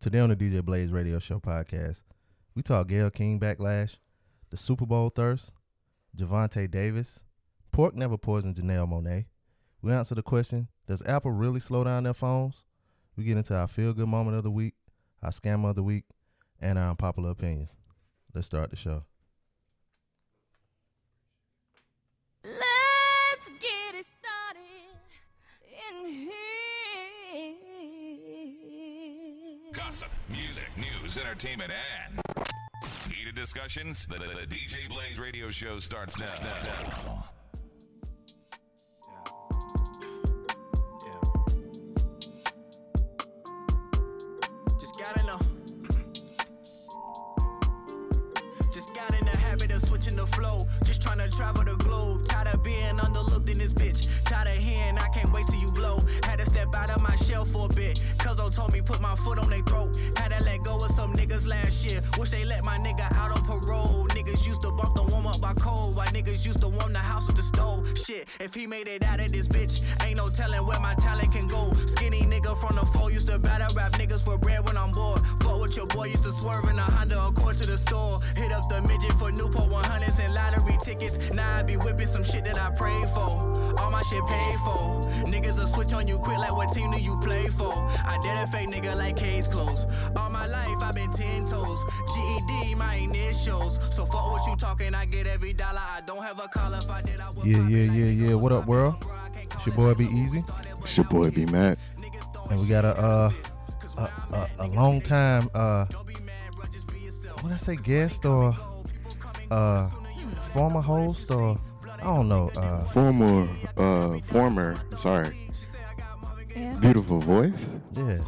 Today on the DJ Blaze Radio Show podcast, we talk Gayle King backlash, the Super Bowl thirst, Javante Davis, pork never poisoned Janelle Monáe. We answer the question: Does Apple really slow down their phones? We get into our feel good moment of the week, our scam of the week, and our unpopular opinions. Let's start the show. Gossip, music, news, entertainment, and heated discussions. The, the- the DJ Blaze radio show starts now. Just got in the Just got in the habit of switching the flow. Just trying to travel the globe. Tired of being underlooked in this bitch. Tired of hearing I can't wait till you blow. Had to step out of my shell for a bit. Cuzzo told me put my foot on their throat. Had to let go of some niggas last year. Wish they let my nigga out on parole. Niggas used to bump the warm up by cold. While niggas used to warm the house with the stove. Shit, if he made it out of this bitch, ain't no telling where my talent can go. Skinny nigga from the four used to battle rap niggas for bread when I'm bored. Fuck with your boy, used to swerve in a Honda Accord to the store. Hit up the midget for Newport 100s and lottery tickets. Now I be whipping some shit that I prayed for. All my shit paid for. Niggas will switch on you quick like what team do you play for? I did a fake nigga like case closed. All my life i been 10 toes. GED, my initials. So fuck what you talking, I get every dollar. I don't have a collar if I did, I would Yeah, yeah, yeah, yeah. What up, for world? LeBron. It's your boy Be Easy, It's your boy B Mac. and we got a uh a, a, a long time uh what I say guest or uh former host or I don't know uh Former, uh, former, sorry, Yeah. beautiful voice. yeah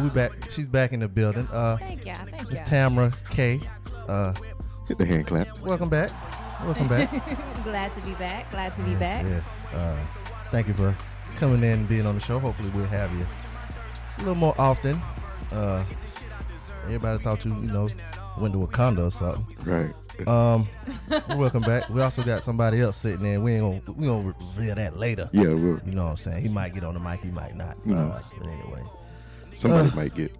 we back she's back in the building uh Thank ya. Thank Miss ya. Tamara K uh Hit the hand clap. welcome back welcome back Glad to be back. Glad to be back. yes uh thank you for coming in and being on the show hopefully we'll have you a little more often uh everybody thought you you know went to Wakanda or something Right. Um, welcome back. We also got somebody else sitting there. We ain't gonna we gonna reveal that later. Yeah, we'll, You know what I'm saying? He might get on the mic, he might not. Uh, but anyway, somebody Uh. might get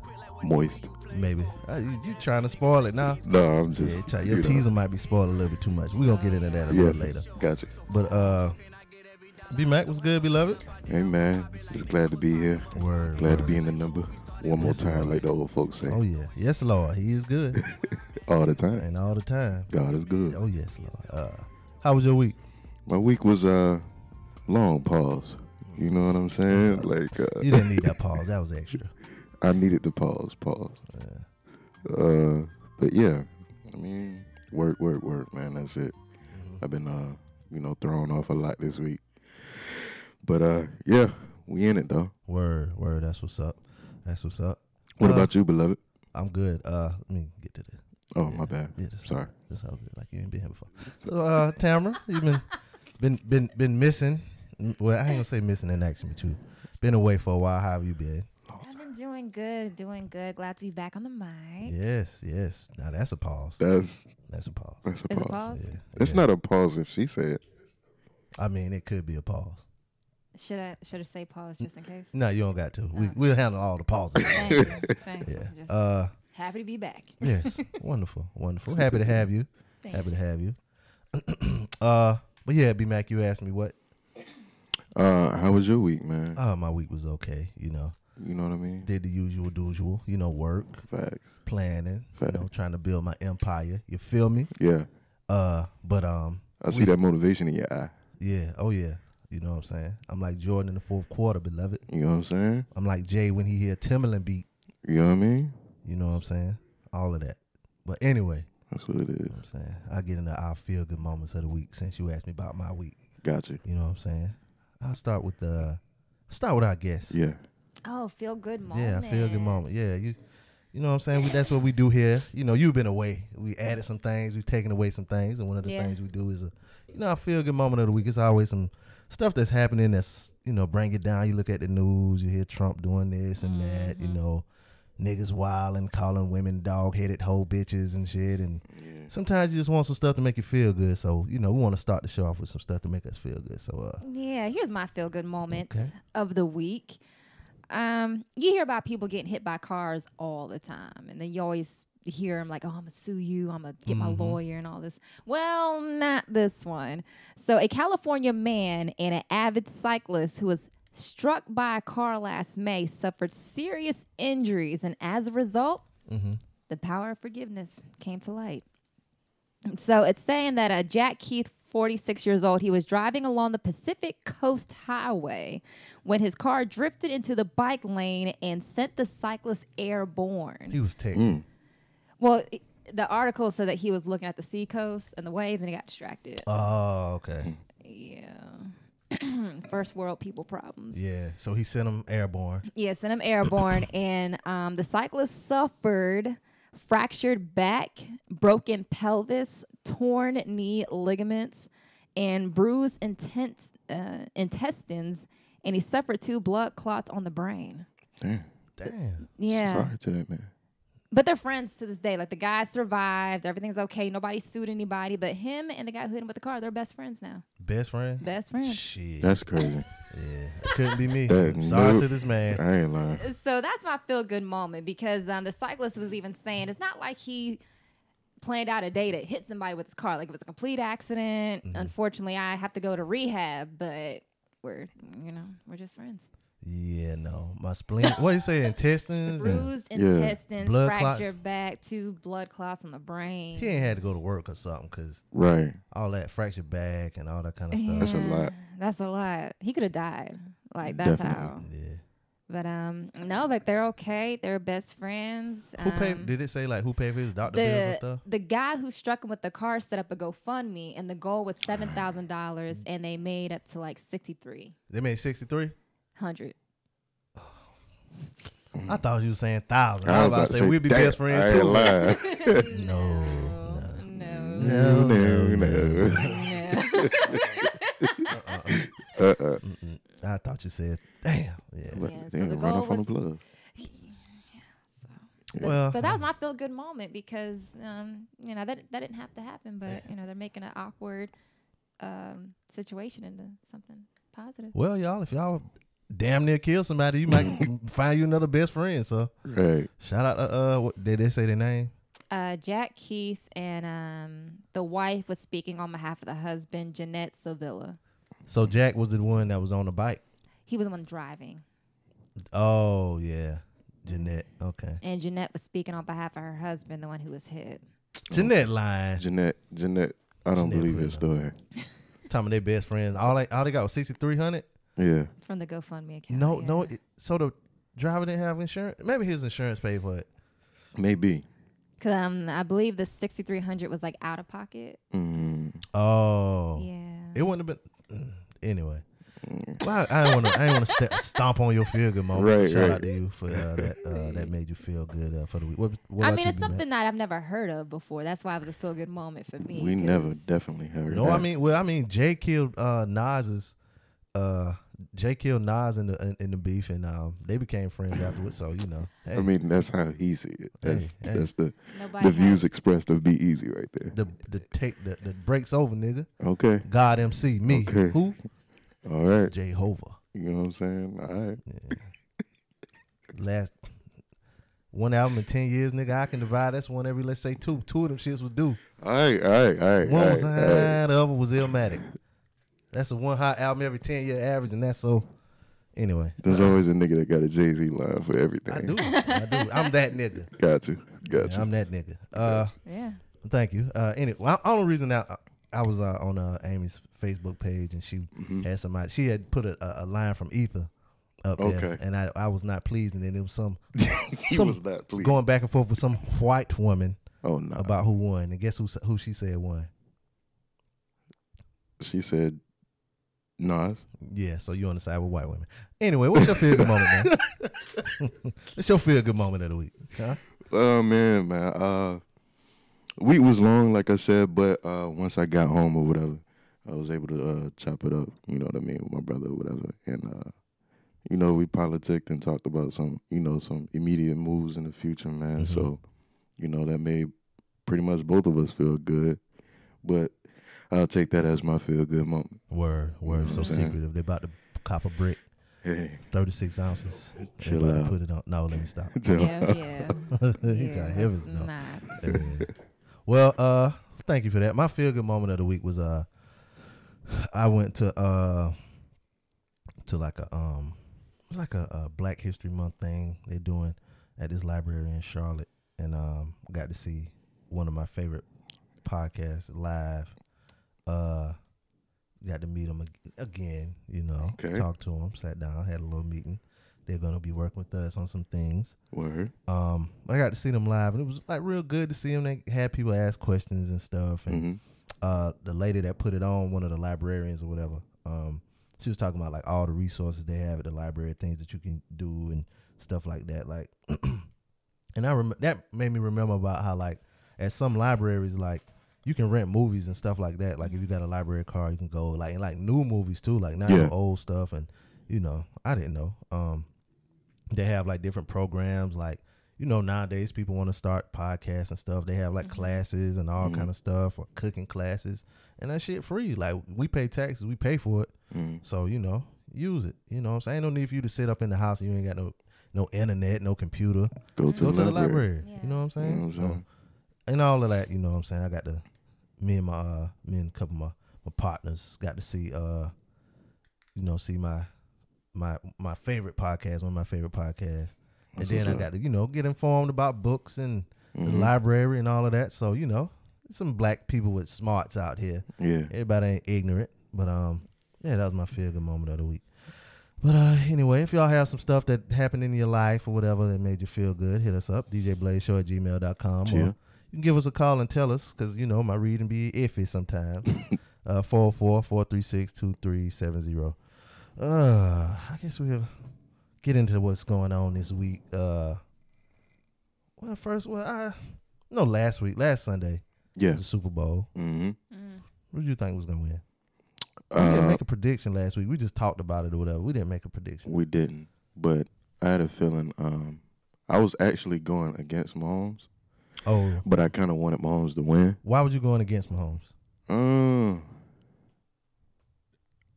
moist. maybe uh, you, trying to spoil it now? No, I'm Yeah, just. try, your you know. teaser might be spoiled a little bit too much. We gonna get into that a Yeah, little later. Gotcha. But uh, B Mac was good, beloved. Hey man, just glad to be here. Word. Glad to be in the number one more Yes, time, Lord. like the old folks say. Oh yeah, yes, Lord, He is good, All the time. and all the time. God is good. Oh yes, Lord. Uh, how was your week? My week was uh long pause. You know what I'm saying? Like uh, You didn't need that pause. That was extra. I needed to pause, pause. Uh, but yeah, I mean, work, work, work, man. That's it. Mm-hmm. I've been, uh, you know, thrown off a lot this week. But uh, yeah, we in it though. Word, word. That's what's up. That's what's up. What Uh, about you, beloved? I'm good. Uh, let me get to this. Oh, my bad. Yeah, that's Sorry. That's all good. Like you ain't been here before. So, uh, Tamara, you been been been been missing. Well, I ain't gonna say missing in action, but you been away for a while. How have you been? I've been doing good, doing good. Glad to be back on the mic. Yes, yes. Now that's a pause. That's That's a pause. that's a Is it pause. pause? Yeah. It's yeah. not a pause if she said. I mean, it could be a pause. Should I should I say pause just in case? No, you don't got to. We we'll handle all the pauses. Thank you. Thank you. yeah. Just Uh, happy to be back. yes. wonderful, wonderful. Happy to have you. Thank Happy you. to have you. uh, but yeah, B Mac, you asked me what? Uh, how was your week, man? Oh, my week was okay. You know, You know what I mean? did the usual, usual. You know, work, Facts. planning, you Fact. know, trying to build my empire. You feel me? Yeah, Uh, but um, I see that motivation in your eye. yeah, oh yeah, you know what I'm saying. I'm like Jordan in the fourth quarter, beloved. You know what I'm saying? I'm like Jay when he hear Timbaland beat. You know what I mean? You know what I'm saying? All of that. But anyway, That's what it is. you know what I'm saying I get into our feel good moments of the week since you asked me about my week. Gotcha. You know what I'm saying? I'll start with the start with our guest. Yeah. Oh, feel good moment. Yeah, I feel good moment. Yeah, you you know what I'm saying? We, that's what we do here. You know, you've been away. We added some things, we've taken away some things, and one of the Yeah. things we do is a you know, I feel good moment of the week. It's always some stuff that's happening that's, you know, bring it down. You look at the news, you hear Trump doing this and mm-hmm. that, you know, niggas wild and calling women dog headed hoe bitches and shit and sometimes you just want some stuff to make you feel good. So, you know, we want to start the show off with some stuff to make us feel good. So uh Yeah, here's my feel good moment Okay. of the week. um, you hear about people getting hit by cars all the time, and then you always hear them like, "Oh, I'm gonna sue you. I'm gonna get my lawyer and all this." Well, not this one. So, a California man and an avid cyclist who was struck by a car last May suffered serious injuries, and as a result, mm-hmm. the power of forgiveness came to light. So it's saying that uh, Jack Keith, 46 years old, he was driving along the Pacific Coast Highway when his car drifted into the bike lane and sent the cyclist airborne. He was texting. Mm. Well, i- the article said that he was looking at the sea coast and the waves and he got distracted. Oh, okay. Mm. yeah. First world people problems. Yeah. So he sent him airborne. Yeah, sent him airborne, and um, the cyclist suffered fractured back, broken pelvis, torn knee ligaments, and bruised intense, uh, intestines, and he suffered two blood clots on the brain. Damn. Damn. Yeah, Sorry to that man. But they're friends to this day. Like the guy survived, everything's okay. Nobody sued anybody, but him and the guy who hit him with the car, they're best friends now. Best friend. Best friends. Shit. That's crazy. yeah. It couldn't be me. That- I'm sorry nope. to this man. I ain't lying. so that's my feel good moment because um, the cyclist was even saying it's not like he planned out a day to hit somebody with his car. Like it was a complete accident. Mm-hmm. Unfortunately, I have to go to rehab, but we're you know we're just friends. Yeah, no. My spleen. what do you say? Intestines? and Bruised Yeah. intestines, Blood fractured clots? back, two blood clots in the brain. he ain't had to go to work or something because Right. all that fractured back and all that kind of stuff. That's a lot. That's a lot. He could have died. Like that's Definitely. how. Yeah. But um, no, like they're okay. They're best friends. Who paid? Um, Did it say like who paid for his doctor bills and stuff? the guy who struck him with the car set up a GoFundMe, and the goal was seven thousand dollars, and they made up to like sixty three They made sixty three. Hundred. I thought you were saying thousand. I I was about to say, we'd be damn, best friends I too. lying. No, No, no, no. no. Uh-uh. I thought you said, damn. Yeah. But Yeah, so damn, the right goal off on the was- plug. Well, but that was my feel good moment because um, you know that that didn't have to happen, but you know they're making an awkward um, situation into something positive. well, y'all, if y'all damn near kill somebody, you might find you another best friend. So Right. shout out to uh, what, did they say their name? Uh, Jack Keith and um, the wife was speaking on behalf of the husband, Jeanette Sevilla. So Jack was the one that was on the bike. He was the one driving. Oh yeah, Jeanette. Okay, And Jeanette was speaking on behalf of her husband, the one who was hit. Jeanette lying. Jeanette, Jeanette, I don't Jeanette believe his Freeman. story. Talking about they best friends. All they all they got was sixty three hundred. Yeah. From the GoFundMe account. No, yeah. no. It, so the driver didn't have insurance. Maybe his insurance paid for it. Maybe. 'Cause, um, I believe the 6300 was like out of pocket. Mm. Oh, Yeah. it wouldn't have been. mm, Anyway, well, I, I don't want to. I don't want to st- stomp on your feel good moment. Right, Shout right. out to you for uh, that. Uh, that made you feel good uh, for the week. What, what I mean, you, it's B-Man? something that I've never heard of before. That's why it was a feel good moment for me. We never definitely heard No, that. I mean, well, I mean, Jay killed uh, Nas's. Uh, Jay killed Nas in the in, in the beef, and um, they became friends afterwards. So you know, hey, I mean, that's how he see it. That's Hey, hey. that's the Nobody the views expressed of Be Easy right there. the the take the, the breaks over, nigga. Okay. God MC me Okay. who All right. Jehovah. You know what I'm saying? All right. Last one album in ten years, nigga. I can divide. That's one every let's say two. Two of them shits was due. All right. All right. All right. One all was right, all right. the other was Illmatic. That's a one hot album every ten year average, and that's so. Anyway, There's always a nigga that got a Jay Z line for everything. I do, I do. I'm that nigga. Got you. Got Yeah, you. I'm that nigga. Uh, Yeah. thank you. Uh, anyway, well, only reason that I, I was uh, on uh, Amy's Facebook page and she Mm-hmm. had somebody. She had put a, a, a line from Ether up there, and I, I was not pleased. And then there was some he some was not pleased. going back and forth with some white woman oh no. about who won. And guess who who she said won? she said Nas. Yeah, so you on the side with white women. Anyway, what's your feel good moment, man? what's your feel good moment of the week? Huh? Oh man, man. Uh week was long, like I said, but uh once I got home or whatever, I was able to uh chop it up, you know what I mean, with my brother or whatever. And uh you know, we politicked and talked about some, you know, some immediate moves in the future, man. So, you know, that made pretty much both of us feel good. But I'll take that as my feel good moment. Word, word. So what I'm secretive. They're about to cop a brick. Hey, 36 ounces. Chill out. Put it on. No, let me stop. chill Yeah, out. yeah. He yeah, tried heavens no. not. Yeah. well, uh, thank you for that. My feel good moment of the week was uh, I went to uh, to like a um, like a, a Black History Month thing they're doing at this library in Charlotte, and um, got to see one of my favorite podcasts live. Uh, got to meet them again. You know, Okay. talk to them, sat down, had a little meeting. They're gonna be working with us on some things. Word. Um, I got to see them live, and it was like real good to see them. They had people ask questions and stuff, and hmm uh, the lady that put it on, one of the librarians or whatever, um, she was talking about like all the resources they have at the library, things that you can do and stuff like that. Like, and I rem- that made me remember about how like at some libraries, like you can rent movies and stuff like that. Like if you got a library card, you can go like and like new movies too, like not Yeah. old stuff. And you know, I didn't know. Um, they have like different programs. Like you know nowadays people want to start podcasts and stuff. They have like classes and all Mhm. kind of stuff or cooking classes. And that shit free. Like we pay taxes we pay for it. Hmm so you know use it. You know what i'm saying? No need for you to sit up in the house and you ain't got no no internet no computer. Go to, go the, to the library. library. You know what i'm You know saying what I'm So- and all of that you know what i'm saying? I got to me and my uh me and a couple of my, my partners got to see uh you know see my my my favorite podcast one of my favorite podcasts and That's then what's I got to, you know, get informed about books and the Mhm. library and all of that. So, you know, some black people with smarts out here. Yeah. Everybody ain't ignorant. But um, yeah, that was my feel good moment of the week. But uh anyway, if y'all have some stuff that happened in your life or whatever that made you feel good, hit us up, djblazeshow at gmail.com. Or you can give us a call and tell us, because, you know, my reading be iffy sometimes. uh 404-436-2370. Uh, I guess we'll get into what's going on this week. Uh, well, first, well, I no last week, last Sunday, Yeah. the Super Bowl. Mm-hmm. Mm. Who do you think was gonna win? We didn't Uh, make a prediction last week. We just talked about it or whatever. We didn't make a prediction. we didn't, but I had a feeling. Um, I was actually going against Mahomes, Oh, but I kind of wanted Mahomes to win. why was you going against Mahomes? Uh,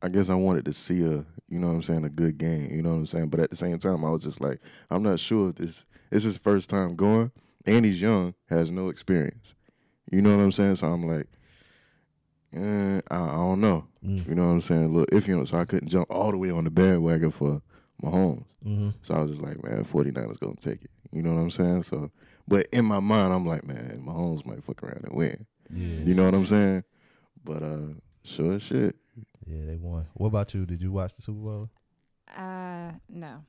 I guess I wanted to see a, you know what I'm saying, a good game. You know what I'm saying. But at the same time, I was just like, I'm not sure if this this is his first time going, and he's young, has no experience. You know what I'm saying. So I'm like, eh, I, I don't know. Mm. You know what I'm saying. A little iffy on it, so I couldn't jump all the way on the bandwagon for Mahomes. Mm-hmm. So I was just like, man, 49ers gonna take it. You know what I'm saying? So, but in my mind, I'm like, man, Mahomes might fuck around and win. Yeah, You know what I'm saying? But uh, sure as shit. yeah, they won. What about you? Did you watch the Super Bowl? Uh, no.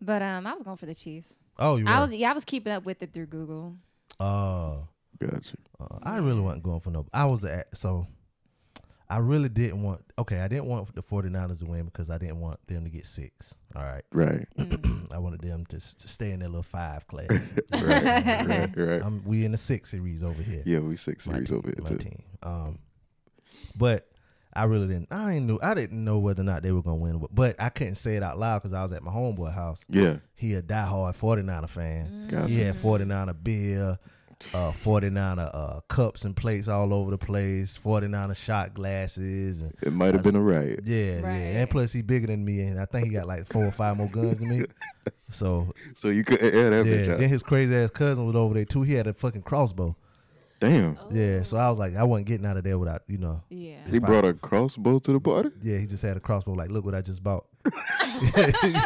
But um, I was going for the Chiefs. Oh, you were. I was yeah, I was keeping up with it through Google. Oh, Gotcha. uh, I really wasn't going for no. I was at so. I really didn't want. Okay, I didn't want the 49ers to win because I didn't want them to get six. All right. Right. I wanted them to, to stay in their little five class. right. Right. Right. I'm, we in the six series over here. Yeah, we six my series team, over here my too. team. Um, but I really didn't. I ain't knew. I didn't know whether or not they were gonna win. But, but I couldn't say it out loud because I was at my homeboy house. Yeah. He a diehard 49er fan. Gotcha. He had 49er beer, uh, 49er uh, cups and plates all over the place. 49er shot glasses and. It might have been a riot. Yeah, yeah, and plus he bigger than me, and I think he got like four or five more guns than me. So So you couldn't air that yeah, bitch then his crazy ass cousin was over there too. He had a fucking crossbow. Damn. Yeah, so I was like, I wasn't getting out of there without, you know. Yeah. He brought a crossbow to the party. Yeah, he just had a crossbow. Like, look what I just bought.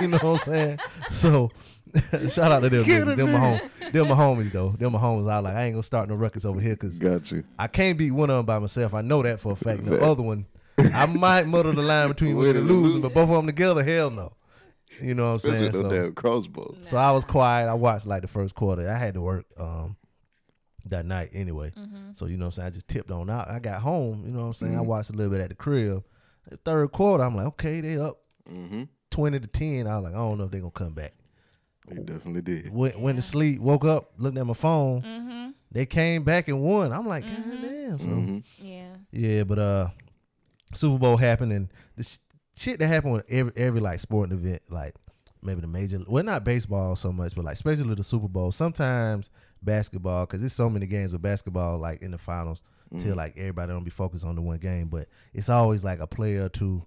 you know what I'm saying? So, shout out to them. Get niggas. it, Them my, home, them my homies though. Them my homies. I was like, I ain't gonna start no records over here because Got you. I can't beat one of them by myself. I know that for a fact. The other one, I might muddle the line between winning and losing, but both of them together, hell no. You know what I'm saying? Especially no So, damn crossbow. so I was quiet. I watched like the first quarter. I had to work um that night anyway. So you know what I'm saying? I just tipped on out. I got home, you know what I'm saying? I watched a little bit at the crib. The third quarter, I'm like, okay, they up Mm-hmm. 20 to 10. I was like, I don't know if they're gonna come back. He definitely did. Went went to sleep, woke up, looked at my phone. Mm-hmm. They came back and won. I'm like, God damn. So hmm Yeah. yeah, but uh Super Bowl happened and the sh- shit that happened with every every like sporting event, like maybe the major well not baseball so much, but like especially the Super Bowl. Sometimes basketball, because there's so many games with basketball like in the finals till like everybody don't be focused on the one game. But it's always like a player or two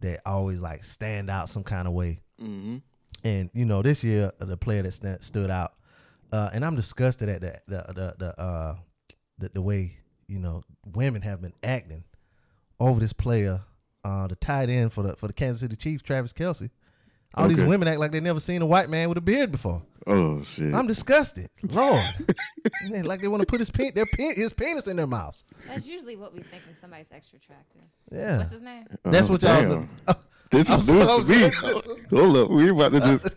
that always like stand out some kind of way. Mm-hmm. And you know, this year uh, the player that stand, stood out, uh, and I'm disgusted at the the the the, uh, the the way you know women have been acting over this player, uh, the tight end for the for the Kansas City Chiefs, Travis Kelce. All these women act like they never seen a white man with a beard before. Oh shit. I'm disgusted, Lord. Man, like they want to put his pen, their pen, his penis in their mouths. That's usually what we think when somebody's extra attractive. Yeah, What's his name? that's Oh, what y'all. damn. Oh, This is news to me. sorry. Hold up, we about to just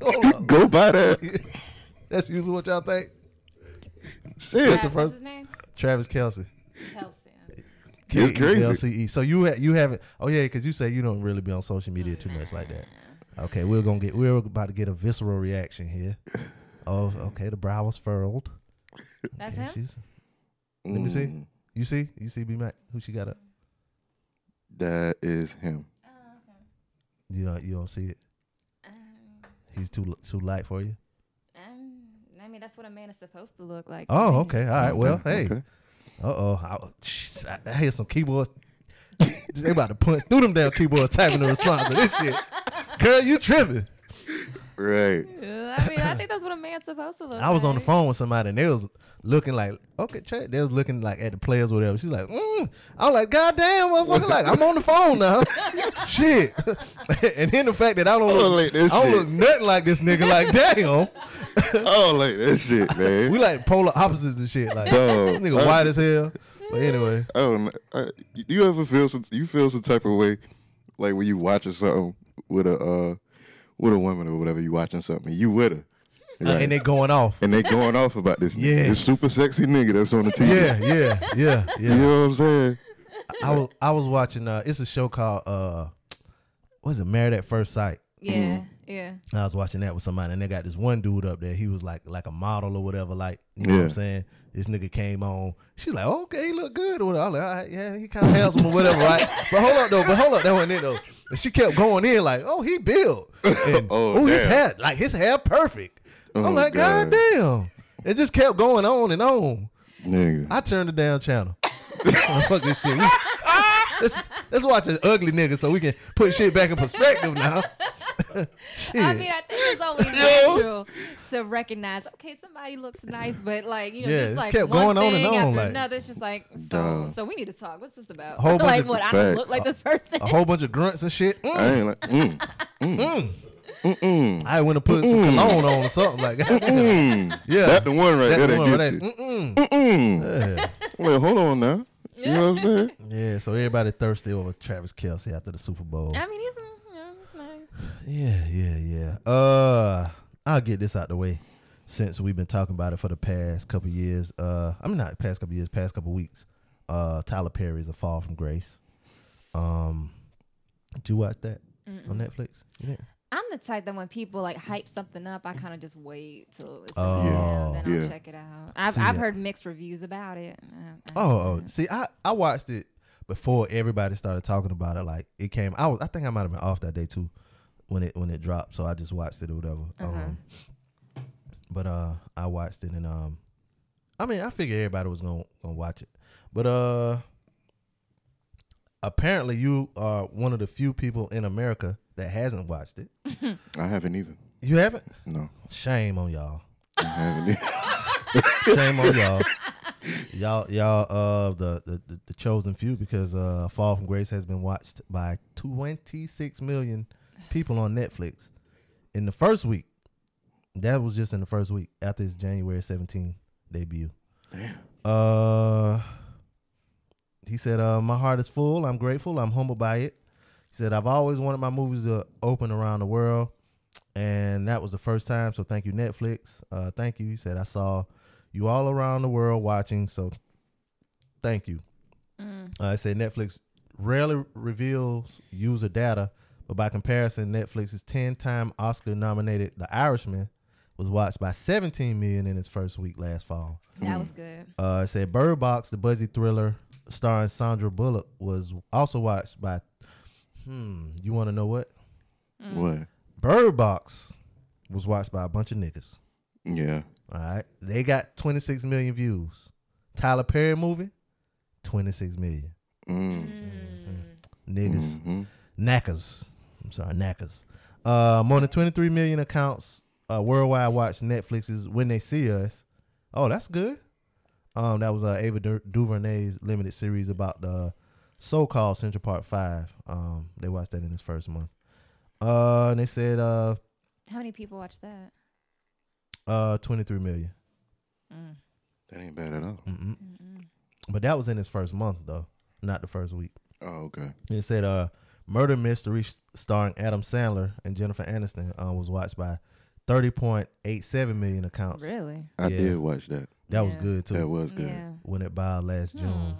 go by that. That's usually what y'all think. Shit. the first- his name? Travis Kelce. Kelce. It's crazy. K-E-L-C-E. So you ha- you haven't. Oh yeah, because you say you don't really be on social media too much like that. Okay, we're gonna get. We're about to get a visceral reaction here. Oh, okay. The brow was furrowed. That's Okay, him. she's- Let me see. Mm, You see? You see B Mac? Who she got up? That is him. You don't. You don't see it. Um, He's too too light for you. um, I mean, that's what a man is supposed to look like. Oh, okay. All right. Well, hey. Okay. Uh oh. I, I hear some keyboards. they about to punch through them damn keyboards typing the response to this shit. Girl, you tripping. Right. I mean, I think that's what a man's supposed to look. I was on the phone with somebody and they was looking like, okay, Trey, they was looking like at the players or whatever. She's like, mm. I'm like, God damn, motherfucker, like I'm on the phone now. shit. and then the fact that I don't I look, don't like this I don't look nothing like this nigga, like damn. Oh, like that shit, man. we like polar opposites and shit. Like this nigga white as hell. But anyway, I don't know. I, you ever feel some? You feel some type of way, like when you watching something with a uh, with a woman or whatever. You watching something, you with her, uh, and they going off. and they going off about this. yeah. This super sexy nigga that's on the TV. Yeah, yeah, yeah, yeah. You know what I'm saying? I was I was watching uh it's a show called uh what's it, Married at First Sight. Yeah, yeah. I was watching that with somebody and they got this one dude up there. He was like like a model or whatever, like you know what I'm saying? This nigga came on. She's like, okay, he look good or whatever. I was like, all right, yeah, he kinda handsome or whatever, right? But hold up though, but hold up, that wasn't it though. And she kept going in like, oh, he built. And Oh, oh, his damn. hair, like his hair perfect. Oh, I'm like, God. God. damn. It just kept going on and on. Nigga. I turned the damn channel. Fuck this shit. We- let's, let's watch an ugly nigga so we can put shit back in perspective now. shit. I mean, I think it's only natural to recognize. Okay, somebody looks nice, but like you know, Yeah, just it like kept one going on and thing on, after like- another. It's just like so. Dog. So we need to talk. What's this about? A whole bunch like of what? I facts. don't look like this person. a whole bunch of grunts and shit. Mm, I ain't like. Mm, mm, mm, I went to put some cologne on or something like that. mm. Yeah. That the one right That's there the one that right gets there. you. Mm-mm. Mm. Yeah. Wait, hold on now. You know what I'm saying? yeah, so everybody thirsty over Travis Kelce after the Super Bowl. I mean, he's, mm, you know, he's nice. Yeah, yeah, yeah. Uh, I'll get this out the way since we've been talking about it for the past couple years. Uh, I mean not past couple years, past couple weeks. Uh, Tyler Perry's A Fall from Grace. Um, did you watch that on Netflix? You didn't? I'm the type that when people like hype something up, I kind of just wait till it's Oh, around, then I'll check it out. I've See, I've heard mixed reviews about it. Uh, I- Oh, oh, see, I I watched it before everybody started talking about it. Like it came, I was, I think I might have been off that day too when it when it dropped. So I just watched it or whatever. Um, but uh, I watched it and um, I mean, I figured everybody was gonna gonna watch it, but uh, apparently you are one of the few people in America that hasn't watched it. I haven't either. You haven't? No, Shame on y'all. I haven't either. Shame on y'all. Y'all, y'all, uh, the, the the- chosen few because uh, Fall from Grace has been watched by 26 million people on Netflix in the first week. That was just in the first week after its January 17 debut. Damn. Uh, he said, uh, "My heart is full. I'm grateful. I'm humbled by it." He said, "I've always wanted my movies to open around the world, and that was the first time. So thank you, Netflix. Uh, thank you." He said, "I saw you all around the world watching, so thank you." Uh, I said Netflix rarely reveals user data, but by comparison, Netflix's 10-time Oscar-nominated The Irishman was watched by 17 million in its first week last fall. that was good. Uh, it said Bird Box, the Buzzy thriller starring Sandra Bullock, was also watched by. Hmm, you want to know what? What? Bird Box was watched by a bunch of niggas. Yeah. All right, they got 26 million views. Tyler Perry movie, 26 million Mm. niggas. hmm Knackers. I'm sorry, Knackers. Uh, more than 23 million accounts uh, worldwide watch Netflix's When They See Us. Oh, that's good. Um, that was uh, Ava Du- DuVernay's limited series about the so-called Central Park Five. Um, they watched that in its first month. Uh, and they said uh, How many people watch that? uh, 23 million. Mm. That ain't bad at all. Mm-mm. But that was in his first month though, not the first week. Oh, okay. It said uh Murder Mystery starring Adam Sandler and Jennifer Aniston uh, was watched by 30.87 million accounts. Really? I Yeah. did watch that. That was good too. That was good. Yeah. when it bowed last June.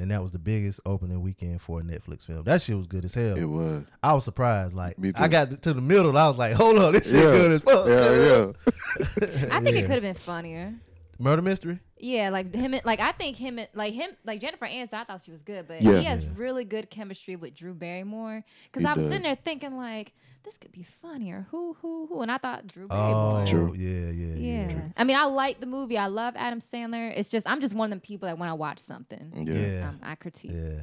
And that was the biggest opening weekend for a Netflix film. That shit was good as hell. It was. I was surprised. Like Me I got to the middle, I was like, "Hold on, this shit Yeah. good as fuck." Yeah, yeah. I think Yeah. it could have been funnier. Murder mystery. Yeah, like him, and- like I think him, and- like him, like Jennifer Aniston. I thought she was good, but Yeah. he has Yeah. really good chemistry with Drew Barrymore. Because He I was does. sitting there thinking like, this could be funnier. Who, who, who? And I thought Drew Oh, Barrymore. True. yeah, yeah, yeah. Yeah. I mean, I like the movie. I love Adam Sandler. It's just I'm just one of them people that when I watch something, Yeah. Yeah. um, I critique. Yeah.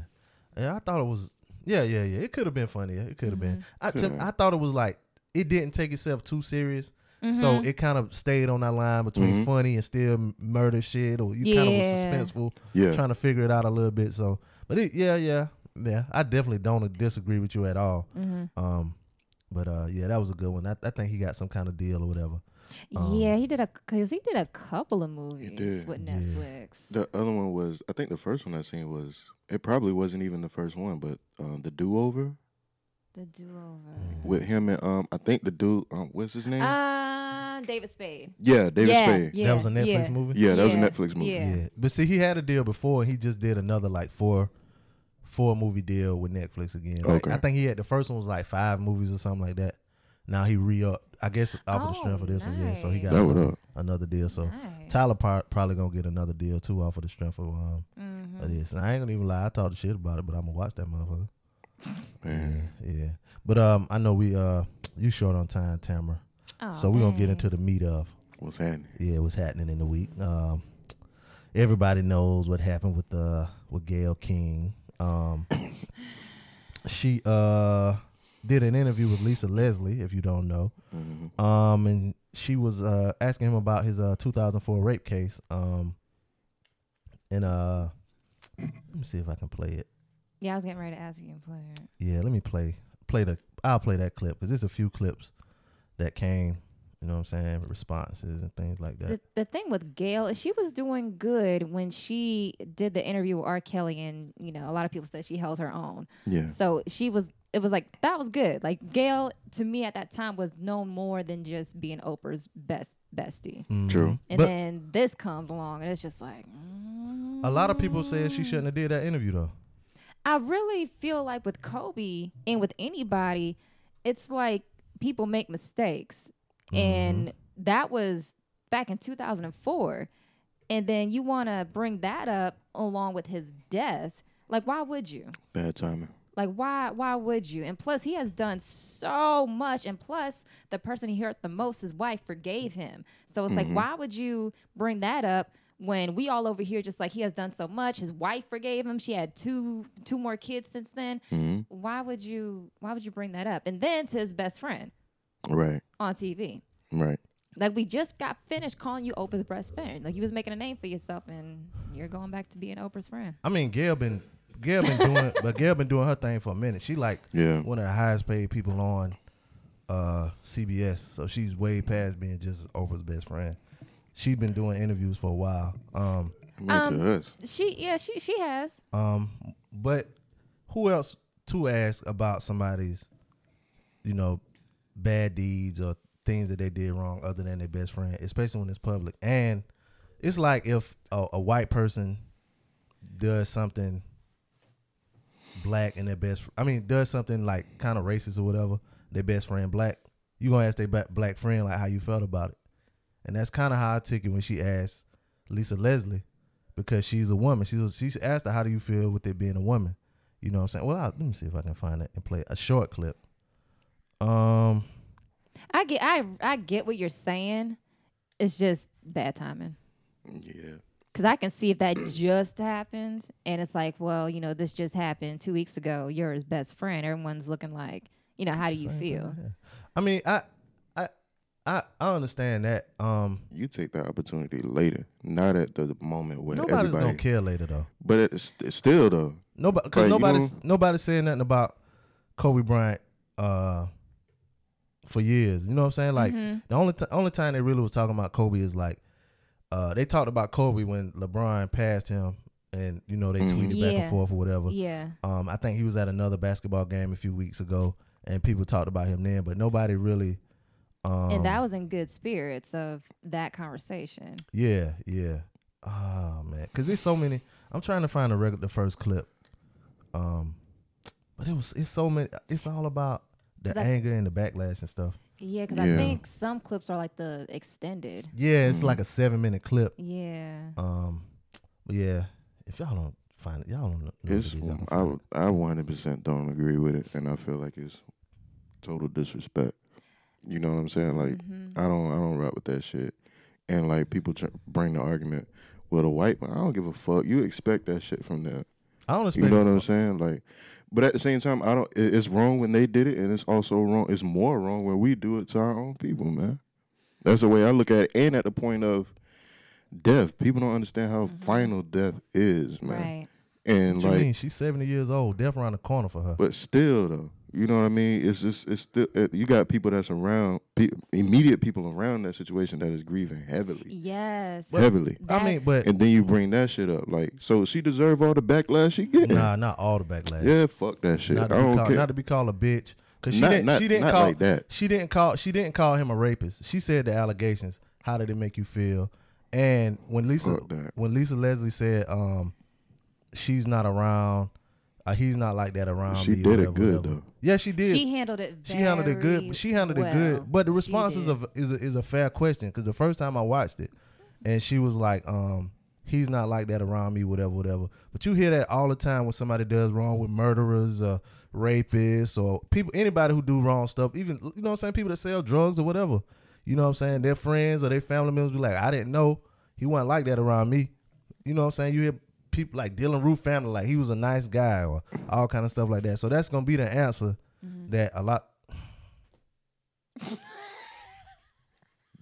Yeah, I thought it was yeah, yeah, yeah. It could have been funnier. It could have been. I to- Coulda. I thought it was like it didn't take itself too serious. So it kind of stayed on that line between Mhm. funny and still murder shit, or you kind of was suspenseful, Yeah. trying to figure it out a little bit. So, but it, yeah, yeah, yeah. I definitely don't disagree with you at all. Mm-hmm. Um, but uh, yeah, that was a good one. I, I think he got some kind of deal or whatever. Um, yeah, he did a because he did a couple of movies did. with Yeah. Netflix. The other one was, I think the first one I seen was, it probably wasn't even the first one, but um, the Do Over The do over. with him and um, I think the dude, um, what's his name? Uh, David Spade. yeah, David yeah, Spade. Yeah, that was a Netflix yeah. movie. Yeah, that was a Netflix movie. yeah. Yeah, but see, he had a deal before, and he just did another like four, four movie deal with Netflix again. Like, Okay. I think he had the first one was like five movies or something like that. Now he re up, I guess, off of the strength of this one. Yeah, so he got. That another, up. another deal. So Nice. Tyler par- probably gonna get another deal too off of the strength of um Mhm. of this. And I ain't gonna even lie, I talked shit about it, but I'm gonna watch that motherfucker. Man. Yeah, yeah. But um, I know we uh, you short on time, Tamara. Aw, so we're gonna get into the meat of What's happening? yeah, what's happening in the week. Um, everybody knows what happened with uh with Gayle King. Um, she uh did an interview with Lisa Leslie, if you don't know. Mhm. Um, and she was uh asking him about his uh 2004 rape case. Um, and uh, let me see if I can play it. Yeah, I was getting ready to ask you to play it. Yeah, let me play play the. I'll play that clip because there's a few clips that came. You know what I'm saying? Responses and things like that. The, the thing with Gayle is she was doing good when she did the interview with R. Kelly, and you know a lot of people said she held her own. Yeah. So she was. It was like that was good. Like Gayle to me at that time was known more than just being Oprah's best bestie. Mhm. True. And but then this comes along, and it's just like. mm, a lot of people said she shouldn't have did that interview though. I really feel like with Kobe and with anybody, it's like people make mistakes. And mm-hmm. that was back in 2004. And then you want to bring that up along with his death. Like, why would you? Bad timing. Like, why? Why would you? And plus, he has done so much. And plus, the person he hurt the most, his wife, forgave him. So it's like, mm-hmm. why would you bring that up when we all over here just like he has done so much? His wife forgave him. She had two two more kids since then. hmm Why would you? Why would you bring that up? And then to his best friend Right. on TV. Right. Like we just got finished calling you Oprah's best friend. Like you was making a name for yourself, and you're going back to being Oprah's friend. I mean, Gayle been Gayle been doing, but Gayle been doing her thing for a minute. She like Yeah. one of the highest paid people on uh CBS, so she's way past being just Oprah's best friend. She's been doing interviews for a while. Um, Um, to us. She, yeah, she she has. um, but who else to ask about somebody's, you know, bad deeds or things that they did wrong other than their best friend, especially when it's public. And it's like if a, a white person does something black and their best, I mean, does something like kind of racist or whatever, their best friend black, you gonna ask their black friend like how you felt about it. And that's kind of how I took it when she asked Lisa Leslie, because she's a woman. She was she asked her how do you feel with it being a woman. You know what I'm saying? Well, i let me see if I can find it and play a short clip. Um, I get I I get what you're saying. It's just bad timing. Yeah. Because I can see if that just happened, and it's like, well, you know, this just happened two weeks ago. You're his best friend. Everyone's looking like, you know, how do you Same feel? thing, yeah. I mean, I, I, I, I understand that. Um, You take that opportunity later, not at the moment where nobody's everybody. gonna care later though. But it's, it's still though. Nobody, because Like, you nobody's know- nobody's saying nothing about Kobe Bryant uh, for years. You know what I'm saying? Like Mm-hmm. the only t- only time they really was talking about Kobe is like uh, they talked about Kobe when LeBron passed him, and you know they Mhm. tweeted back and forth or whatever. Yeah. Um, I think he was at another basketball game a few weeks ago, and people talked about him then, but nobody really. Um, and that was in good spirits of that conversation. Yeah, yeah. Oh man, because there's so many. I'm trying to find a regular the first clip. Um, but it was it's so many. It's all about the 'Cause I- anger and the backlash and stuff. Yeah, because Yeah. I think some clips are like the extended. Yeah, it's Mm-hmm. like a seven minute clip. Yeah. Um, but yeah, if y'all don't find it, y'all don't know. know It's what it is, y'all I can. I 100 percent don't agree with it, and I feel like it's total disrespect. You know what I'm saying? Like Mhm. I don't I don't rock with that shit. And like people tr- bring the argument, with a white man, I don't give a fuck. You expect that shit from them. I don't expect. You know what I'm saying? Like, but at the same time, I don't. it- It's wrong when they did it, and it's also wrong. It's more wrong when we do it to our own people, man. That's the way I look at it. And at the point of death, people don't understand how final death is, man. Right. And What you like, mean? She's 70 years old. Death around the corner for her. but still, though, you know what I mean? It's just, it's still, it, you got people that's around, pe- immediate people around that situation that is grieving heavily, Yes. heavily. I mean, That's- but And then you bring that shit up, like, so she deserve all the backlash she get. nah, not all the backlash. Yeah, fuck that shit. Not I to, be don't called, care. not to be called a bitch. Cause she Not- didn't. not- she didn't not call like that. She didn't call. She didn't call him a rapist. She said the allegations. How did it make you feel? And when Lisa, when Lisa Leslie said, um, she's not around. Uh, he's not like that around She me. did it good, whatever. though. Yeah, she did. She handled it. She handled it good. She handled it good. But the She responses did. of is a, is a fair question because the first time I watched it, and she was like, um, he's not like that around me, whatever, whatever. But you hear that all the time when somebody does wrong with murderers, uh, rapists, or people, anybody who do wrong stuff. Even you know what I'm saying, people that sell drugs or whatever. You know what I'm saying? Their friends or their family members be like, I didn't know he wasn't like that around me. You know what I'm saying? You hear people like Dylann Roof family like he was a nice guy or all kind of stuff like that. So that's gonna be the answer mm-hmm. that a lot.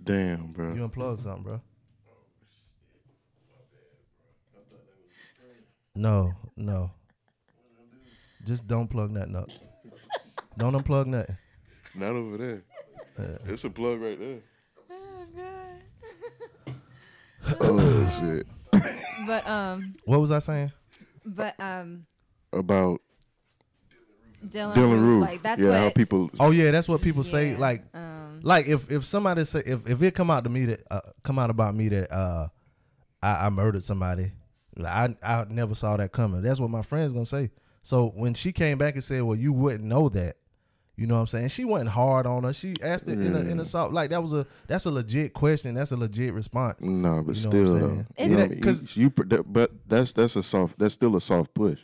Damn, bro. You unplug something, bro. No, no. Just don't plug nothing up. Don't unplug nothing. Not over there. Uh-uh. it's a plug right there. oh, oh shit. But um, What was I saying? but um, About Dylann, Dylann Roof, Roof. like that's yeah, how what. people. Oh yeah, that's what people say. Like, um, like if if somebody say if if it come out to me that uh, come out about me that uh I, I murdered somebody, like, I I never saw that coming. That's what my friends gonna say. So when she came back and said, "Well, you wouldn't know that," you know what I'm saying? She wasn't hard on her. She asked it in a in a soft like that was a that's a legit question. That's a legit response. No, but You know still saying? though. Is You know it- what I mean? 'cause- you, you but that's that's a soft. That's still a soft push.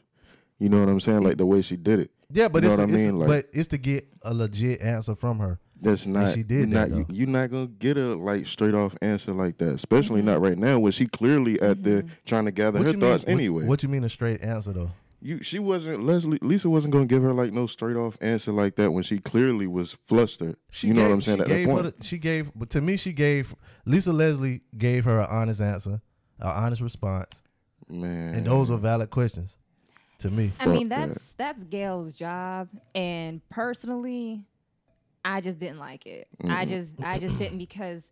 You know what I'm saying? Like the way she did it. Yeah, but You know it's, what I it's- mean? Like- but it's to get a legit answer from her. That's not. she did you're that, not, you, though. you're not gonna get a like straight off answer like that, especially mm-hmm. not right now when she clearly at there mm-hmm. trying to gather her thoughts mean, what- anyway. What, you mean a straight answer though? You she wasn't Leslie Lisa wasn't gonna give her like no straight off answer like that when she clearly was flustered. She you know gave, what I'm saying She at that gave her point. the, she gave, but to me, she gave Lisa Leslie gave her an honest answer, an honest response, Man. and those are valid questions to me. I mean, Fuck that. that's that's Gayle's job, and personally, I just didn't like it. I just I just didn't because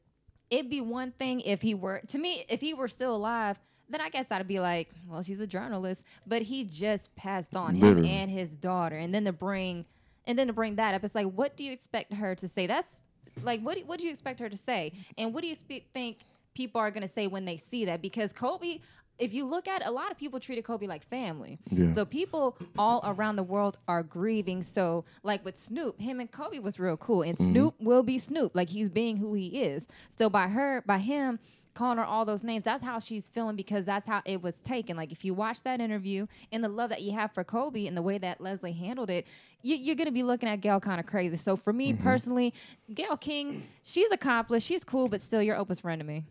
it'd be one thing if he were to me if he were still alive. Then I guess I'd be like, well, she's a journalist, but he just passed on him and his daughter, and then to bring, and then to bring that up, it's like, what do you expect her to say? That's like, what do, what do you expect her to say, and what do you spe- think people are gonna say when they see that? Because Kobe, if you look at, it, a lot of people treated Kobe like family. Yeah. So people all around the world are grieving. So, like with Snoop, him and Kobe was real cool, and mm-hmm. Snoop will be Snoop, like he's being who he is. So by her, by him calling her all those names, that's how she's feeling because that's how it was taken. Like if you watch that interview and the love that you have for Kobe and the way that Leslie handled it, you, you're gonna be looking at Gayle kind of crazy. So for me personally, Gayle King, she's accomplished, she's cool, but still, your opus friend to me.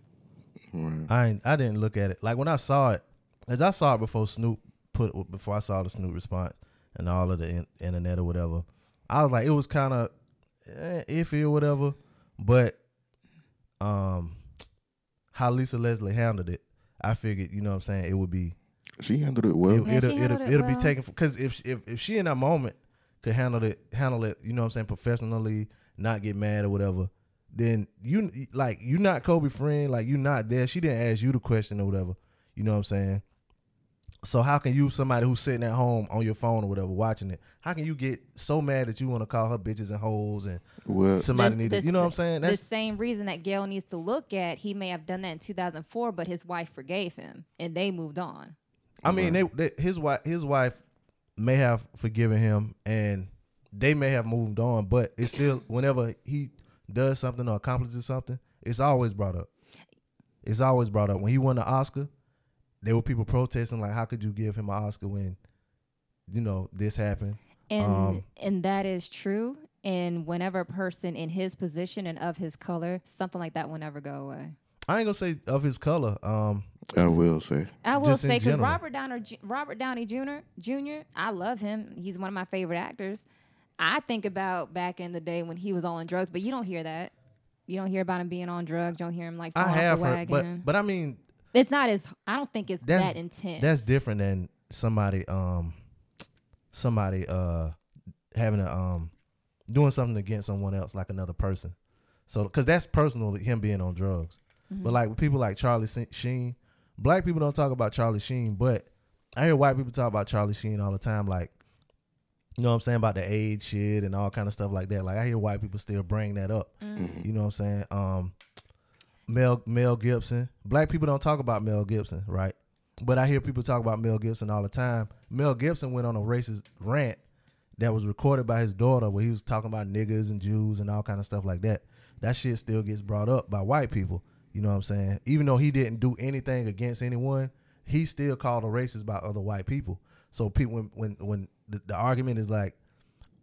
Right. I I didn't look at it like when I saw it, as I saw it before Snoop put before I saw the Snoop response and all of the in, internet or whatever. I was like, it was kind of eh, iffy or whatever, but um, how Lisa Leslie handled it, I figured, you know what I'm saying, it would be She handled it well. it, Yeah, it'll she it'll, handled it it'll be taken because if if if she in that moment could handle it handle it, you know what I'm saying, professionally, not get mad or whatever, then you like you not Kobe friend, like you not there. She didn't ask you the question or whatever. You know what I'm saying? So how can you somebody who's sitting at home on your phone or whatever watching it? How can you get so mad that you want to call her bitches and hoes and well, somebody The- need the to, you know what I'm s- saying? the same reason that Gayle needs to look at. He may have done that in 2004, but his wife forgave him, and they moved on. I mean, they, they his wife his wife may have forgiven him and they may have moved on, but it's still whenever he does something or accomplishes something, it's always brought up. It's always brought up. When he won the Oscar, there were people protesting like, "How could you give him an Oscar when, you know, this happened?" And Um, and that is true. And whenever a person in his position and of his color, something like that will never go away. I ain't gonna say of his color. Um, I will say. I will say because. Robert Downey Ju- Robert Downey Jr. Jr. I love him. He's one of my favorite actors. I think about back in the day when he was all on drugs, but you don't hear that. You don't hear about him being on drugs. You don't hear him like I have off the heard, but wagon. but I mean, it's not as I don't think it's That's- that intense. that's different than somebody um somebody uh having a um doing something against someone else like another person. So because that's personal him being on drugs. But like with people like charlie Se- sheen black people don't talk about charlie sheen but i hear white people talk about charlie sheen all the time like you know what i'm saying about the age shit and all kind of stuff like that. Like i hear white people still bring that up. You know what i'm saying? Um Mel Mel Gibson. Black people don't talk about Mel Gibson, right? But I hear people talk about Mel Gibson all the time. Mel Gibson went on a racist rant that was recorded by his daughter where he was talking about niggas and Jews and all kind of stuff like that. That shit still gets brought up by white people. You know what I'm saying? Even though he didn't do anything against anyone, he still called a racist by other white people. So people when when when the, the argument is like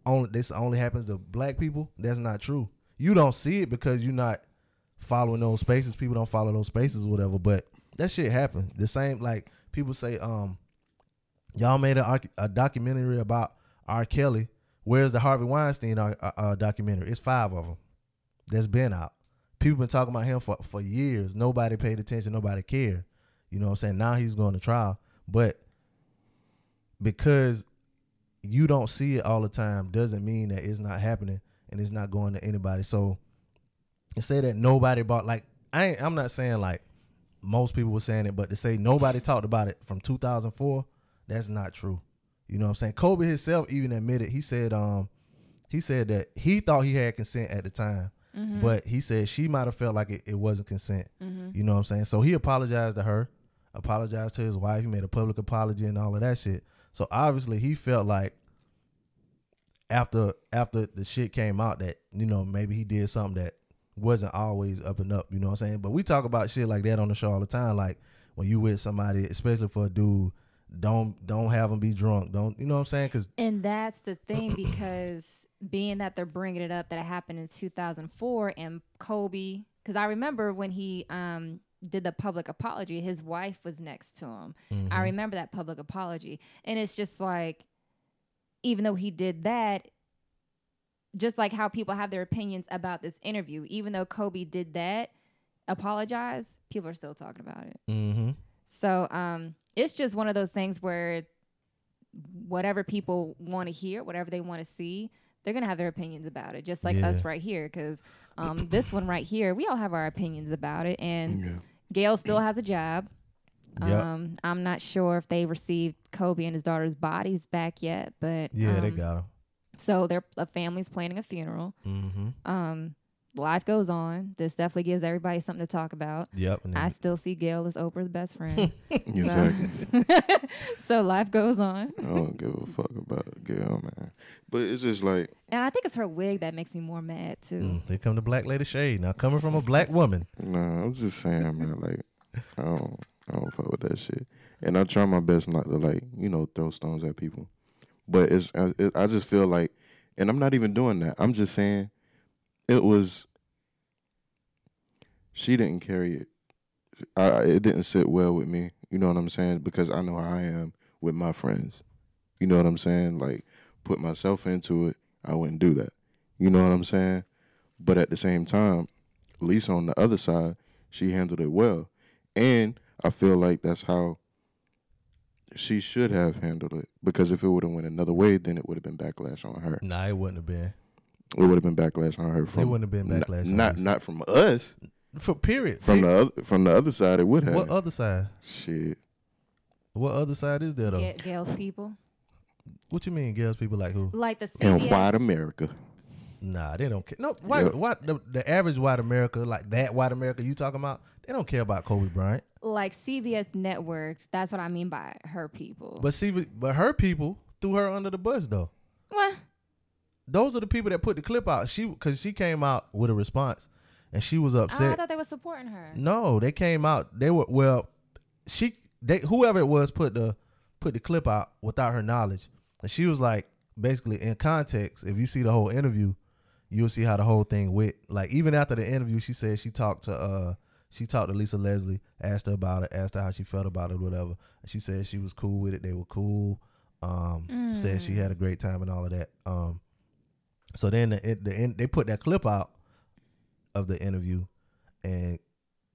only this only happens to black people, that's not true. You don't see it because you're not following those spaces. People don't follow those spaces whatever. But that shit happened. The same like people say, um, y'all made a, a documentary about R. Kelly. Where's the Harvey Weinstein uh, uh, uh, documentary? It's five of them that's been out. People been talking about him for, for years. Nobody paid attention. Nobody cared. You know what I'm saying? Now he's going to trial. But because you don't see it all the time doesn't mean that it's not happening and it's not going to anybody. So and say that nobody bought like I ain't, I'm not saying like most people were saying it, but to say nobody talked about it from 2004, that's not true. You know what I'm saying? Kobe himself even admitted he said um he said that he thought he had consent at the time, but he said she might have felt like it, it wasn't consent. You know what I'm saying? So he apologized to her, apologized to his wife. He made a public apology and all of that shit. So obviously he felt like after after the shit came out that you know maybe he did something that wasn't always up and up. You know what I'm saying? But we talk about shit like that on the show all the time. Like when you with somebody, especially for a dude, don't don't have them be drunk. Don't you know what I'm saying? Because And that's the thing because being that they're bringing it up that it happened in 2004 and Kobe, because I remember when he um, did the public apology, his wife was next to him. I remember that public apology. And it's just like, even though he did that, just like how people have their opinions about this interview, even though Kobe did that, apologize, people are still talking about it. mm-hmm. So um, it's just one of those things where whatever people want to hear, whatever they want to see, they're gonna have their opinions about it, just like Yeah. us right here. Because um, this one right here, we all have our opinions about it, and Yeah. Gayle still has a job. Yep. Um, I'm not sure if they received Kobe and his daughter's bodies back yet, but yeah, they um, got him. So their a family's planning a funeral. Mm-hmm. Um, life goes on. This definitely gives everybody something to talk about. Yep. I then, still see Gayle as Oprah's best friend. Exactly. so life goes on. I don't give a fuck about Gayle, man. But it's just like And I think it's her wig that makes me more mad too. mm, here come to black lady shade. Now coming from a black woman. Nah, I'm just saying, man. Like, I don't, I don't fuck with that shit. And I try my best not to like, you know, throw stones at people. But it's, I, it, I just feel like, and I'm not even doing that. I'm just saying, it was. She didn't carry it I- it didn't sit well with me. You know what I'm saying? Because I know how I am with my friends. You know what I'm saying? Like put myself into it, I wouldn't do that. You know what I'm saying? But at the same time, Lisa on the other side, she handled it well, and I feel like that's how she should have handled it. Because if it would have went another way, then it would have been backlash on her. Nah, it wouldn't have been. It would have been backlash on her from. It wouldn't have been n- backlash on Not not from us. For period. From Period. the other, from the other side, it would have. what other side? Shit. What other side is there though? Ga- Gayle's people, What you mean, girls? People like who? like the In CBS. white America. Nah, they don't care. No, white, Yep. white the, the average white America, like that white America you talking about, they don't care about Kobe Bryant. Like CBS network. That's what I mean by her people. But see, but her people threw her under the bus though. What? Those are the people that put the clip out. She because she came out with a response, and she was upset. I thought they were supporting her. No, they came out. They were well. She they whoever it was put the put the clip out without her knowledge, and she was like basically in context. If you see the whole interview, you'll see how the whole thing went. Like even after the interview, she said she talked to uh she talked to Lisa Leslie, asked her about it, asked her how she felt about it, whatever. And she said she was cool with it. They were cool. Um, said she had a great time and all of that. Um, so then the, it, the end, they put that clip out of the interview, and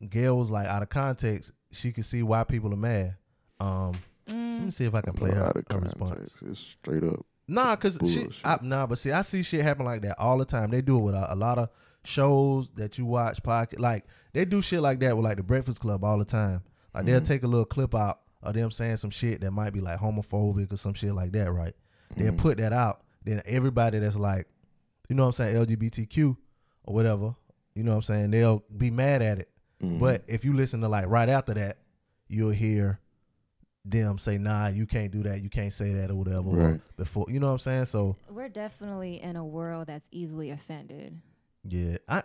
Gayle was like out of context. She could see why people are mad. Um, let me see if I can play her, her response. It's straight up. Nah, cause she, Bullshit. I, nah, but see, I see shit happen like that all the time. They do it with a, a lot of shows that you watch, pocket like they do shit like that with like the Breakfast Club all the time. Like they'll mhm. take a little clip out of them saying some shit that might be like homophobic or some shit like that, right? They'll mhm. put that out. Then everybody that's like, you know what I'm saying, LGBTQ or whatever, you know what I'm saying, they'll be mad at it. Mhm. But if you listen to like right after that, you'll hear them say, "Nah, you can't do that. You can't say that or whatever." or Right. before, you know what I'm saying? So We're definitely in a world that's easily offended. Yeah, I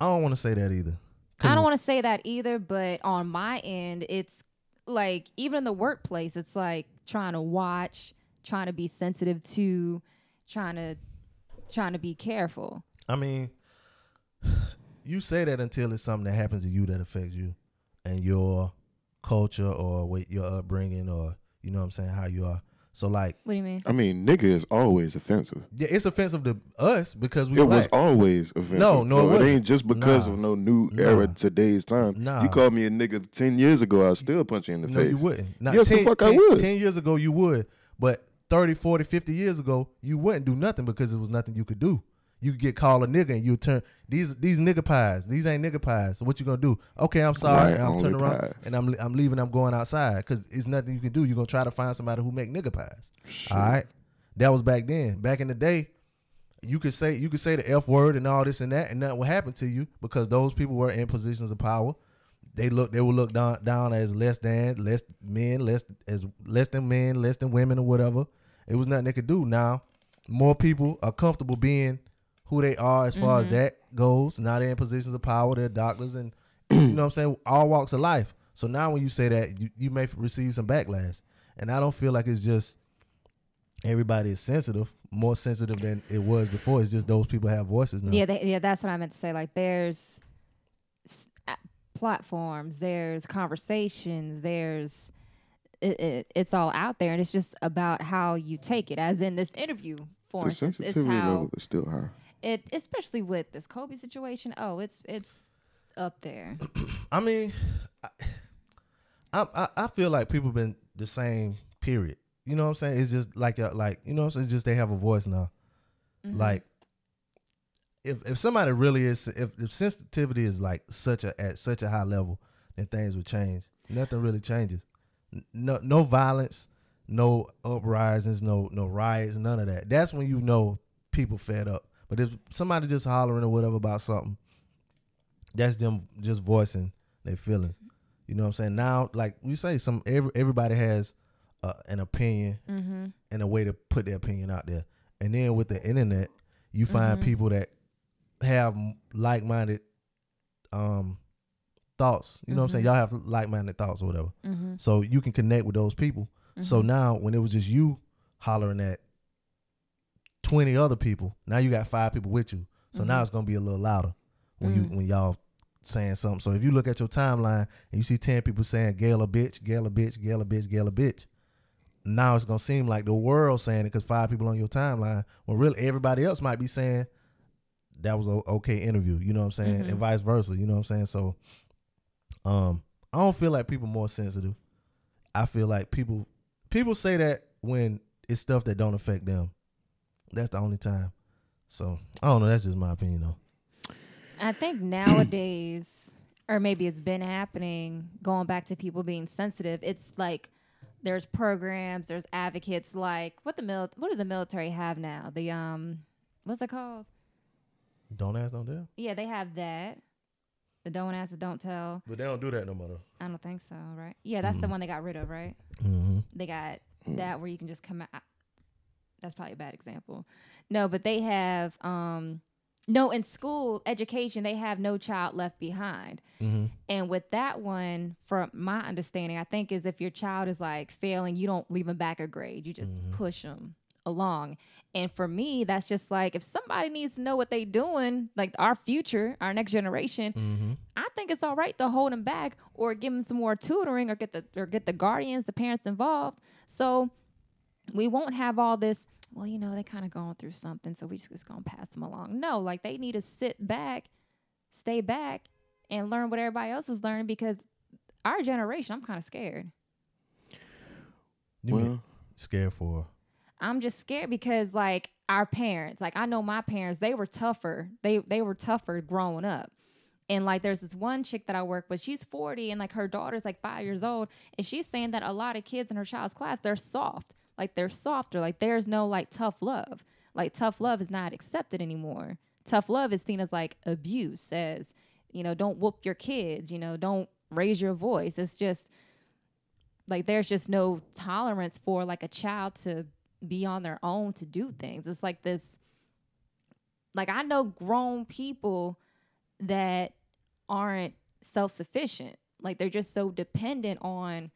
I don't want to say that either. I don't want to say that either, but on my end, it's like even in the workplace, it's like trying to watch, trying to be sensitive to, trying to trying to be careful. I mean, you say that until it's something that happens to you that affects you and your culture or what your upbringing or you know what I'm saying how you are. So like, What do you mean? I mean, nigga is always offensive. yeah, it's offensive to us because we It was always offensive. No, no, it So it, wasn't. ain't just because Nah. of no new Nah. era today's time. Nah. You called me a nigga ten years ago, I'll still punch you in the No, face. you wouldn't. Not Yes, the 10, fuck I 10 would. 10 years ago, you would. But 30, 40, 50 years ago, you wouldn't do nothing because it was nothing you could do. You get called a nigga and you turn these these nigga pies. These ain't nigga pies. So what you gonna do? Okay, I'm sorry. Right, and I'm turning around pies. and I'm I'm leaving. I'm going outside because it's nothing you can do. You're gonna try to find somebody who make nigga pies. All right, that was back then. Back in the day, you could say you could say the f word and all this and that, and nothing would happen to you because those people were in positions of power. They look they will look down down as less than less men, less as less than men, less than women or whatever. It was nothing they could do. Now, more people are comfortable being who they are as far as mm-hmm. that goes. Now they're in positions of power. They're doctors and you know what I'm saying, all walks of life. So now when you say that, you, you may receive some backlash. And I don't feel like it's just everybody is sensitive, more sensitive than it was before. It's just those people have voices now. Yeah, they, yeah, that's what I meant to say. Like, there's s- a- platforms, there's conversations, there's it, it, it's all out there, and it's just about how you take it. As in this interview, for The instance, it's sensitivity how level is still high. It, especially with this Kobe situation. Oh, it's it's up there. I mean, I, I I- feel like people been the same. Period. You know what I'm saying? It's just like a, like you know, what I'm saying? it's just they have a voice now. Mm-hmm. Like if if somebody really is if, if sensitivity is like such a at such a high level, then things would change. Nothing really changes. No no violence, no uprisings, no no riots, none of that. That's when you know people fed up. But if somebody just hollering or whatever about something, that's them just voicing their feelings. You know what I'm saying? Now, like we say, some every, everybody has uh, an opinion mm-hmm. and a way to put their opinion out there. And then with the internet, you find mm-hmm. people that have like-minded um thoughts. You know what I'm saying? Mm-hmm. Y'all have like-minded thoughts or whatever. So you can connect with those people. So now when it was just you hollering at 20 other people, now you got five people with you. So now mm-hmm. it's to be a little louder when you mm. when y'all saying something. So if you look at your timeline and you see ten people saying Gayle a bitch, Gayle a bitch, Gayle a bitch, Gayle a bitch, now it's gonna seem like the world saying it because five people on your timeline, when really everybody else might be saying that was a okay interview. You know what I'm saying, mm-hmm. and vice versa. You know what I'm saying. So, um, I don't feel like people more sensitive. I feel like people people say that when it's stuff that don't affect them. That's the only time. So I don't know. That's just my opinion though. I think nowadays, or maybe it's been happening, going back to people being sensitive, it's like there's programs, there's advocates like what the mil- what does the military have now? The um what's it called? Don't ask, don't tell. Yeah, they have that. The don't ask, the don't tell. But they don't do that no more. though. I don't think so, right? Yeah, that's the one they got rid of, right? Mm-hmm. They got that where you can just come out. That's probably a bad example. No, but they have um no in school education they have no child left behind. Mm-hmm. And with that one, from my understanding, I think is if your child is like failing, you don't leave them back a grade. You just push them along. And for me, that's just like if somebody needs to know what they're doing, like our future, our next generation, Mm-hmm. I think it's all right to hold them back or give them some more tutoring or get the or get the guardians, the parents involved. So we won't have all this. Well, you know, they kind of going through something, so we just, just gonna pass them along. No, like they need to sit back, stay back, and learn what everybody else is learning because our generation, I'm kind of scared. You mean Well, scared for? I'm just scared because like our parents, like I know my parents, they were tougher. They they were tougher growing up. And like there's this one chick that I work with, she's 40 and like her daughter's like 5 years old and she's saying that a lot of kids in her child's class, they're soft. Like they're softer. Like there's no like tough love. Like tough love is not accepted anymore. Tough love is seen as like abuse as, you know, don't whoop your kids, you know, don't raise your voice. It's just like there's just no tolerance for like a child to be on their own to do things. It's like this like I know grown people that aren't self-sufficient. Like they're just so dependent on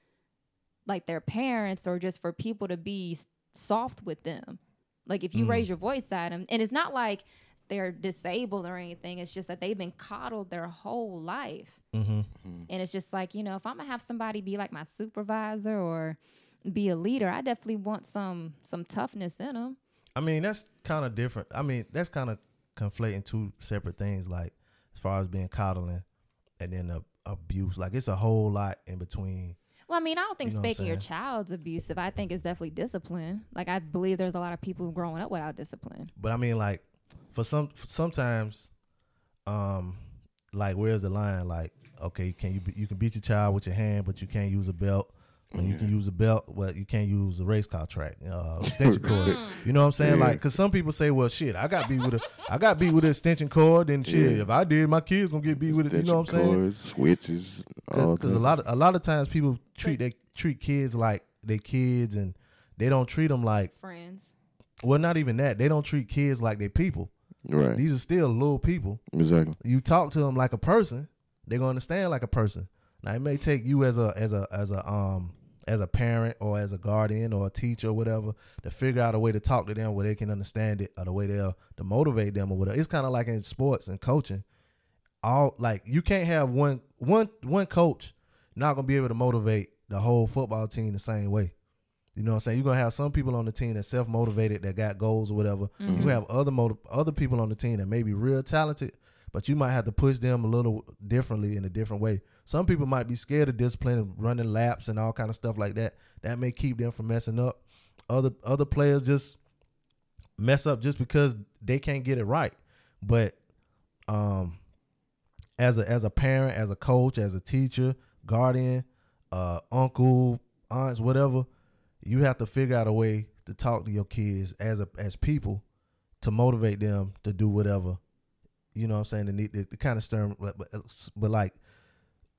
like their parents or just for people to be soft with them. Like if you raise your voice at them and it's not like they're disabled or anything. It's just that they've been coddled their whole life. Mm-hmm. And it's just like, you know, if I'm gonna have somebody be like my supervisor or be a leader, I definitely want some some toughness in them. I mean, that's kind of different. I mean, that's kind of conflating two separate things. Like as far as being coddling and then abuse, like it's a whole lot in between. Well, I mean, I don't think You know spanking your child's abusive. I think it's definitely discipline. Like I believe there's a lot of people growing up without discipline. But I mean, like for some, for sometimes, um, like where's the line? Like, okay, can you be- you can beat your child with your hand, but you can't use a belt. And you can use a belt, but you can't use a race car track, uh, extension cord. You know what I'm saying? Like, cause some people say, well, shit, I got beat with a, I got beat with an extension cord, and shit, Yeah. if I did, my kids gonna get beat with it. You know what I'm saying? Cords, switches, because a lot of a lot of times people treat they treat kids like they kids and they don't treat them like Friends. well not even that they don't treat kids like they people right. these are still little people Exactly. you talk to them like a person they're gonna understand like a person now it may take you as a as a as a um as a parent or as a guardian or a teacher or whatever to figure out a way to talk to them where they can understand it or the way they'll to motivate them or whatever it's kind of like in sports and coaching all like you can't have one one one coach not gonna be able to motivate the whole football team the same way. You know what I'm saying? You're gonna have some people on the team that's self motivated that got goals or whatever. You mm-hmm. have other motiv- other people on the team that may be real talented, but you might have to push them a little differently in a different way. Some people might be scared of discipline and running laps and all kind of stuff like that. That may keep them from messing up. Other other players just mess up just because they can't get it right. But um as a as a parent, as a coach, as a teacher, guardian, uh, uncle, aunts, whatever, you have to figure out a way to talk to your kids as a as people to motivate them to do whatever. You know what I'm saying? The, need- the, the kind of stern, but, but, but like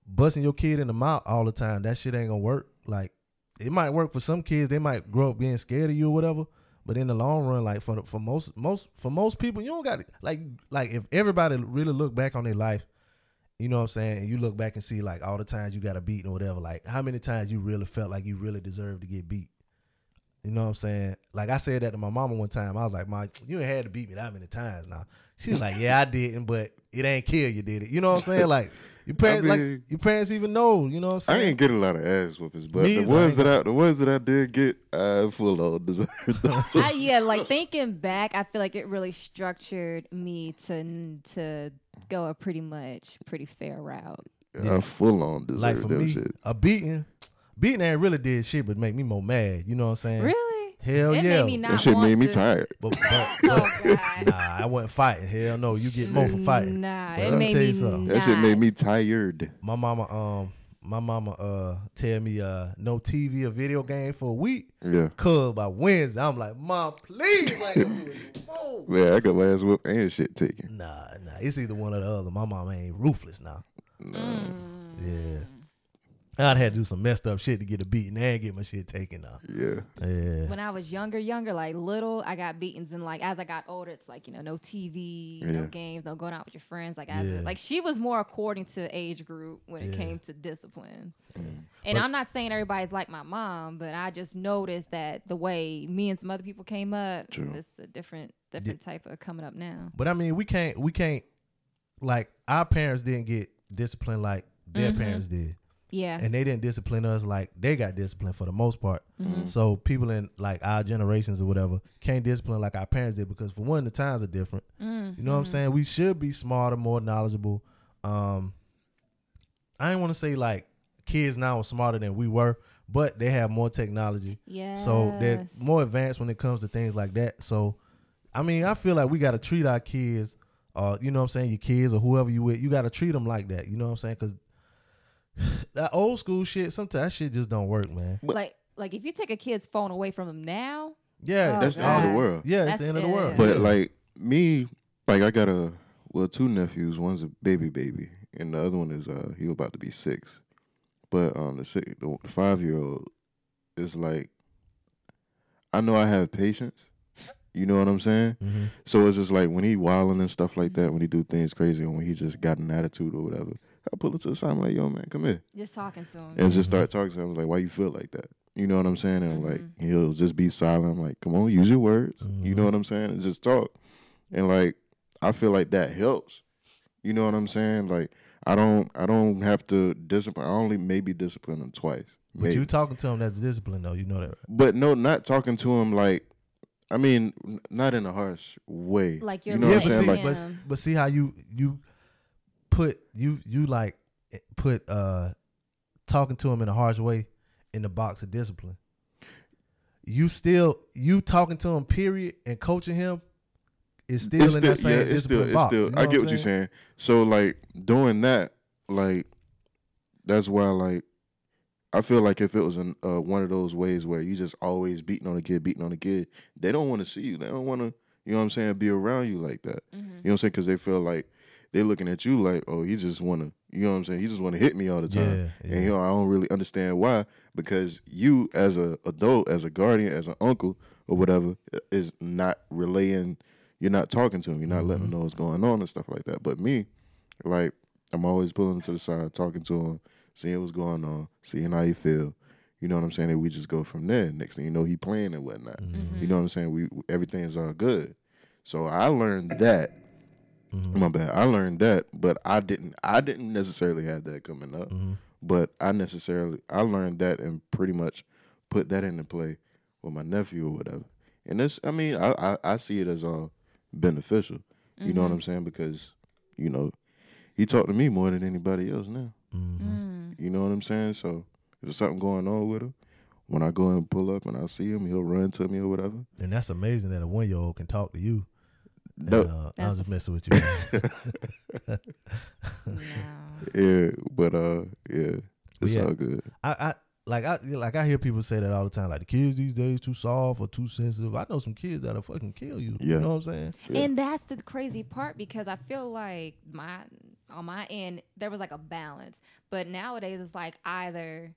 busting your kid in the mouth all the time, that shit ain't gonna work. Like it might work for some kids, they might grow up being scared of you or whatever. But in the long run, like for for most most for most people, you don't got it. Like like if everybody really look back on their life, you know what I'm saying, and you look back and see like all the times you got a beat or whatever, like how many times you really felt like you really deserved to get beat. You know what I'm saying? Like I said that to my mama one time. I was like, "My, you ain't had to beat me that many times now." She's like, "Yeah, I didn't, but it ain't kill you, did it?" You know what I'm saying? Like your parents, mean- like your parents even know. You know what I'm saying? I ain't getting a lot of ass whoopings, but Me the ones I that I the ones that I did get, I full on deserved those. I, yeah, like thinking back, I feel like it really structured me to to go a pretty much pretty fair route. I full on deserved like for me, shit. a beating, beating ain't really did shit, but make me more mad. You know what I'm saying? Really? Hell it yeah. Made me not That shit want made me to- tired. But, but, Oh nah, I wasn't fighting. Hell no, you get more for fighting. Nah, But it let me made tell me you something. That shit made me tired. My mama, um, my mama, uh, tell me, uh, no TV or video game for a week. Yeah. Cause by Wednesday, I'm like, mom, please, like, move. Man, I got my ass whooped and shit taken. Nah, nah, it's either one or the other. My mama ain't ruthless now. Yeah. I'd had to do some messed up shit to get a beating and get my shit taken off. Yeah. Yeah. when I was younger, younger, like little, I got beatings, and like as I got older, it's like you know, no TV, no games, no going out with your friends. Like as Yeah. a, like she was more according to age group when it came to discipline. Mm. And But- I'm not saying everybody's like my mom, but I just noticed that the way me and some other people came up, True. it's a different different type of coming up now. But I mean, we can't, we can't, like, our parents didn't get disciplined like their Mm-hmm. parents did. Yeah, and they didn't discipline us like they got disciplined for the most part. Mm-hmm. So people in like our generations or whatever can't discipline like our parents did because for one, the times are different. Mm-hmm. You know what I'm saying? We should be smarter, more knowledgeable. Um, I didn't want to say like kids now are smarter than we were, but they have more technology. Yeah. So they're more advanced when it comes to things like that. So, I mean, I feel like we got to treat our kids, uh, you know what I'm saying, your kids or whoever you with, you got to treat them like that. You know what I'm saying? Because that old school shit, sometimes that shit just don't work, man. like like if you take a kid's phone away from them now, Yeah, Oh, That's the end of the world. yeah, it's That's- the end of the world. But Yeah. like me, like I got a well, two nephews. One's a baby baby, and the other one is uh he was about to be six. But um the six, the five year old is like, I know I have patience. You know what I'm saying? Mhm. So it's just like when he wilding and stuff like that, when he do things crazy, or when he just got an attitude or whatever, I pull it to the side. I'm like, yo, man, come here, just talking to him. and just start talking to him. I was like, why you feel like that? You know what I'm saying? And I'm like, mm-hmm. he'll just be silent. I'm like, come on, use your words. You know mm-hmm. what I'm saying? And just talk. And like, I feel like that helps. You know what I'm saying? Like, I don't, I don't have to discipline. I only maybe discipline him twice. But you talking to him that's discipline though, you know that, right? But no, not talking to him like, I mean, not in a harsh way. Like you you're know yeah, what I'm see, saying? Like, but, him. but see how you you put you you like put uh talking to him in a harsh way in the box of discipline. You still you talking to him period and coaching him is still it's in still, that same yeah, it's discipline still, it's box. still. you know I get I'm what you're saying. So like doing that, like that's why like I feel like if it was an, uh, one of those ways where you just always beating on a kid, beating on a kid, they don't want to see you. They don't want to, you know what I'm saying, be around you like that. Mm-hmm. You know what I'm saying? Because they feel like they're looking at you like, oh, he just want to, you know what I'm saying? He just want to hit me all the time. Yeah, And you know, I don't really understand why because you as a adult, as a guardian, as an uncle or whatever, is not relaying. You're not talking to him. You're not letting him mm-hmm. know what's going on and stuff like that. But me, like, I'm always pulling him to the side, talking to him, seeing what's going on, seeing how he feel. You know what I'm saying? And we just go from there. Next thing you know, he playing and whatnot. You mm-hmm. know what I'm saying? We everything's all good. So I learned that. Mm-hmm. My bad. I learned that, but I didn't. I didn't necessarily have that coming up. Mm-hmm. But I necessarily I learned that and pretty much put that into play with my nephew or whatever. And this, I mean, I I, I see it as all beneficial. You know what mm-hmm. I'm saying? Because you know, he talked to me more than anybody else now. Mm. You know what I'm saying? So if there's something going on with him, when I go and pull up and I see him, he'll run to me or whatever. And that's amazing that a one year old can talk to you. And, No. uh, I was just messing with you. man. No. Yeah, but uh, yeah, it's yeah. all good. I, I like I like I hear people say that all the time. Like the kids these days too soft or too sensitive. I know some kids that'll fucking kill you. Yeah. You know what I'm saying? And that's the crazy part because I feel like my on my end there was like a balance, but nowadays it's like either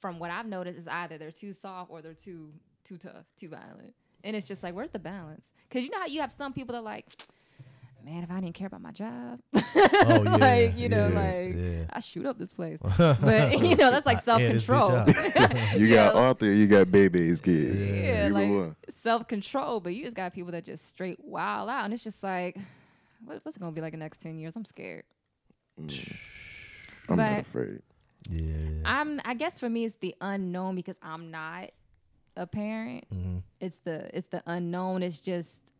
from what I've noticed is either they're too soft or they're too too tough, too violent, and it's just like where's the balance? Because you know how you have some people that are like. man, if I didn't care about my job, Oh yeah, like you know, yeah, like yeah. I shoot up this place. But you know, that's like self control. bitch You Yeah. got Arthur, you got baby's kids. Yeah, Either like self control. But you just got people that just straight wild out, and it's just like, what, what's it gonna be like in the next ten years? I'm scared. Mm. I'm but- not afraid. yeah. I'm. I guess for me, it's the unknown because I'm not a parent. Mm-hmm. It's the it's the unknown. It's just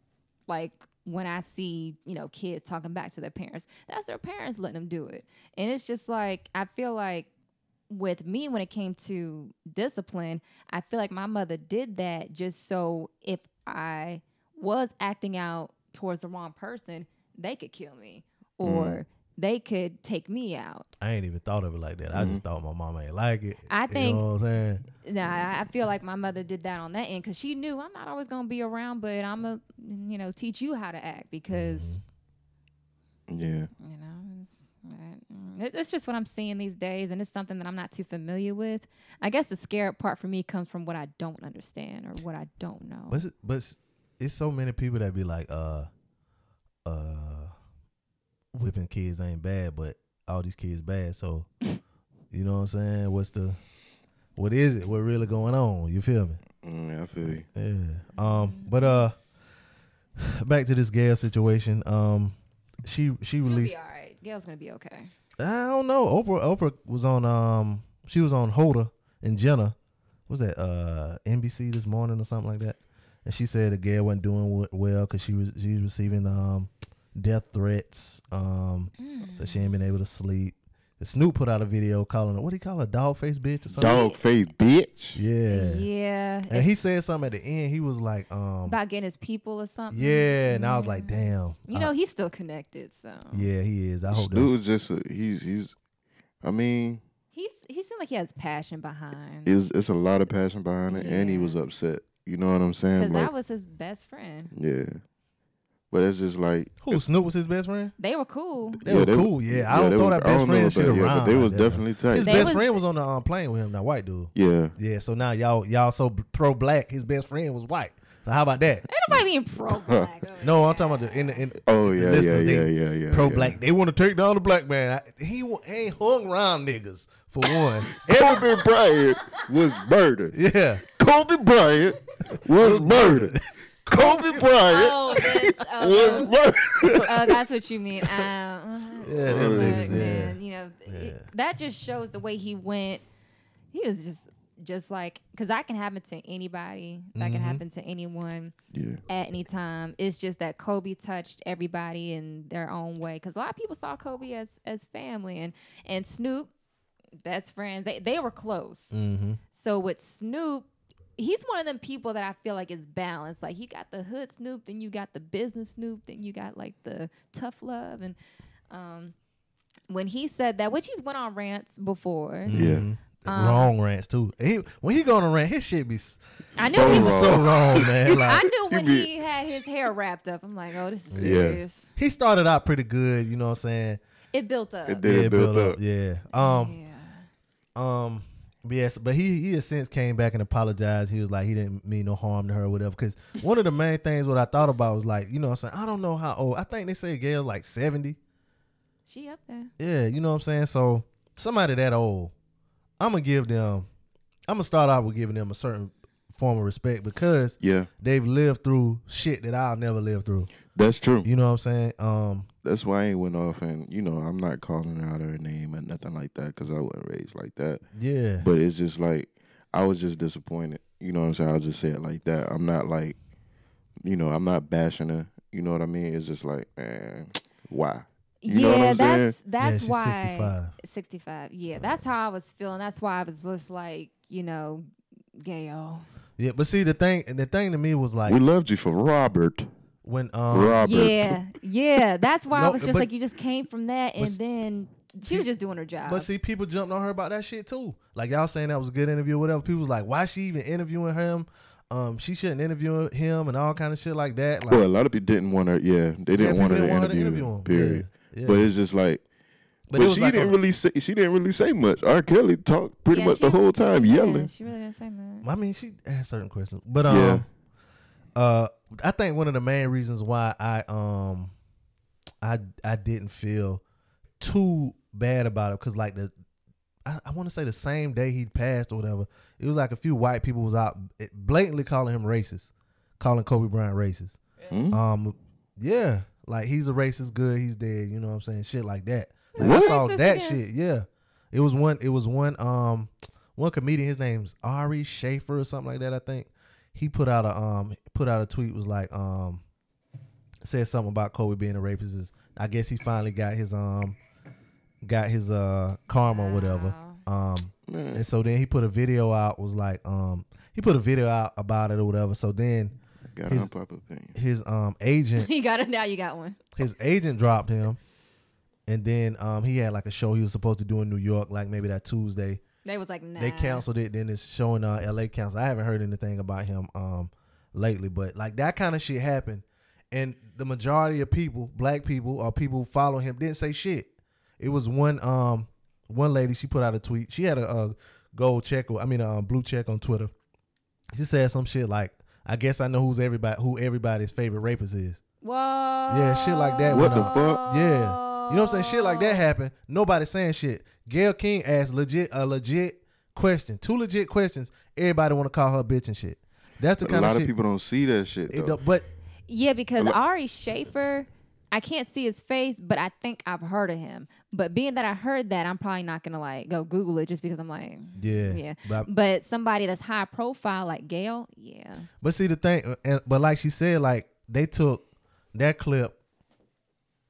like when I see you know kids talking back to their parents. That's their parents letting them do it, and it's just like I feel like with me when it came to discipline, I feel like my mother did that just so if I was acting out towards the wrong person, they could kill me or they could take me out. I ain't even thought of it like that. I Mm-hmm. just thought my mama ain't like it. I you think- know what I'm saying. Nah, I- I feel like my mother did that on that end because she knew I'm not always gonna be around, but I'm gonna, you know, teach you how to act because Yeah. you know it's, uh, just what I'm seeing these days, and it's something that I'm not too familiar with. I guess the scary part for me comes from what I don't understand or what I don't know. But it's, but it's, it's so many people that be like, uh, uh, whipping kids ain't bad, but all these kids bad. So, you know what I'm saying? What's the, what is it? What really going on? You feel me? Yeah, I feel you. Yeah. Um. But uh, back to this Gayle situation. Um, she she She'll released. be all right. Gayle's gonna be okay. I don't know. Oprah Oprah was on um she was on Hoda and Jenna. What was that uh NBC this morning or something like that? And she said that Gayle wasn't doing well because she was she was receiving um death threats. Um, so she ain't been able to sleep. And Snoop put out a video calling her what do he call her dog face bitch or something? Dog face bitch. Yeah. Yeah. And he said something at the end. He was like, um, about getting his people or something. yeah, and I was like, damn. You I- know, he's still connected, so yeah, he is. I hope. that- Snoop's just a, he's he's. I mean, he's he seemed like he has passion behind. it's it's a lot of passion behind it, and he was upset. You know what I'm saying? Because Like, that was his best friend. yeah. But it's just like Who Snoop was his best friend? They were cool. They were cool. Yeah, I don't they throw were- that best know friend about- shit yeah, but. They was that. definitely tight. His They best was- friend was on the um, plane with him, that white dude. yeah. Yeah, so now y'all y'all so pro black. His best friend was white. So how about that? Ain't nobody being pro black. No, I'm talking about the in the in. Oh the yeah, yeah, yeah, yeah, yeah. Pro yeah. black. They want to take down the black man. I, he he ain't hung around niggas for one. Kobe Bryant was murdered. yeah, Kobe Bryant was murdered. Kobe Bryant Oh, that's, oh, was murdered. oh, that's what you mean. Um, yeah, them look, niggas. Yeah. man, you know, it- that just shows the way he went. He was just, just like, because that can happen to anybody. That Mm-hmm. can happen to anyone Yeah. at any time. It's just that Kobe touched everybody in their own way. Because a lot of people saw Kobe as as family, and and Snoop, best friends. They they were close. Mm-hmm. So with Snoop, he's one of them people that I feel like is balanced. Like you got the hood Snoop, then you got the business Snoop, then you got like the tough love. And um, when he said that, which he's went on rants before, Yeah. Um, wrong rants too. He when he going on a rant, his shit be s- I knew So he was. wrong. wrong, man. Like I knew when be- he had his hair wrapped up. I'm like, oh, this is Yeah. serious. he started out pretty good. You know what I'm saying? It built up. It did yeah, build build up. Yeah. Um. yeah. Um, but yes, but he he has since came back and apologized. He was like he didn't mean no harm to her or whatever. Because one of the main things what I thought about was like you know what I'm saying I don't know how old I think they say Gayle's like seventy. She up there. Yeah, you know what I'm saying. So somebody that old, I'm gonna give them. I'm gonna start out with giving them a certain form of respect because Yeah. they've lived through shit that I'll never live through. That's true. You know what I'm saying? Um, That's why I ain't went off and you know I'm not calling out her name or nothing like that because I wasn't raised like that. yeah, But it's just like I was just disappointed. You know what I'm saying? I'll just say it like that. I'm not like, you know, I'm not bashing her. You know what I mean? It's just like, man, why? You yeah, know what I'm saying? that's that's yeah, she's why 65. 65. Yeah, that's how I was feeling. That's why I was just like, you know, Gayle. yeah. But see, the thing, the thing to me was like we loved you for Robert. When um, Robert. Yeah, yeah. That's why I was just but- like, you just came from that, and s- then she was just doing her job. But see, people jumped on her about that shit too. Like y'all saying that was a good interview, or whatever. People was like, why she even interviewing him? Um, she shouldn't interview him and all kind of shit like that. Like, Well, a lot of people didn't want her. Yeah, they didn't Yeah, want, her to didn't want her to interview. interview him. Period. Yeah, yeah. But it's just like, but, but, she like didn't on- really say. She didn't really say much. R. Kelly talked pretty Yeah, much the whole time, yeah, yelling. she really didn't say much. I mean, she asked certain questions, but um, Yeah. uh, I think one of the main reasons why I um I I didn't feel too bad about it because like the I, I want to say the same day he passed or whatever, it was like a few white people was out eh, blatantly calling him racist, calling Kobe Bryant racist. Hmm? Um, yeah, like he's a racist. Good, he's dead. You know what I'm saying? Shit like that. Like, What? I saw Racist that against- shit. Yeah, it was one. It was one. Um, one comedian. His name's Ari Shaffir or something like that. I think he put out a um put out a tweet was like um said something about Kobe being a rapist. Is I guess he finally got his um got his uh karma or whatever. Um, Man. and so then he put a video out. Was like um he put a video out about it or whatever. So then Got his- an unpopular opinion. his um agent He got it now. You got one. his agent dropped him, and then um he had like a show he was supposed to do in New York, like maybe that Tuesday. They was like, nah. They canceled it. Then it's showing uh L.A. council. I haven't heard anything about him um lately, but like that kind of shit happened, and the majority of people, black people or people who follow him, didn't say shit. It was one um one lady she put out a tweet. She had a, a gold check, or I mean a um, blue check on Twitter. She said some shit like, "I guess I know who's everybody who everybody's favorite rapist is." Whoa. Yeah, shit like that. What the up. fuck? Yeah. You know what I'm saying? Shit like that happened. Nobody saying shit. Gayle King asked legit a legit question. Two legit questions. Everybody want to call her bitch and shit. That's the kind A lot of of people don't see that shit though. do- but Yeah, because lo- Ari Shaffir, I can't see his face, but I think I've heard of him. But being that I heard that, I'm probably not gonna like go Google it just because I'm like, yeah, yeah. But, But somebody that's high profile like Gayle, yeah. but see the thing, and but like she said, like they took that clip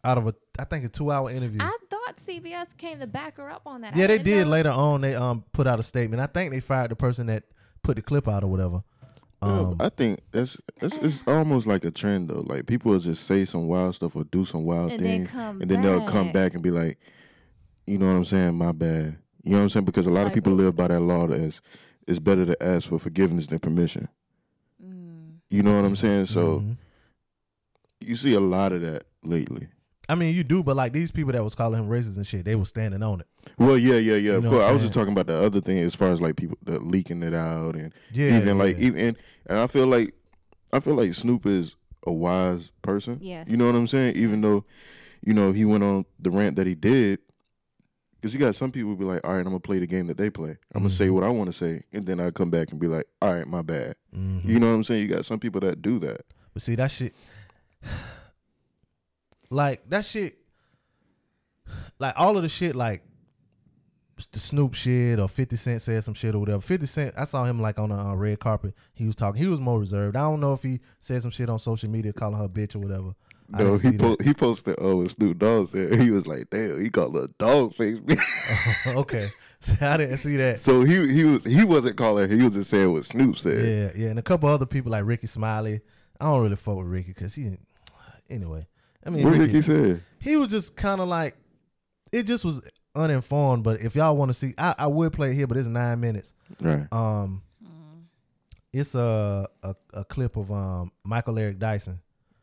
out of a I think a two hour interview. I thought CBS came to back her up on that. yeah, I they didn't know- later on. They um put out a statement. I think they fired the person that put the clip out or whatever. Yeah, Um, I think that's it's, it's almost like a trend though. Like people will just say some wild stuff or do some wild And things, and then they'll come back. back and be like, you know what I'm saying? My bad. You know what I'm saying? Because a lot of people live by that law that is it's better to ask for forgiveness than permission. Mm. You know what I'm saying? So mhm. you see a lot of that lately. I mean, you do, but like these people that was calling him racist and shit, they was standing on it. Well, yeah, yeah, yeah. You Of course, I'm was just talking about the other thing as far as like people that leaking it out and Yeah, even like even and, and I feel like I feel like Snoop is a wise person. Yes. You know what I'm saying? Even though, you know, he went on the rant that he did. Because you got some people be like, all right, I'm gonna play the game that they play. I'm gonna say Mm-hmm. what I want to say, and then I come back and be like, all right, my bad. Mhm. You know what I'm saying? You got some people that do that. But see that shit, like that shit, like all of the shit, like the Snoop shit or Fifty Cent said some shit or whatever. Fifty Cent, I saw him like on a uh, red carpet. He was talking. He was more reserved. I don't know if he said some shit on social media calling her bitch or whatever. No, he po- he posted oh and Snoop Dogg said he was like, damn, he called her dog face. that. okay, so I didn't see that. so he he was he wasn't calling her, he was just saying what Snoop said. Yeah, yeah, and a couple other people like Rickey Smiley. I don't really fuck with Ricky because he. Anyway, I mean, What Ricky, Ricky said? he was just kind of like it just was uninformed but if y'all want to see I, I would play it here but it's nine minutes Right. um it's a, a a clip of um michael eric dyson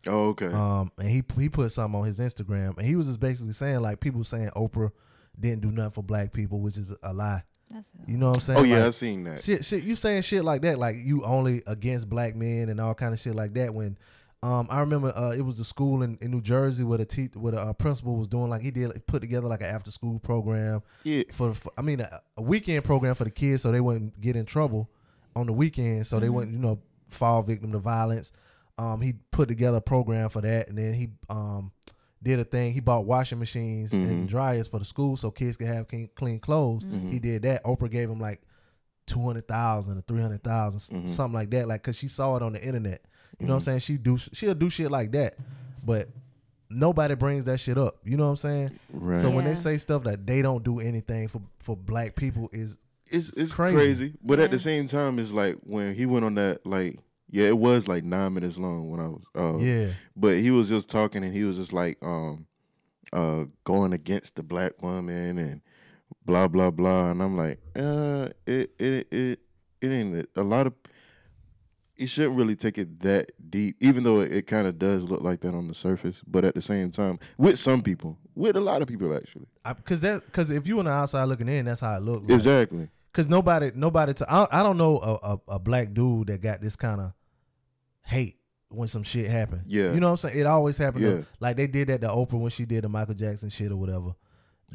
Oh, okay. um and he he put something on his instagram and he was just basically saying like people saying oprah didn't do nothing for black people which is a lie That's you know what i'm saying oh yeah, Like, I seen that. shit, shit, you saying shit like that, like you only against black men and all kind of shit like that. When, um, I remember uh, it was a school in, in New Jersey where the te- where the uh, principal was doing like he did put together like an after school program Yeah. for, for I mean a, a weekend program for the kids so they wouldn't get in trouble on the weekend so they wouldn't you know fall victim to violence. Um, he put together a program for that and then he um did a thing. He bought washing machines and dryers for the school so kids could have clean, clean clothes. He did that. Oprah gave him like two hundred thousand or three hundred something like that. Like, cause she saw it on the internet. You know what I'm saying? She do she'll do shit like that, but nobody brings that shit up. You know what I'm saying? Right. So when they say stuff that they don't do anything for for black people is it's it's crazy. crazy. But at the same time, it's like when he went on that, like, yeah, it was like nine minutes long when I was, uh, yeah But he was just talking, and he was just like, um, uh, going against the black woman and blah blah blah. And I'm like, uh, it it it it ain't a lot of. You shouldn't really take it that deep, even though it, it kind of does look like that on the surface. But at the same time, with some people, with a lot of people, actually, because that because if you on the outside looking in, that's how it looks. Like, exactly. Because nobody, nobody. To, I, I don't know a, a, a black dude that got this kind of hate when some shit happened. Yeah. you know what I'm saying. It always happened. to- Yeah. like they did that to Oprah when she did the Michael Jackson shit or whatever.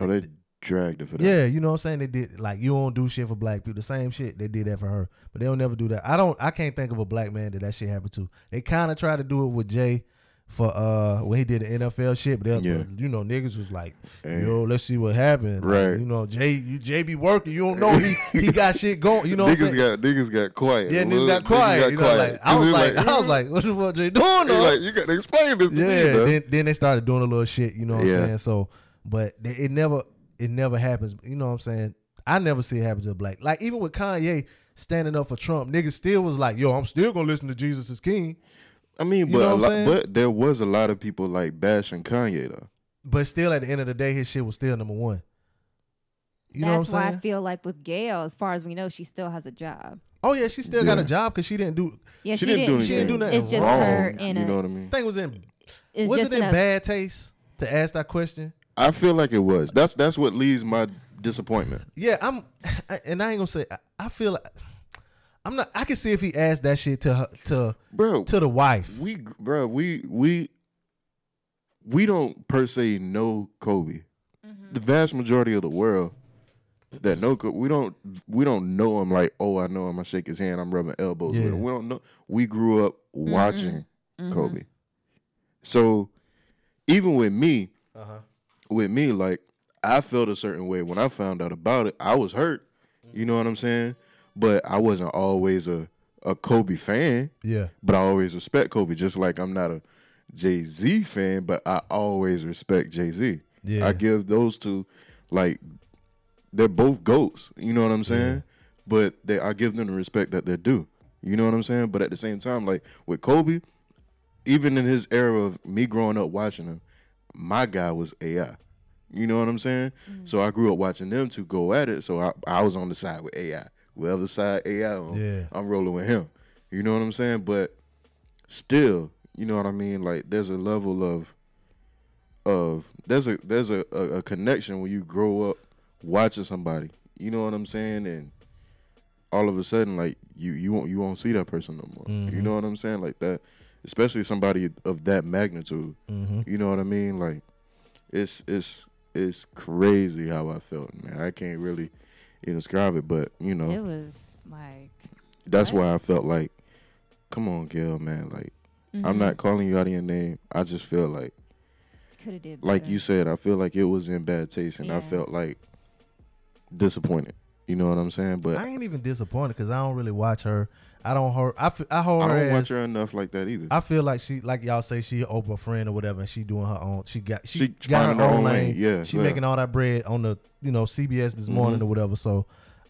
Oh, they dragged it for that. Yeah, you know what I'm saying. They did like you don't do shit for black people. The same shit they did that for her, but they don't never do that. I don't. I can't think of a black man that that shit happened to. They kind of tried to do it with Jay for uh when he did the NFL shit, but Yeah. you know niggas was like, yo, let's see what happened. Like, Right. you know, Jay, you Jay be working. You don't know he he got shit going. You know what I'm niggas got niggas got quiet. yeah, niggas got quiet. got you know, like I was he like, I was like, what the fuck Jay doing? though? like, you got to explain this to me. Yeah, then then they started doing a little shit, you know what Yeah. I'm saying? So, but they, it never it never happens, you know what I'm saying? I never see it happen to a black. Like even with Kanye standing up for Trump, niggas still was like, "Yo, I'm still going to listen to Jesus is King." I mean, You but a lot, but there was a lot of people like bashing Kanye though. But still at the end of the day his shit was still number 1. You know That's what I'm why saying? I feel like with Gayle, as far as we know, she still has a job. oh yeah, she still got a job cuz she didn't do Yeah, She she, didn't do She didn't do nothing It's just wrong, her in you a. know what I mean? thing was in it's was it in a- bad taste to ask that question? I feel like it was. That's that's what leads my disappointment. Yeah, I'm, and I ain't gonna say. I, I feel like I'm not. I can see if he asked that shit to her, to Bro, to the wife. we bro, we we we don't per se know Kobe. Mm-hmm. The vast majority of the world that know Kobe, we don't we don't know him like, oh, I know him. I shake his hand. I'm rubbing elbows Yeah. with him. We don't know. We grew up Mm-hmm. watching Kobe. So even with me, Uh-huh. With me, like I felt a certain way when I found out about it. I was hurt. You know what I'm saying? But I wasn't always a a Kobe fan Yeah, but I always respect Kobe. Just like I'm not a Jay Z fan, but I always respect Jay Z. Yeah. I give those two like they're both goats. You know what I'm saying? But they I give them the respect that they're due. You know what I'm saying? But at the same time, like with Kobe, even in his era of me growing up watching him, my guy was AI. You know what I'm saying? So I grew up watching them two go at it. So I, I was on the side with AI. Whoever side AI on, Yeah. I'm rolling with him. You know what I'm saying? But still, you know what I mean? Like there's a level of of there's a there's a, a, a connection when you grow up watching somebody. You know what I'm saying? And all of a sudden, like you you won't you won't see that person no more. Mm-hmm. You know what I'm saying? Like that, especially somebody of that magnitude. Mm-hmm. You know what I mean? Like it's it's it's crazy how I felt, man. I can't really describe it, but you know, It was like. that's Right. why I felt like, come on, Gil, man. Like Mm-hmm. I'm not calling you out of your name. I just feel like, Could have did. like you said, I feel like it was in bad taste, and I felt like disappointed. You know what I'm saying? But I I, ain't even disappointed because I don't really watch her. I don't her. I feel, I hold her. don't watch her enough like that either. I feel like she, like y'all say, she Oprah friend or whatever, and she doing her own. She got she, She got her own lane. lane, yeah, she yeah. making all that bread on the you know CBS this morning Mm-hmm. or whatever. So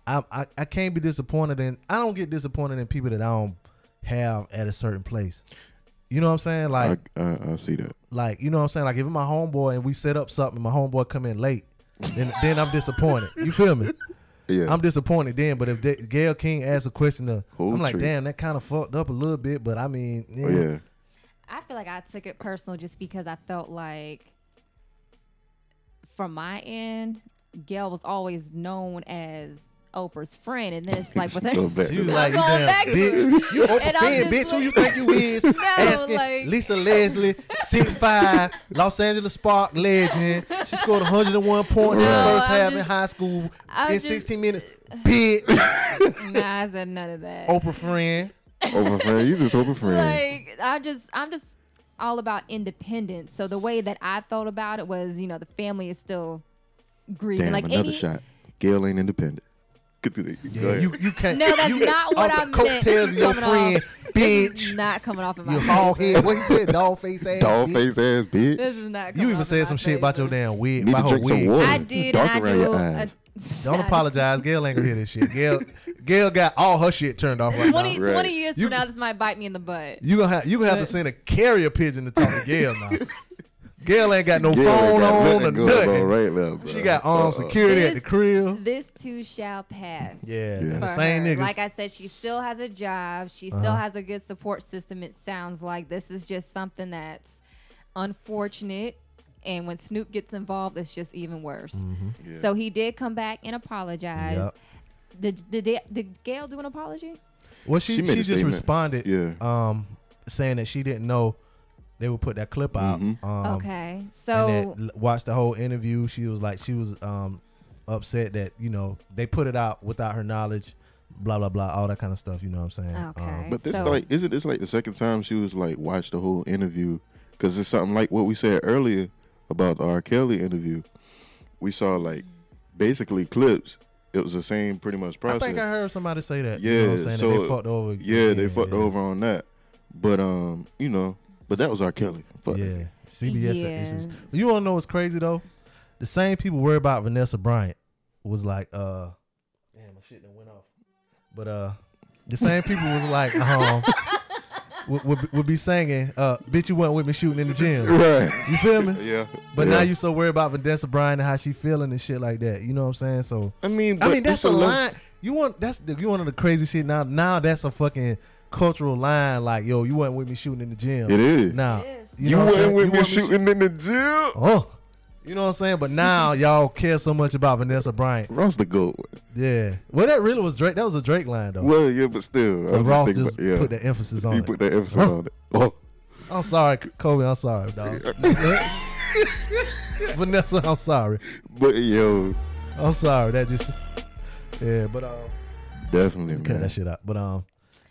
I, I I can't be disappointed in. I don't get disappointed in people that I don't have at a certain place. You know what I'm saying? Like I, I, I see that. like you know what I'm saying? Like if my homeboy and we set up something, and my homeboy come in late, then then I'm disappointed. You feel me? Yeah, I'm disappointed then. But if they, Gayle King asks a question, to, I'm like, tree. damn, that kind of fucked up a little bit. But I mean, yeah, Oh, yeah. I feel like I took it personal just because I felt like, from my end, Gayle was always known as Oprah's friend, and then it's like with her. She was like, you I'm going damn back bitch. You open And I'm fan, just bitch. Who you think you is? Asking like- Lisa Leslie, six five, Los Angeles Spark legend. She scored 101 points in the No, first I'm half in just- high school I'm in just- 16 minutes. Bitch, nah, I said none of that. Oprah friend. Open friend, you just open friend. like I just I'm just all about independence. So the way that I felt about it was, you know, the family is still grieving. Damn, like another any, shot. Gayle ain't independent. Go Yeah, ahead. you you can't. No, that's you, not what I the meant. Coattails of your Coming friend, off- This is bitch. not coming off of my You face, hog bro. head. What he said? Dog face ass. Dog bitch. face ass bitch. This is not. You coming even off in said my some shit face, about your damn wig. Need to about her drink some wig. water. I did, Dark and I around do. your a- eyes. Don't apologize. Gayle ain't gonna hear this shit. Gayle, Gayle got all her shit turned off right 20, now. Right. 20 years You- from now, this might bite me in the butt. You gonna have you gonna have to send a carrier pigeon to talk to Gayle now. Gayle ain't got no Gayle phone got on or nothing nothing. on right now, bro. She got armed Uh-uh. security at the This- crib. This too shall pass. Yeah, Yeah. the same her. niggas. Like I said, she still has a job. She still Uh-huh. has a good support system. It sounds like this is just something that's unfortunate. And when Snoop gets involved, it's just even worse. Mm-hmm. So he did come back and apologize. Yep. Did, did, did Gayle do an apology? well, she She she, just statement. responded. Yeah. Um, saying that she didn't know they would put that clip out. Mhm. Um, okay, and so that l- watched the whole interview. She was like, she was um upset that you know they put it out without her knowledge. Blah blah blah, all that kind of stuff. You know what I'm saying? Okay. Um, But this So- like isn't this like the second time she was like watched the whole interview because it's something like what we said earlier about the R. Kelly interview. We saw like basically clips. It was the same pretty much process. I think I heard somebody say that. you know what I'm Yeah, saying? so- that they fucked over. yeah, they again, fucked yeah. over on that. But um, you know, but that was R. Kelly. Fuck Yeah. CBS Yes. issues. You want to know what's crazy though? The same people worry about Vanessa Bryant was like, uh, damn, my shit done went off. But uh, the same people was like, um, would, would, would be singing, uh, bitch, you went with me shooting in the gym. Right. You feel me? Yeah. But yeah. now you so worried about Vanessa Bryant and how she feeling and shit like that. You know what I'm saying? So I mean, I mean that's it's a level- line. You want that's the, you one of the crazy shit now. Now that's a fucking cultural line. Like yo, you went with me shooting in the gym. It is. Now It is. You, know what I'm saying? with You me want shooting in the gym. Oh, you know what I'm saying? But now y'all care so much about Vanessa Bryant. Ross the goat. Yeah. Well, that really was Drake. That was a Drake line though. Well, yeah, but still, but I'm Ross thinking just about- yeah. put the emphasis on he it. put the emphasis Huh. on it. Oh, I'm sorry, Kobe. I'm sorry, dog. Vanessa, I'm sorry. but yo, I'm sorry. That just yeah. But um, definitely, cut man. that shit out. But um,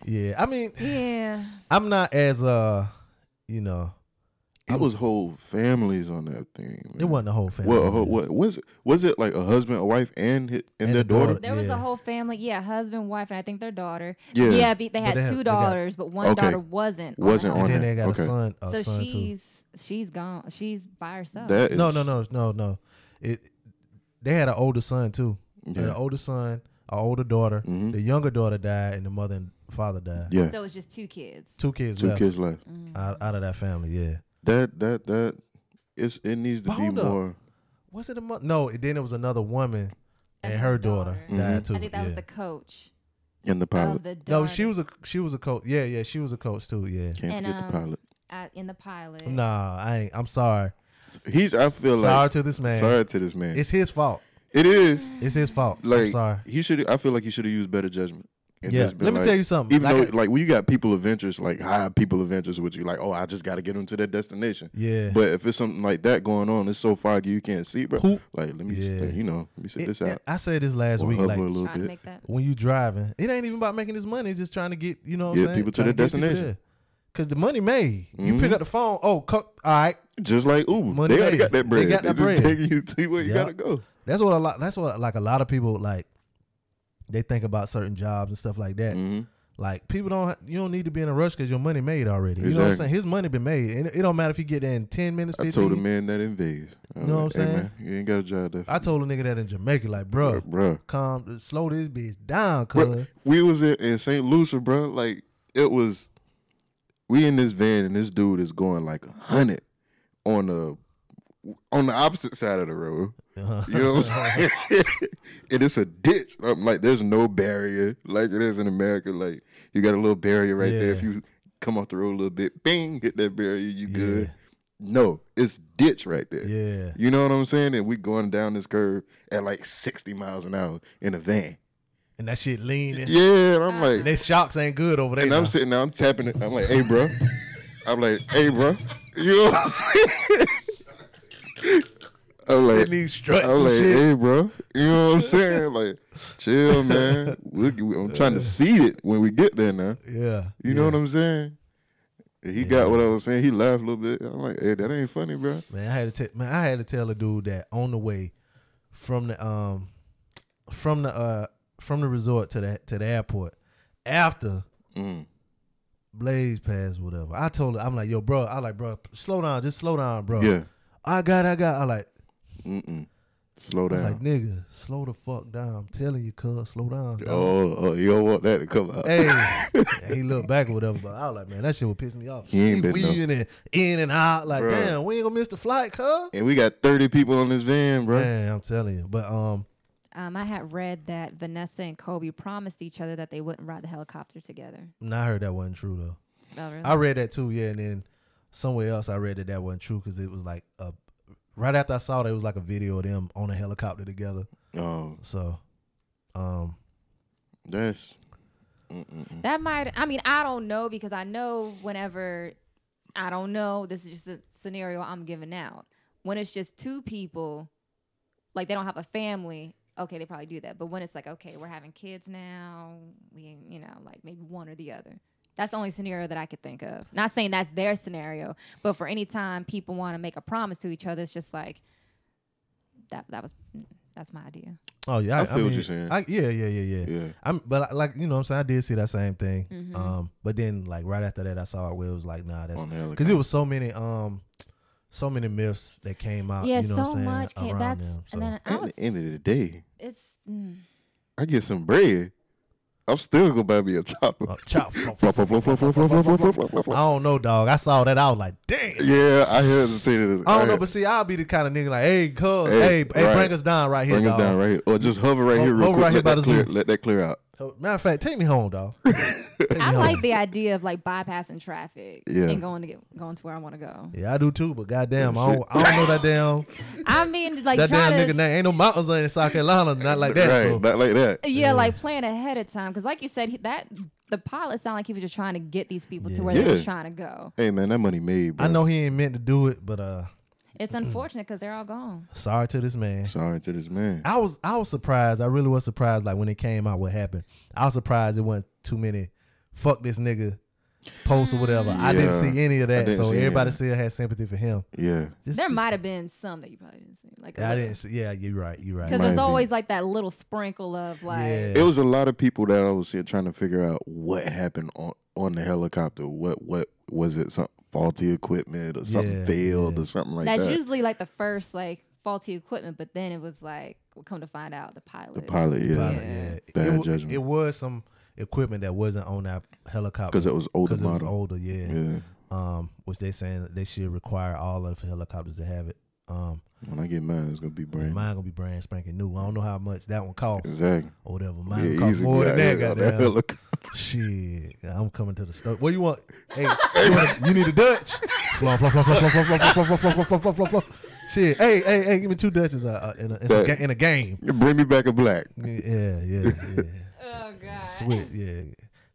yeah. I mean, yeah, I'm not as uh, you know, It was whole families on that thing. it wasn't a whole family. Well, a whole, what was it? Was it like a husband, a wife, and hi- and, And their daughter? daughter. there was a whole family. Yeah, husband, wife, and I think their daughter. Yeah. Yeah, be- they had they had- two they got- daughters, but one Okay. daughter wasn't. Wasn't it. on And then there. they got Okay. a son. A So son too. she's she's gone. She's by herself. That is, No, no, no, no, no. It. They had an older son too. They had Yeah. an older son, an older daughter. Mhm. The younger daughter died, and the mother and father died. Yeah, So it's just two kids. Two kids two left kids left. out, out of that family. Yeah. That that that it's it needs to But be hold up. more. Was it a mother? No. it- Then it was another woman, and And her her daughter, daughter. died Mhm. too. I think that yeah. was the coach In the pilot, of the no, she was a she was a coach. Yeah, yeah, she was a coach too. Yeah. can't and, forget um, the pilot. at, in the pilot. Nah, I ain't. I'm sorry. He's. I feel sorry like to this man. sorry to this man. It's his fault. it is It's his fault. I'm like sorry. he should. I feel like he should have used better judgment. And Yeah. just been Let me like- tell you something. Even Like though, I- like when you got people of interest, like high people of interest with you, like, oh, I just got to get them to their destination. Yeah. But if it's something like that going on, it's so foggy you can't see, bro. Who- Like, let me, Yeah. just, you know, let me sit It- this out. I said this last Or week. Like a little to bit. make that. when you driving, it ain't even about making this money. It's just trying to get you know what I'm Get saying? people to Trying their get destination. there. Cause the money made. You pick Mhm. up the phone. Oh, co- all right. Just like Uber, Money they already made. got that bread. They bread. got that just bread. taking you to where you Yep. gotta go. That's what a lot. That's what like a lot of people like. They think about certain jobs and stuff like that. hmm Like people don't. You don't need to be in a rush because your money made already. You know what I'm saying? His money been made, and it don't matter if he get there in ten minutes, I fifteen. told a man that in Vegas. I was know what I'm hey, saying? man, you ain't got a job there. I told a nigga that in Jamaica, like, bro, bro. calm, slow this bitch down, cuz. We was in, in St. Lucia, bro. Like it was, we in this van and this dude is going like a hundred on the on the opposite side of the road. Uh-huh. You know what I'm saying? and it's a ditch. I'm like, there's no barrier like it is in America. Like you got a little barrier right there. If you come off the road a little bit, bing, hit that barrier, you Yeah. good. No, it's ditch right there. Yeah. You know what I'm saying? And we going down this curve at like 60 miles an hour in a van. And that shit leaning. Yeah, and I'm like, And they shocks ain't good over there. and I'm sitting there, I'm tapping it. I'm like, hey, bro. I'm like, hey, bro. You know what I'm saying? I'm like, need struts I'm like, shit. hey, bro. You know what I'm saying? Like, chill, man. we I'm trying to seed it when we get there now. Yeah. You know what I'm saying? He got what I was saying. He laughed a little bit. I'm like, hey, that ain't funny, bro. Man, I had to tell man, I had to tell a dude that on the way from the um from the uh from the resort to the to the airport after Mm. Blaze passed whatever. I told her, I'm like, yo, bro, I like, bro, slow down, just slow down, bro. Yeah. I got, I got. I like, Mm-mm. Slow I was down. like, nigga, slow the fuck down. I'm telling you, cuz, slow down. dog." oh, oh, you don't want that to come out. Hey, And he looked back or whatever, but I was like, man, that shit would piss me off. He ain't been no- weaving and in and out, like, Bruh. damn, we ain't gonna miss the flight, cuz. And we got 30 people on this van, bro. Man, I'm telling you, but um, Um, I had read that Vanessa and Kobe promised each other that they wouldn't ride the helicopter together. nah, I heard that wasn't true though. Oh, really? I read that too, yeah, and then somewhere else I read that that wasn't true because it was like a right after I saw that it was like a video of them on a helicopter together. Oh, So, um, that's That might. I mean, I don't know because I know whenever I don't know. This is just a scenario I'm giving out. When it's just two people, like they don't have a family. Okay, they probably do that. But when it's like, okay, we're having kids now, we, you know, like maybe one or the other. That's the only scenario that I could think of. Not saying that's their scenario, but for any time people want to make a promise to each other, it's just like that. That was that's my idea. Oh yeah, I feel what mean, you're saying. I, yeah, yeah, yeah, yeah. Yeah. I'm, but I- like you know, what I'm saying I did see that same thing. Mm-hmm. Um, but then like right after that, I saw it where it was like, nah, that's On the because it was so many, um, so many myths that came out. yeah, you know what I'm so saying, much. Can, around that's them. So. and then I At the end of the day, It's. Mm, I get some bread. I'm still gonna buy me a chopper. Uh, chop. I don't know, dog. I saw that. I was like, damn. Yeah, I hesitated. I don't know, but see, I'll be the kind of nigga like, hey, cuz, hey, hey, bring us down right here. Bring us down right here. Or just hover right here real quick. Let that clear out. So, Matter of fact, take me home, dog. Me I home. like the idea of like bypassing traffic Yeah. and going to get going to where I want to go. Yeah, I do too, but goddamn, I don't, I don't know that damn, I mean, like that damn to, nigga name. Ain't no mountains in South Carolina, not like that. right, so. not like that. yeah, Yeah. like plan ahead of time because, like you said, he- that the pilot sounded like he was just trying to get these people Yeah. to where they Yeah. was trying to go. Hey man, that money made. Bro. I know he ain't meant to do it, but uh, It's unfortunate because they're all gone. sorry to this man. Sorry to this man. I was I was surprised. I really was surprised. Like when it came out, what happened? I was surprised it wasn't too many. Fuck this nigga posts or whatever. I didn't see any of that, so see any of everybody that. still had sympathy for him. Yeah, Just, There just- might have been some that you probably didn't see, like I didn't see. Yeah, you're right. You're right. because Might there's be. always like that little sprinkle of like. Yeah. it was a lot of people that I was here trying to figure out what happened on on the helicopter. What what was it? Some faulty equipment or something Yeah, failed yeah. or something like That's that. That's usually like the first like faulty equipment, but then it was like we'll come to find out the pilot. the pilot, yeah, Pilot, Yeah. yeah. Bad it, judgment. It was some equipment that wasn't on that helicopter because it was older 'cause it was model. older. Yeah. Yeah. Um, which they saying they should require all of the helicopters to have it. Um, When I get mine, it's gonna be brand. mine gonna be brand spanking new. I don't know how much that one costs Exactly. or whatever. Mine Yeah, costs more than that. Yeah, on that Goddamn. helicopter. Shit, I'm coming to the store. What you want? Hey, you, want you need a Dutch? Flop, flop, flop, flop, flop, flop, flop, flop, flop, flop, flop, flop, flop, flop. Shit, hey, hey, hey, give me two Dutches uh, uh, in, a, in, a, That- ga- in a game. Bring me back a black. Yeah, yeah, yeah. Oh god. Sweet, yeah.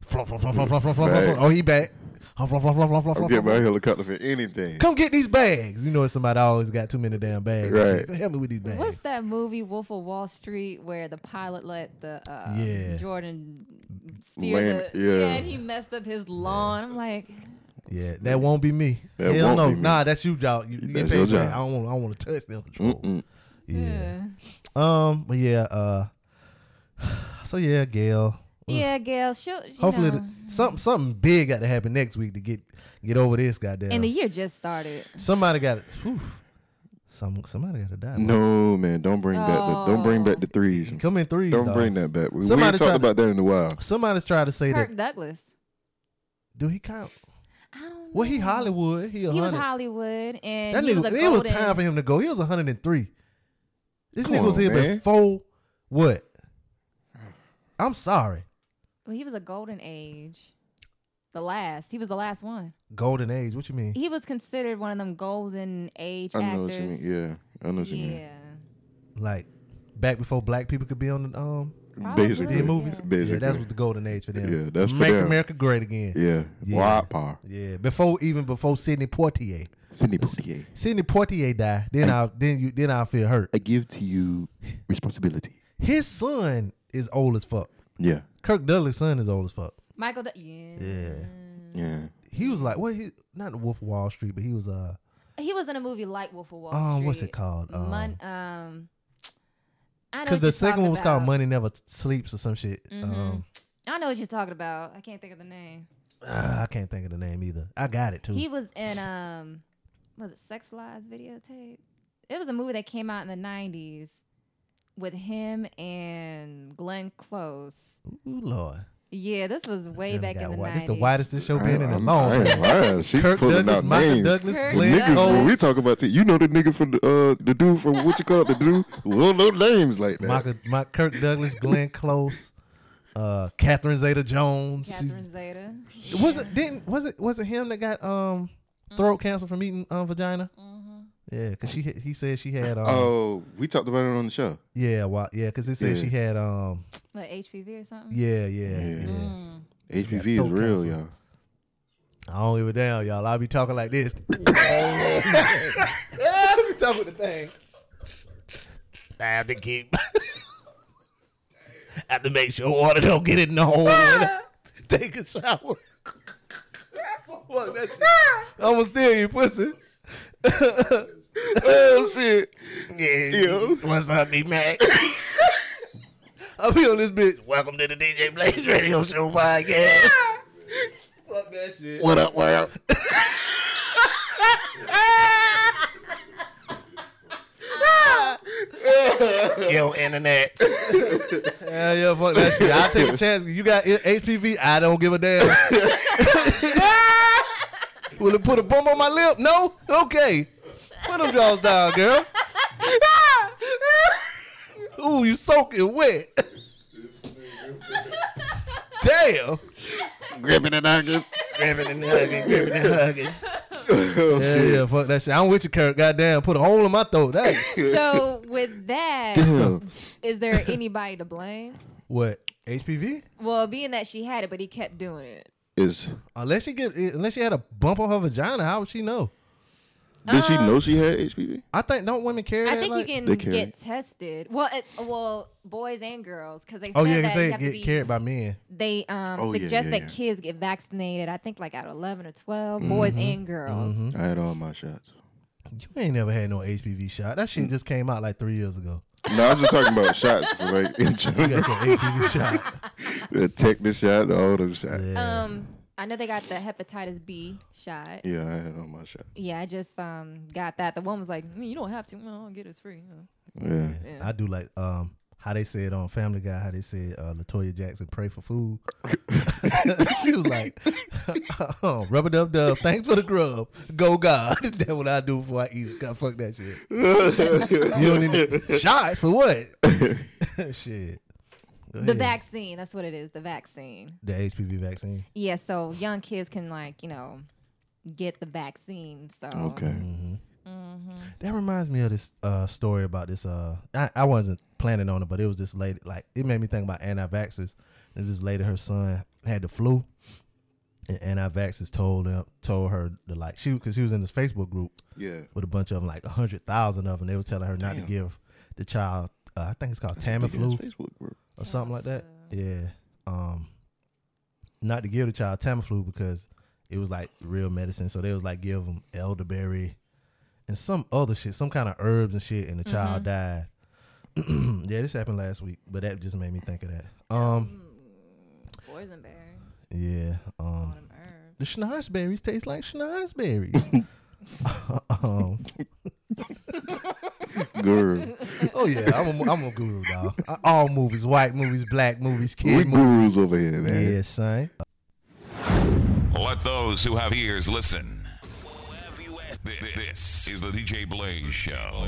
Flop, flop, flop, flop, flop, flop, flop, flop. Fact. Oh, he back. I'm getting my helicopter for anything. Come get these bags. You know, somebody always got too many damn bags. Right. Help me with these bags. What's that movie, Wolf of Wall Street, where the pilot let the uh, Yeah. Jordan steer Land- the yeah. and he messed up his lawn. I'm like, Yeah, that won't be me. That Hell won't no. be me. Nah, that's you, job. You, you That's your paid for that. job. I don't want. I don't want to touch them control. Mm-mm. Yeah. yeah, Um. But yeah. Uh. So yeah, Gayle. Yeah, Gayle. She'll, Hopefully, know, the, something something big got to happen next week to get get over this goddamn. and the year just started. somebody got. Whew, some somebody got to die. No man, don't bring back the don't bring back the oh. threes. Come in threes. Don't dog. bring that back. We, we Somebody ain't talked to- about that in a while. Somebody's trying to say Kirk that. Douglas. Do he count? I don't know. Well, he Hollywood. He a He was hundred. Hollywood, and That he nigga. was a it was time for him to go. He was 103. This Come nigga was on, here man. before what? I'm sorry. Well, he was a golden age. The last. He was the last one. Golden age. What you mean? He was considered one of them golden age I know actors. what you mean. Yeah, I know what you mean. Yeah. Like back before black people could be on the um Probably. Basically, the movies. Yeah. Basically, Yeah, that was the golden age for them. Yeah, that's for make them. America great again. yeah. Yeah. Wide power. Yeah, before even before Sidney Poitier. Sidney Poitier. Sidney Poitier died. Then I then you then I feel hurt. I give to you responsibility. His son is old as fuck. Yeah, Kirk Douglas' son is old as fuck. Michael. D- yeah. Yeah. yeah. He was like, what? He not the Wolf of Wall Street, but he was uh, He was in a movie like Wolf of Wall um, Street. what's it called? Um, Mon- um, I know because what the you're second one was called about. Money Never Sleeps or some shit. Mhm. Um, I know what you're talking about. I can't think of the name. ah, I can't think of the name either. I got it too. He was in um, was it Sex Lies videotape? It was a movie that came out in the '90s with him and Glenn Close. Ooh, Lord. Yeah, this was way Really back in the white. 90s. This the whitest this show been in a I'm- long time. She Kirk pulling Douglas, out Michael names. Douglas, Kirk The Glenn niggas Douglas. when we talk about it, you know the nigga from the uh the dude from what you call it, the dude. Well, no names like that. Michael, my Kirk Douglas, Glenn Close, uh, Catherine Zeta Jones. She- Catherine Zeta. was it didn't was it was it him that got um throat cancer from eating um vagina? Mm-hmm. Yeah, cause she he said she had um Oh, we talked about it on the show. yeah well yeah cause it said Yeah. she had um What HPV or something? yeah yeah Yeah. yeah, Mm. HPV Yeah, is throat real, cancer. y'all. I don't give a damn, y'all. I'll be talking like this. I'll be talking the thing. I have to keep. I have to make sure water don't get in the hole. Take a shower. Fuck that shit. I'm gonna steal you, pussy. Oh shit. Yeah. Yo. What's up, me Mac? I'll be on this bitch. Welcome to the DJ Blaze Radio Show podcast. Fuck that shit. What up, up? Yo, internet. yeah, yeah, fuck that shit. I'll take a chance. You got HPV, I don't give a damn. Will it put a bump on my lip? No? Okay. Put them jaws down, girl. Ooh, you soaking wet. Damn. Gripping and hugging. Grabbing and hugging, grabbing and hugging. Oh Yeah, shit. yeah, fuck that shit. I'm with you, Kirk. Goddamn, put a hole in my throat. That So with that, is there anybody to blame? what? HPV? Well, being that she had it, but he kept doing it. Is Unless she get, unless she had a bump on her vagina, how would she know? Did she know she had HPV? I think don't women carry I think like- you can They get tested. Well, it, well, boys and girls, because they said Oh yeah, that they you have get to be. carried by men. They um, Oh, suggest yeah, that yeah. kids get vaccinated. I think like at eleven or 12 Mm-hmm. boys and girls. I had all my shots. You ain't never had no HPV shot. That shit just came out like three years ago. No, I'm just talking about shots for like in You general. got your HPV shot. the tetanus shot, all them shots. Yeah, Yeah. Um, I know they got the hepatitis B shot. Yeah, I had all my shots. Yeah, I just um got that. The woman was like, "Mm, you don't have to. No, I'll get it free. huh." Yeah. Yeah. I do like um how they said on Family Guy, how they said uh, Latoya Jackson pray for food. she was like, oh, rubber dub dub, thanks for the grub. Go God. That's what I do before I eat it. God, fuck that shit. you don't need shots for what? shit. Go The ahead. vaccine. That's what it is. The vaccine. The HPV vaccine. Yeah, so young kids can like you know get the vaccine. So Okay. Mm-hmm. That reminds me of this uh, story about this. Uh, I, I wasn't planning on it, but it was this lady. Like it made me think about anti-vaxxers. And was this lady, her son had the flu, and anti-vaxxers told them, told her to like she because she was in this Facebook group Yeah. with a bunch of them, like a hundred thousand of them. They were telling her not to give the child. Uh, I think it's called Tamiflu Facebook group. or something like that. Yeah. Um, not to give the child Tamiflu because it was like real medicine. So they was like give them elderberry and some other shit, some kind of herbs and shit, and the child died. yeah, this happened last week, but that just made me think of that. Um, boysenberry. yeah. Um, Them herbs. the snozzberries taste like snozzberries. um, Guru. oh yeah, I'm a, I'm a guru, dog. All movies, white movies, black movies, we kid movies. gurus over here, man. Yeah, son. Let those who have ears listen. This is the DJ Blaze Show.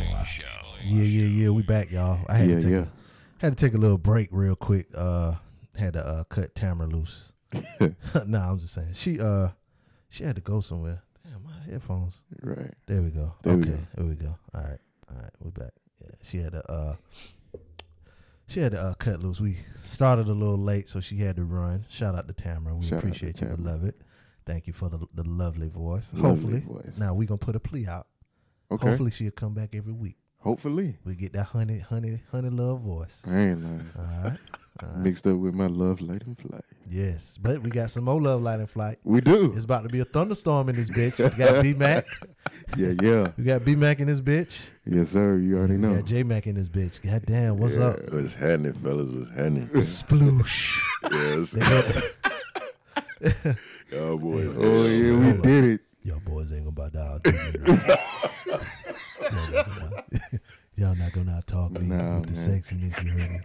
Yeah, yeah, yeah. We back, y'all. I had Yeah, to take yeah. A, had to take a little break real quick. Uh, had to uh, cut Tamara loose. nah, I'm just saying. She uh, she had to go somewhere. Damn, my headphones. Right. There we go. There we okay, go. there we go. All right, all right. We're back. Yeah, she had to uh, she had to uh, cut loose. We started a little late, so she had to run. Shout out to Tamara. We Shout appreciate you, Tamara. beloved. Thank you for the the lovely voice. Lovely Hopefully, voice. now we're gonna put a plea out. Okay. Hopefully, she'll come back every week. Hopefully. We get that honey, honey, honey love voice. I ain't lying. All right. Mixed up with my love, light and flight. Yes, but we got some more love light and flight. We do. It's about to be a thunderstorm in this bitch. We got B Mac. Yeah, yeah. We got B Mac in this bitch. Yes, sir. You already We know. got J Mac in this bitch. God damn, what's yeah, up? What's happening, fellas? What's happening? Sploosh. yes. oh, boy! Oh, yeah, we did it. Y'all boys ain't gonna buy to right? Y'all not gonna- gonna talk me Nah, with the sexiness you heard me.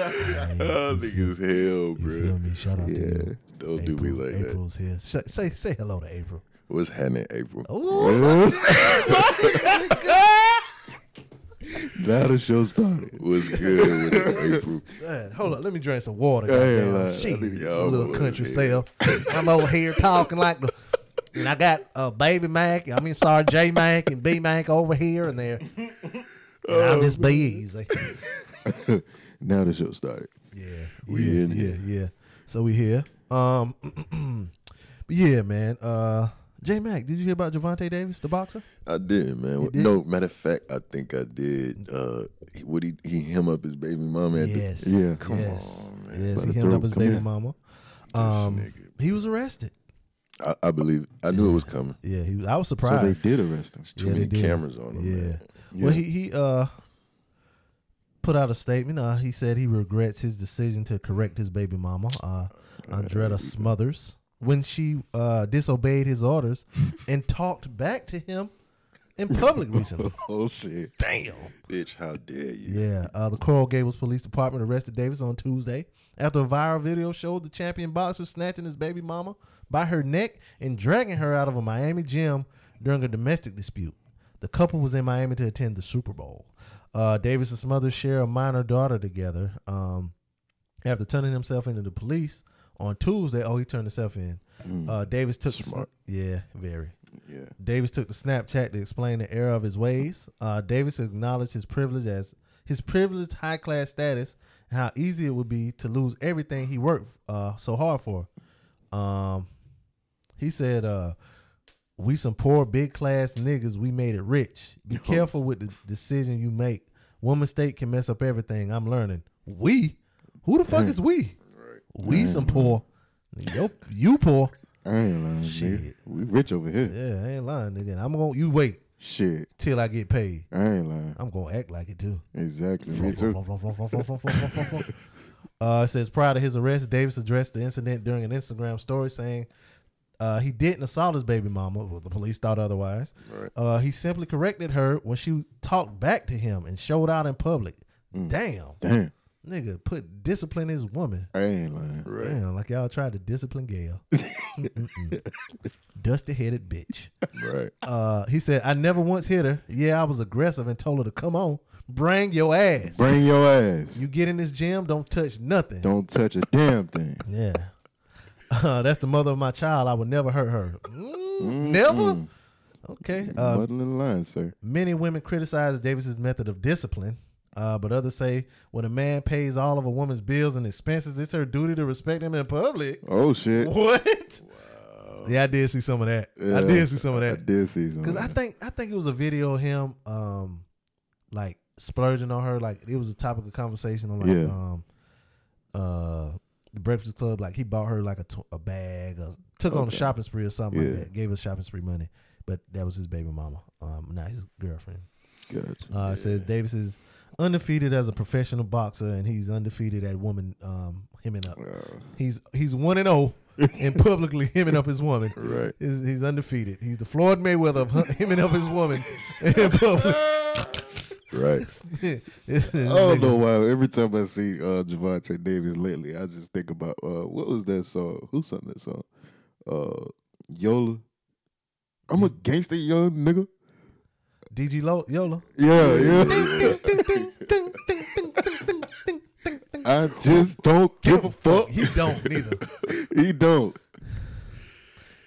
Alright, Oh, you niggas hell, You bro. feel me? Shout out to Yeah, you. don't do me April. like that. April's here. Say say hello to April. What's happening, April? Ooh. now the show started. What's good with April? Man, hold on, let me drink some water. Ain't goddamn. Shit, I think some y'all little country self. I'm over here talking like the. And I got uh, Baby Mac. I mean, sorry, J Mac and B Mac over here and there. And I'll just be easy. Now the show started. Yeah, We yeah, in yeah, here. yeah. So we here. Um, but yeah, man. Uh, J Mac, did you hear about Gervonta Davis, the boxer? I did, man. Did? No, matter of fact, I think I did. Uh, he- would he he him up his baby mama? At Yes. The, Yeah. Come yes. on, man. Yes, By he hemmed up his Come baby mama. Um, he was arrested. I, I believe. I knew it was coming. Yeah, he. Was, I was So they surprised. did arrest him. Too Yeah, they many did. cameras on him. yeah. Man. Well, he he uh put out a statement. Uh, he said he regrets his decision to correct his baby mama, uh, Andretta Smothers, when she uh, disobeyed his orders and talked back to him in public recently. Oh shit, Damn. bitch! How dare you? Yeah, uh, the Coral Gables Police Department arrested Davis on Tuesday after a viral video showed the champion boxer snatching his baby mama by her neck and dragging her out of a Miami gym during a domestic dispute. The couple was in Miami to attend the Super Bowl. Uh, Davis and Smothers share a minor daughter together. Um, after turning himself into the police on Tuesday, oh, he turned himself in. Uh, Davis took the yeah, very. Yeah. Davis took the Snapchat to explain the error of his ways. Uh, Davis acknowledged his privilege as his privileged high class status and how easy it would be to lose everything he worked uh, so hard for. Um, he said, uh, "We some poor big class niggas. We made it rich. Be careful with the decision you make. One mistake can mess up everything. I'm learning. We, who the fuck is we? We some poor. Yo, you poor. I ain't lying, Shit. nigga. We rich over here. Yeah, I ain't lying, nigga. I'm gonna you wait Shit. till I get paid. I ain't lying. I'm gonna act like it too. Exactly. Me too. Uh, it says prior to his arrest, Davis addressed the incident during an Instagram story, saying uh, he didn't assault his baby mama. Well, the police thought otherwise. Right. Uh, he simply corrected her when she talked back to him and showed out in public. Damn, Damn. nigga, put discipline in his woman. I ain't lying. Right. Damn, like y'all tried to discipline Gayle. Dusty headed bitch. Right. Uh, he said, I never once hit her. Yeah, I was aggressive and told her to come on, bring your ass. Bring your ass. You get in this gym, don't touch nothing. Don't touch a damn thing. Yeah. Uh, that's the mother of my child. I would never hurt her. Mm, never? Okay. Uh, Muddling the line, sir. many women criticize Davis's method of discipline, uh, but others say when a man pays all of a woman's bills and expenses, it's her duty to respect him in public. Oh shit. What? Yeah, I did see some of that. I did see some of that. I did see some. Because I think I think it was a video of him um like splurging on her. Like it was a topic of conversation on like Yeah. um uh the Breakfast Club. Like he bought her like a, t- a bag or took on a shopping spree or something Yeah. like that. Gave her shopping spree money. But that was his baby mama. Um not his girlfriend. Gotcha. Uh it says Davis is undefeated as a professional boxer and he's undefeated at woman um hemming up. He's he's one and oh and publicly hemming up his woman. Right. He's, he's undefeated. He's the Floyd Mayweather of hemming up his woman in public. Right. I don't know why. Every time I see uh, Gervonta Davis lately, I just think about uh, what was that song? Who sung that song? Uh, Yola. I'm a gangster young nigga. DG Lo- Yola. Yeah, yeah. I just don't give a fuck. He don't neither. He don't.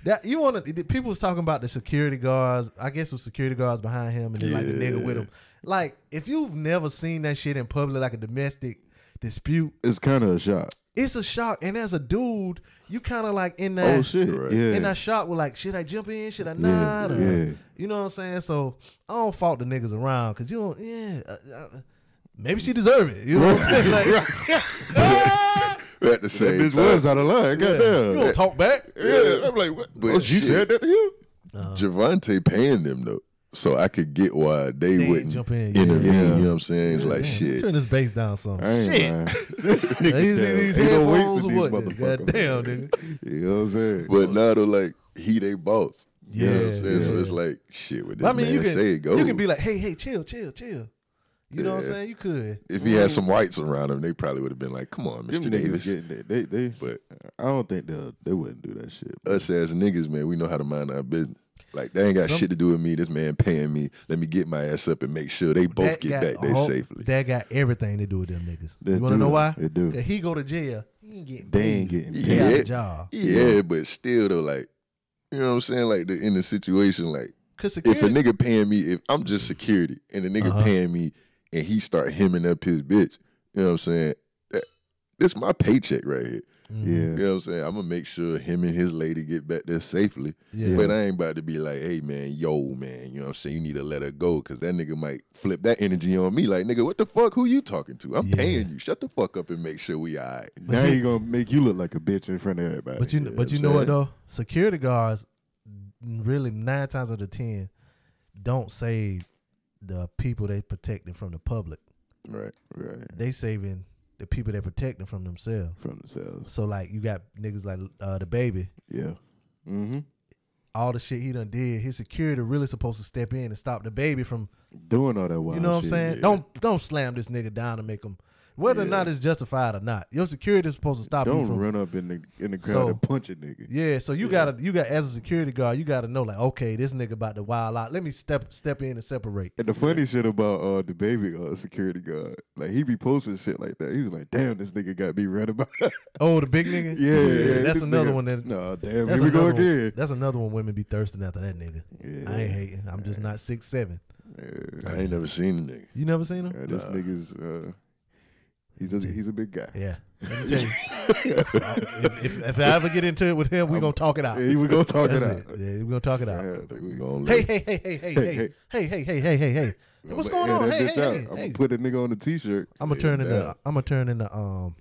That you want to? People was talking about the security guards. I guess it was security guards behind him, and then like the nigga with him. Like if you've never seen that shit in public, like a domestic dispute, It's kind of a shock. it's a shock. And as a dude, you kind of like in that. Oh shit! Right. Yeah. in that shock with like, should I jump in? Should I not? Or- yeah. You know what I'm saying? So I don't fault the niggas around because you don't. Yeah, uh, uh, maybe she deserve it. You know what I'm saying? Like, At the that same bitch time. was out of line. you Goddamn. don't talk back. Yeah, I'm like, what? But oh, she shit. said that to you? Gervonta paying them though. So I could get why they, ain't wouldn't jump in, yeah. intervene. Yeah. You know what I'm saying? It's like Man, shit. Turn this bass down some. I ain't Shit. this nigga These, down. these Ain't no weights headphones in or these what? motherfuckers. God damn, nigga. You know what I'm saying? But now they're like he they boss. You know what I'm Yeah, saying? So yeah. it's like shit. With this But I mean, man you can say it go. you can be like, hey, hey, chill, chill, chill. You know what I'm Yeah. saying? You could. if he had some whites around him, they probably would have been like, "Come on, Them Mr. niggas Davis." getting that. They, they, But I don't think they they wouldn't do that shit. us as niggas, man, we know how to mind our business. Like they ain't got Some- shit to do with me. This man paying me. Let me get my ass up and make sure they both get back there safely. That got everything to do with them niggas. They you want to know why? They do. he go to jail. He ain't getting They paid. ain't getting paid. got Yeah. a job. Yeah, but still though, like you know what I'm saying? Like the, in the situation, like if a nigga paying me, if I'm just security and the nigga Uh-huh. paying me and he start hemming up his bitch, you know what I'm saying? That, this my paycheck right here. Mm-hmm. You Yeah. know what I'm saying? I'm gonna make sure him and his lady get back there safely. Yeah. But I ain't about to be like, hey man, yo man, you know what I'm saying? You need to let her go because that nigga might flip that energy on me. Like, nigga, what the fuck? Who you talking to? I'm Yeah. paying you. Shut the fuck up and make sure we all right. Now he gonna make you look like a bitch in front of everybody. But you, know but you I'm know what though? Security guards, really nine times out of ten, don't save the people they protecting from the public. Right. Right. They saving the people they protecting from themselves. From themselves. So like you got niggas like uh, the baby, Yeah. Mm-hmm. all the shit he done did. His security really supposed to step in and stop the baby from. Doing all that wild you know what I'm saying? yeah. Don't don't slam this nigga down and make him. Whether or not it's justified or not, your security is supposed to stop you Don't from run up in the in the crowd So- and punch a nigga. Yeah, so you Yeah. gotta you got as a security guard, you gotta know like, okay, this nigga about to wild out. Let me step step in and separate. And the funny shit about uh the baby uh security guard, like he be posting shit like that. He was like, "Damn, this nigga got me right about." Oh, the big nigga. yeah, yeah, that's another nigga- one. That No, damn, that's here we go another one- again. That's another one. Women be thirsting after that nigga. Yeah. I ain't hating. I'm just not six seven. I ain't never seen a nigga. You never seen him? Uh, this nigga's uh, he's a he's a big guy. Yeah. Let me tell you. if, if, if I ever get into it with him, we're gonna talk it out. Yeah, we gonna talk it That's out. it. Yeah, we gonna talk it out. Yeah, I think we Gonna Hey, let- hey, hey, hey, hey, Hey, hey, hey, hey, hey, hey, hey, hey. What's going air on? that Hey, bitch hey, out. hey, I'm hey. gonna put a nigga on the t-shirt. I'm gonna turn into. I'm gonna turn into um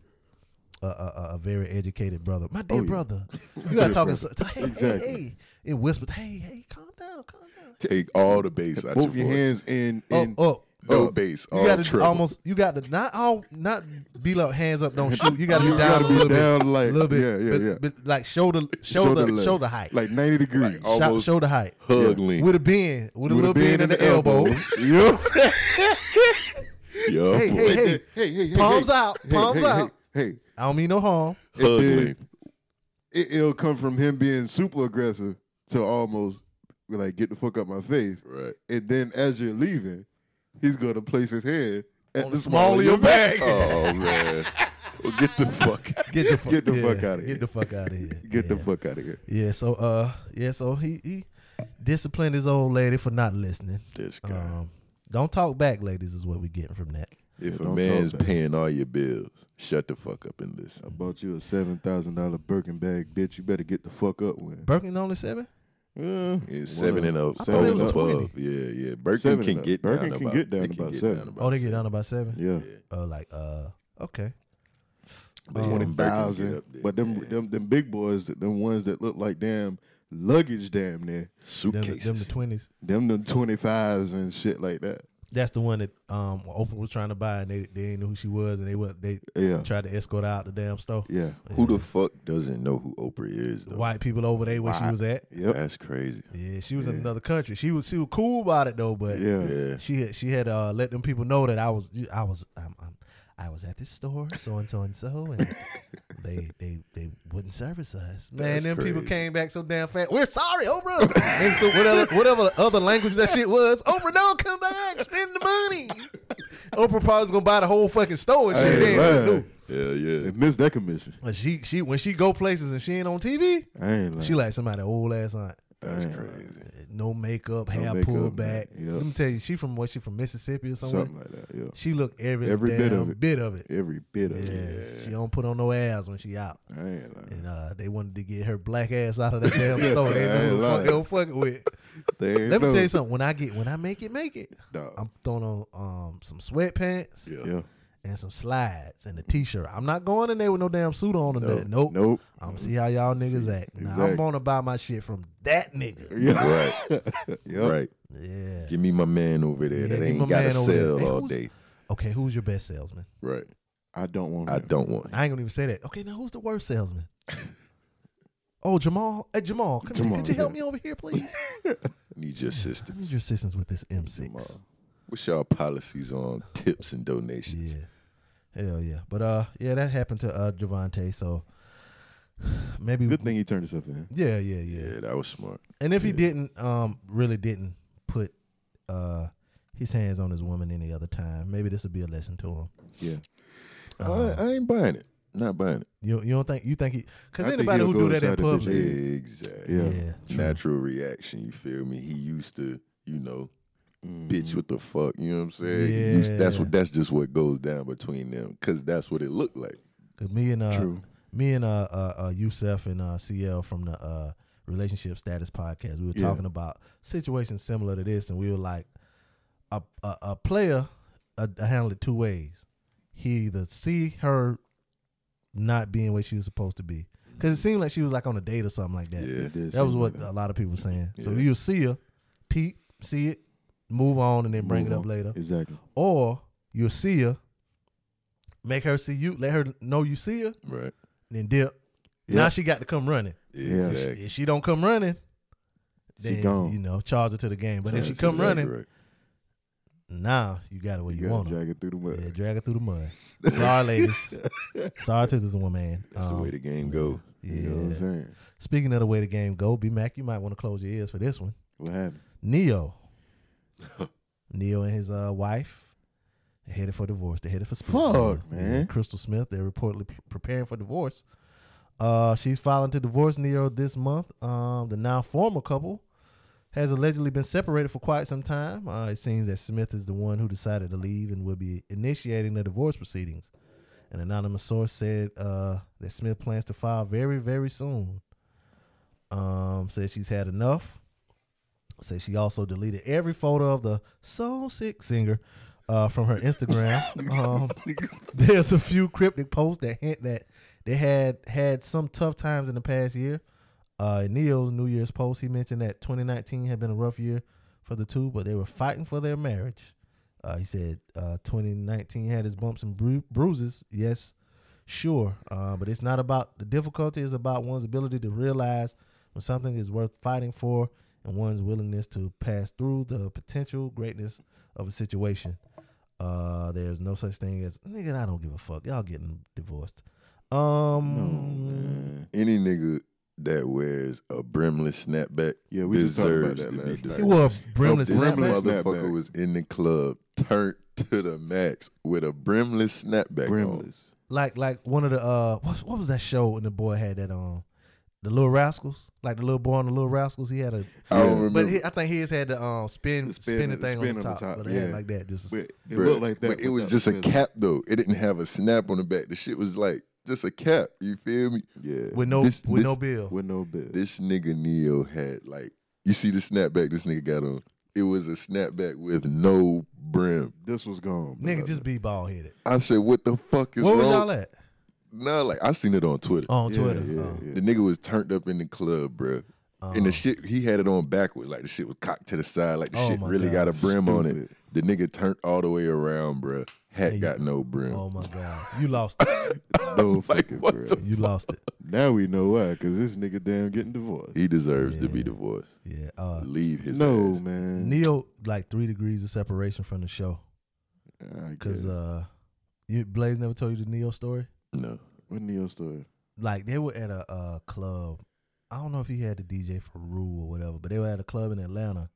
a, a, a- a very educated brother. My dear Oh, yeah. brother, you gotta talk. in Hey, Exactly. hey, hey, in whispers. Hey, hey, calm down, calm down. Take all the bass out Both your your voice. hands in Up, up. No oh, up. bass, You gotta almost. You got to not all not be like hands up, don't shoot. You gotta be down a little down bit, like- little bit, yeah, yeah, but- yeah. but like shoulder, shoulder, shoulder, level. height, like ninety degrees. Like, Sho- almost shoulder height, hug length. with a bend, with a little bend in the elbow. you know what I'm saying? Yeah, Hey, boy. hey, hey, hey, hey, hey, palms hey. out, Hey, palms hey, out. Hey, hey. I don't mean no harm. Hug then- It, it'll come from him being super aggressive to almost like get the fuck up my face. Right. And then as you're leaving, he's gonna place his hand at On the the small of your back. back. Oh man. Well, get the fuck. Get the fuck, Get the yeah, fuck outta here. Get the fuck out of here. Get the fuck out of here. Yeah. So uh, yeah. So he he disciplined his old lady for not listening. This guy. Um, don't talk back, ladies. Is what we getting from that. if yeah, a man's paying all your bills, shut the fuck up and listen. I bought you a seven thousand dollar Birkin bag, bitch. You better get the fuck up with. Birkin only seven. Yeah, It's seven and up, I thought it over was twelve. Yeah, yeah. Birkin Seven can get Birkin down can about, get down they about get seven. down about Oh, they get down about seven. Yeah, Uh, like uh, okay. But Um, when them Birkins get thousand. up there, But them, yeah. them them big boys, them ones that look like damn luggage, damn near. Them, suitcases. them the twenties. Them the twenty fives and shit like that. That's the one that um Oprah was trying to buy, and they they didn't know who she was, and they went they Yeah, tried to escort her out the damn store. yeah. Who the fuck doesn't know who Oprah is? Though? white people over there where she was at. Yep. That's crazy. Yeah, she was in another country. She was she was cool about it though, but Yeah. Yeah. she had, she had uh let them people know that I was I was um, um, I was at this store so and so and so and they they they wouldn't service us. Man, That's them people came back so damn fast. We're sorry, Oprah. and so whatever whatever other language that shit was, Oprah, don't come back, spend the money. Oprah probably was gonna buy the whole fucking store and shit. ain't They ain't do. Yeah, yeah. They missed that commission. But she she when she go places and she ain't on TV, I ain't like she like somebody old ass aunt. That's I ain't crazy. No makeup, hair makeup, pulled back. Yep. Let me tell you, she from what? She from Mississippi or somewhere. something like that. Yeah, She looked every Every damn bit of it. Bit of it. every bit of Yeah, it. she don't put on no ass when she out. I ain't lying. And uh, they wanted to get her black ass out of that damn store. They know ain't who the fuck lying. they don't fucking with. Let me know. tell you something. When I get when I make it, make it. Dog. I'm throwing on um some sweatpants Yeah. yeah. And some slides and a t-shirt. I'm not going in there with no damn suit on or No. nothing. Nope. Nope. I'm gonna see how y'all niggas act. Now I'm gonna buy my shit from that nigga. Yeah. Right. Yep. Right. Yeah. Give me my man over there Yeah, that ain't got to man sell Hey, all day. Okay, who's your best salesman? Right. I don't want. I him. don't want. I ain't gonna even say that. Okay, now who's the worst salesman? oh, Jamal. Hey, Jamal, come Jamal, here. Could you help yeah. me over here, please? Need your I need assistance. your assistance with this M6. Jamal. What's y'all policies on tips and donations? Yeah. Hell yeah. But uh yeah, that happened to uh Gervonta, so maybe Good thing he turned himself in. Yeah, yeah, yeah. Yeah, that was smart. And if he didn't um really didn't put uh his hands on his woman any other time, maybe this would be a lesson to him. Yeah. Uh, I, I ain't buying it. Not buying it. You you don't think you think he cuz anybody who do that in inside the bitch public. Exactly. Yeah. yeah. Natural reaction. You feel me? He used to, you know. Bitch what the fuck. You know what I'm saying? He used- that's what. That's just what goes down between them. Cause that's what it looked like. Cause me and uh True. me and uh, uh, uh Yusef and uh CL from the uh relationship status podcast, we were Yeah. talking about situations similar to this, and we were like, a a, a player uh, handled it two ways. He either see her not being where she was supposed to be, because it seemed like she was like on a date or something like that. Yeah. It did That was what like that. a lot of people were saying. So you'll see her, peep, see it, move on, and then bring Move it up on. later. Exactly. Or you'll see her, make her see you, let her know you see her, Right. then dip. Now she got to come running. Yeah. Exactly. If she don't come running, She then gone. you know charge her to the game. But if she That's come exactly running, right. now you got it where you, You want her. drag it through the mud. Yeah, drag it through the mud. Sorry, ladies. Sorry to this woman. That's the Um, way the game go. yeah. You know what I'm saying? Speaking of the way the game go, B Mac, you might want to close your ears for this one. What happened? Neo. Ne-Yo and his uh, wife are headed for divorce. They're headed for split. Fuck, man. Crystal Smith, they're reportedly p- preparing for divorce. Uh, she's filing to divorce Ne-Yo this month. Um, the now former couple has allegedly been separated for quite some time. Uh, it seems that Smith is the one who decided to leave and will be initiating the divorce proceedings. An anonymous source said uh, that Smith plans to file very, very soon. Um, said she's had enough. Said she also deleted every photo of the So Sick singer uh, from her Instagram. um, there's a few cryptic posts that hint that they had had some tough times in the past year. Uh, in Ne-Yo's New Year's post, he mentioned that 2019 had been a rough year for the two, but they were fighting for their marriage. Uh, he said uh, 2019 had its bumps and bru- bruises. Yes, sure, uh, but it's not about the difficulty. It's about one's ability to realize when something is worth fighting for and one's willingness to pass through the potential greatness of a situation. Uh, there's no such thing as nigga. I don't give a fuck. Y'all getting divorced. Um, No. Any nigga that wears a brimless snapback Yeah, we just talked about that to be last night. he wore a brimless This Brimless snapback. motherfucker snapback. was in the club, turned to the max with a brimless snapback on. Brimless. like like one of the uh what what was that show when the boy had that um the little rascals like the little boy on the little rascals he had a I don't remember. but he, I think his had the um spin The spin, spin- the thing spin on the top, but it had yeah. like that just But it Bruh, looked like that. But it was just a was- cap though. It didn't have a snap on the back. The shit was like just a cap. You feel me? Yeah. with no This- with no this- bill With no bill. This nigga Ne-Yo had like you see the snapback this nigga got on. It was a snapback with no brim. This was gone. nigga brother. just be bald headed I said, what the fuck is where was wrong? y'all at No, like I seen it on Twitter. on Yeah, Twitter yeah, Oh. yeah. The nigga was turned up in the club, bruh. and the shit he had it on backwards, like the shit was cocked to the side, like the Oh shit really God. got a brim on it. The nigga turned all the way around, bro. Hat you- got no brim. oh my god you lost it No Like, fucking what bro. the you lost it Now we know why, because this nigga damn getting divorced. He deserves to be divorced. yeah uh Leave his no, ass. man. Ne-Yo like three degrees of separation from the show I because uh you Blaze never told you the Ne-Yo story No. what Ne-Yo story? like they were at a, uh club. I don't know if he had the DJ for Rue or whatever, but they were at a club in Atlanta.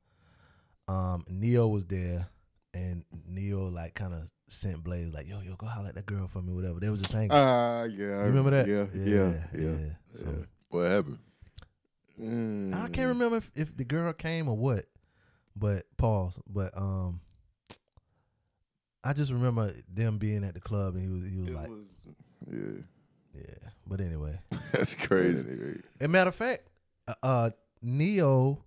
Um, Ne-Yo was there, and Ne-Yo like kind of sent Blaze like, "Yo, yo, go holler at that girl for me, whatever." They was just hanging. Ah, yeah. you remember that? Yeah, yeah, yeah. So, Yeah. What happened? Mm. I can't remember if, if the girl came or what, but pause. But um, I just remember them being at the club, and he was he was It like, was, yeah. "Yeah." But anyway, That's crazy. As a matter of fact, uh, uh Ne-Yo,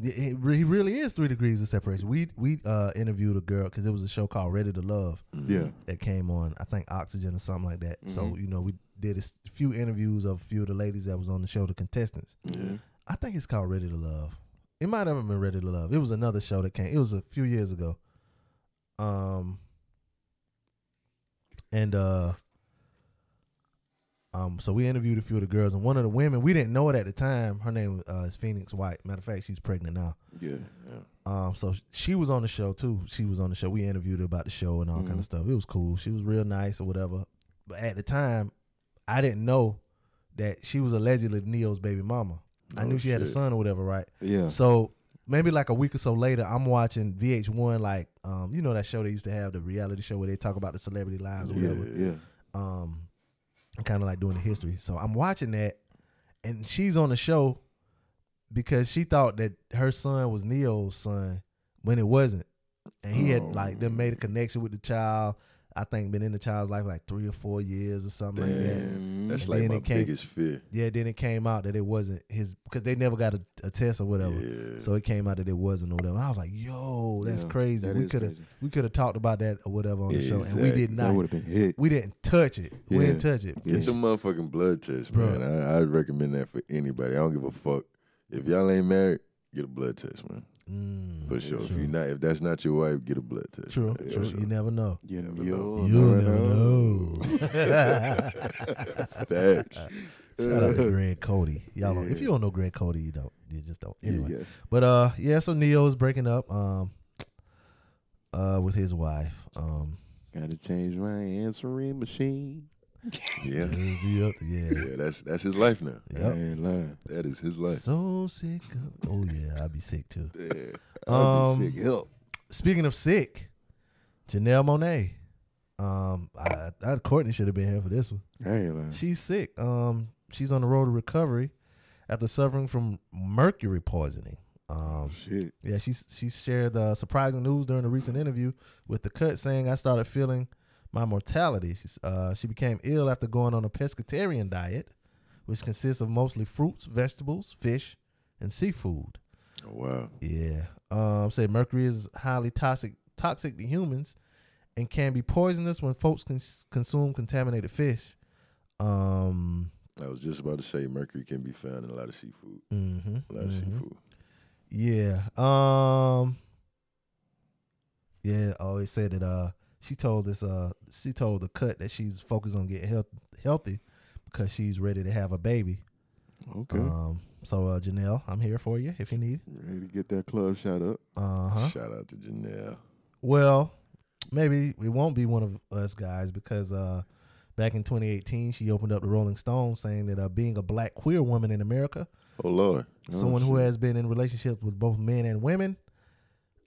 he he really is three degrees of separation. We we uh, interviewed a girl because it was a show called Ready to Love Yeah. that came on. I think Oxygen or something like that. So Mhm. you know we did a few interviews of a few of the ladies that was on the show, the contestants. Yeah. I think it's called Ready to Love. It might have been Ready to Love. It was another show that came. It was a few years ago. Um. And uh. Um, so we interviewed a few of the girls, and one of the women we didn't know it at the time. Her name uh, is Phoenix White. Matter of fact, she's pregnant now. Yeah. Um, so she was on the show too. She was on the show. We interviewed her about the show and all kind Mhm. of stuff. It was cool. She was real nice or whatever. But at the time, I didn't know that she was allegedly Ne-Yo's baby mama. I Oh, knew she had a son or whatever, right? Yeah. So maybe like a week or so later, I'm watching VH1, like um, you know that show they used to have, the reality show where they talk about the celebrity lives or yeah. whatever. Yeah. Um, kind of like doing the history. So I'm watching that, and she's on the show because she thought that her son was Ne-Yo's son when it wasn't, and he had like them made a connection with the child. I think been in the child's life like three or four years or something like that. That's And like my came- biggest fear. Yeah, then it came out that it wasn't his because they never got a, a test or whatever. Yeah. So it came out that it wasn't or whatever. I was like, "Yo, that's Yeah, crazy." that we could have we could have talked about that or whatever on the Yeah, show, and we did not. would been hit. We didn't touch it. We didn't touch it. Get the motherfucking blood test, Bruh. man. I, I'd recommend that for anybody. I don't give a fuck. If y'all ain't married, get a blood test, man. Mm, For sure. If you not, if that's not your wife, get a blood test. True, man. true. Sure. You never know. You Never you'll know. You'll never never know. Facts. Shout out to Greg Cody. Y'all, don't, if you don't know Greg Cody, you don't. You just don't. Anyway, Yeah, yeah. but uh, yeah. So Ne-Yo is breaking up um, uh, with his wife. Um, Gotta change my answering machine. Yeah. yeah, yeah. Yeah, that's that's his life now. I ain't lying. That is his life. So sick. Of, oh yeah, I'd be sick too. Yeah. Um, I'd be sick. Help. Speaking of sick, Janelle Monáe. Um, I, I Courtney should have been here for this one. I ain't lying. She's sick. Um, she's on the road to recovery after suffering from mercury poisoning. Um, Shit. yeah, she she shared uh, surprising news during a recent interview with the Cut, saying, "I started feeling my mortality." She uh, she became ill after going on a pescatarian diet, which consists of mostly fruits, vegetables, fish, and seafood. Oh, wow. Yeah. Um, say mercury is highly toxic toxic to humans and can be poisonous when folks cons- consume contaminated fish. Um. I was just about to say mercury can be found in a lot of seafood. mhm, A lot of mhm. seafood. Yeah. Um. Yeah. I always said that. Uh, she told this. Uh, she told the cut that she's focused on getting health- healthy because she's ready to have a baby. Okay. Um. So, uh, Janelle, I'm here for you if you need. Ready to get that club shot up. Uh huh. Shout out to Janelle. Well, maybe it won't be one of us guys because uh, back in 2018, she opened up the Rolling Stone saying that uh, being a black queer woman in America, Oh Lord. Oh, someone who has been in relationships with both men and women,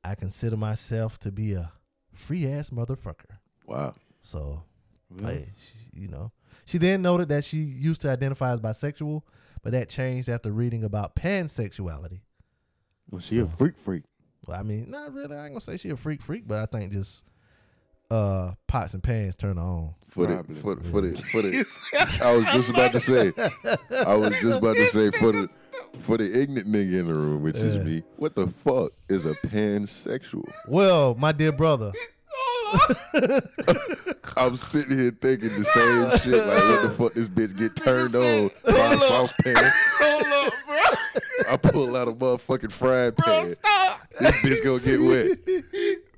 I consider myself to be a free ass motherfucker. Wow. So, Well, hey, she, you know, she then noted that she used to identify as bisexual, but that changed after reading about pansexuality. well, she a freak freak. Well, I mean, not really. I ain't gonna say she a freak freak, but I think just uh pots and pans turn on. For the Probably. for the for the for I was just about to say I was just about to say for the for the ignorant nigga in the room, which is me, what the fuck is a pansexual? Well, my dear brother, I'm sitting here thinking the same shit. Like, what the fuck this bitch get turned on by a saucepan? Hold up, bro. I pull out a motherfucking frying pan. This bitch gonna get wet.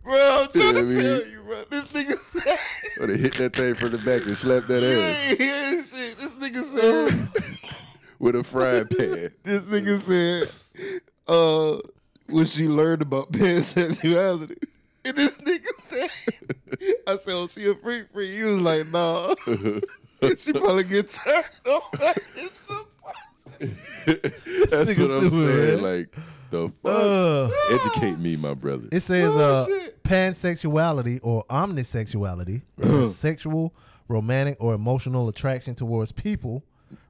Bro, I'm trying You know to what mean? tell you, bro. This nigga said, Gonna hit that thing from the back and slap that ass ain't hear this shit. This nigga said, with a frying pan. this nigga said, uh, when she learned about pansexuality. And this nigga said, I said, oh, she a freak freak. He was like, nah. she probably get turned on. It's so That's what I'm stupid, saying. man. Like the fuck. uh, Educate me, my brother. it says Oh, uh pansexuality or omnisexuality is sexual, romantic, or emotional attraction towards people,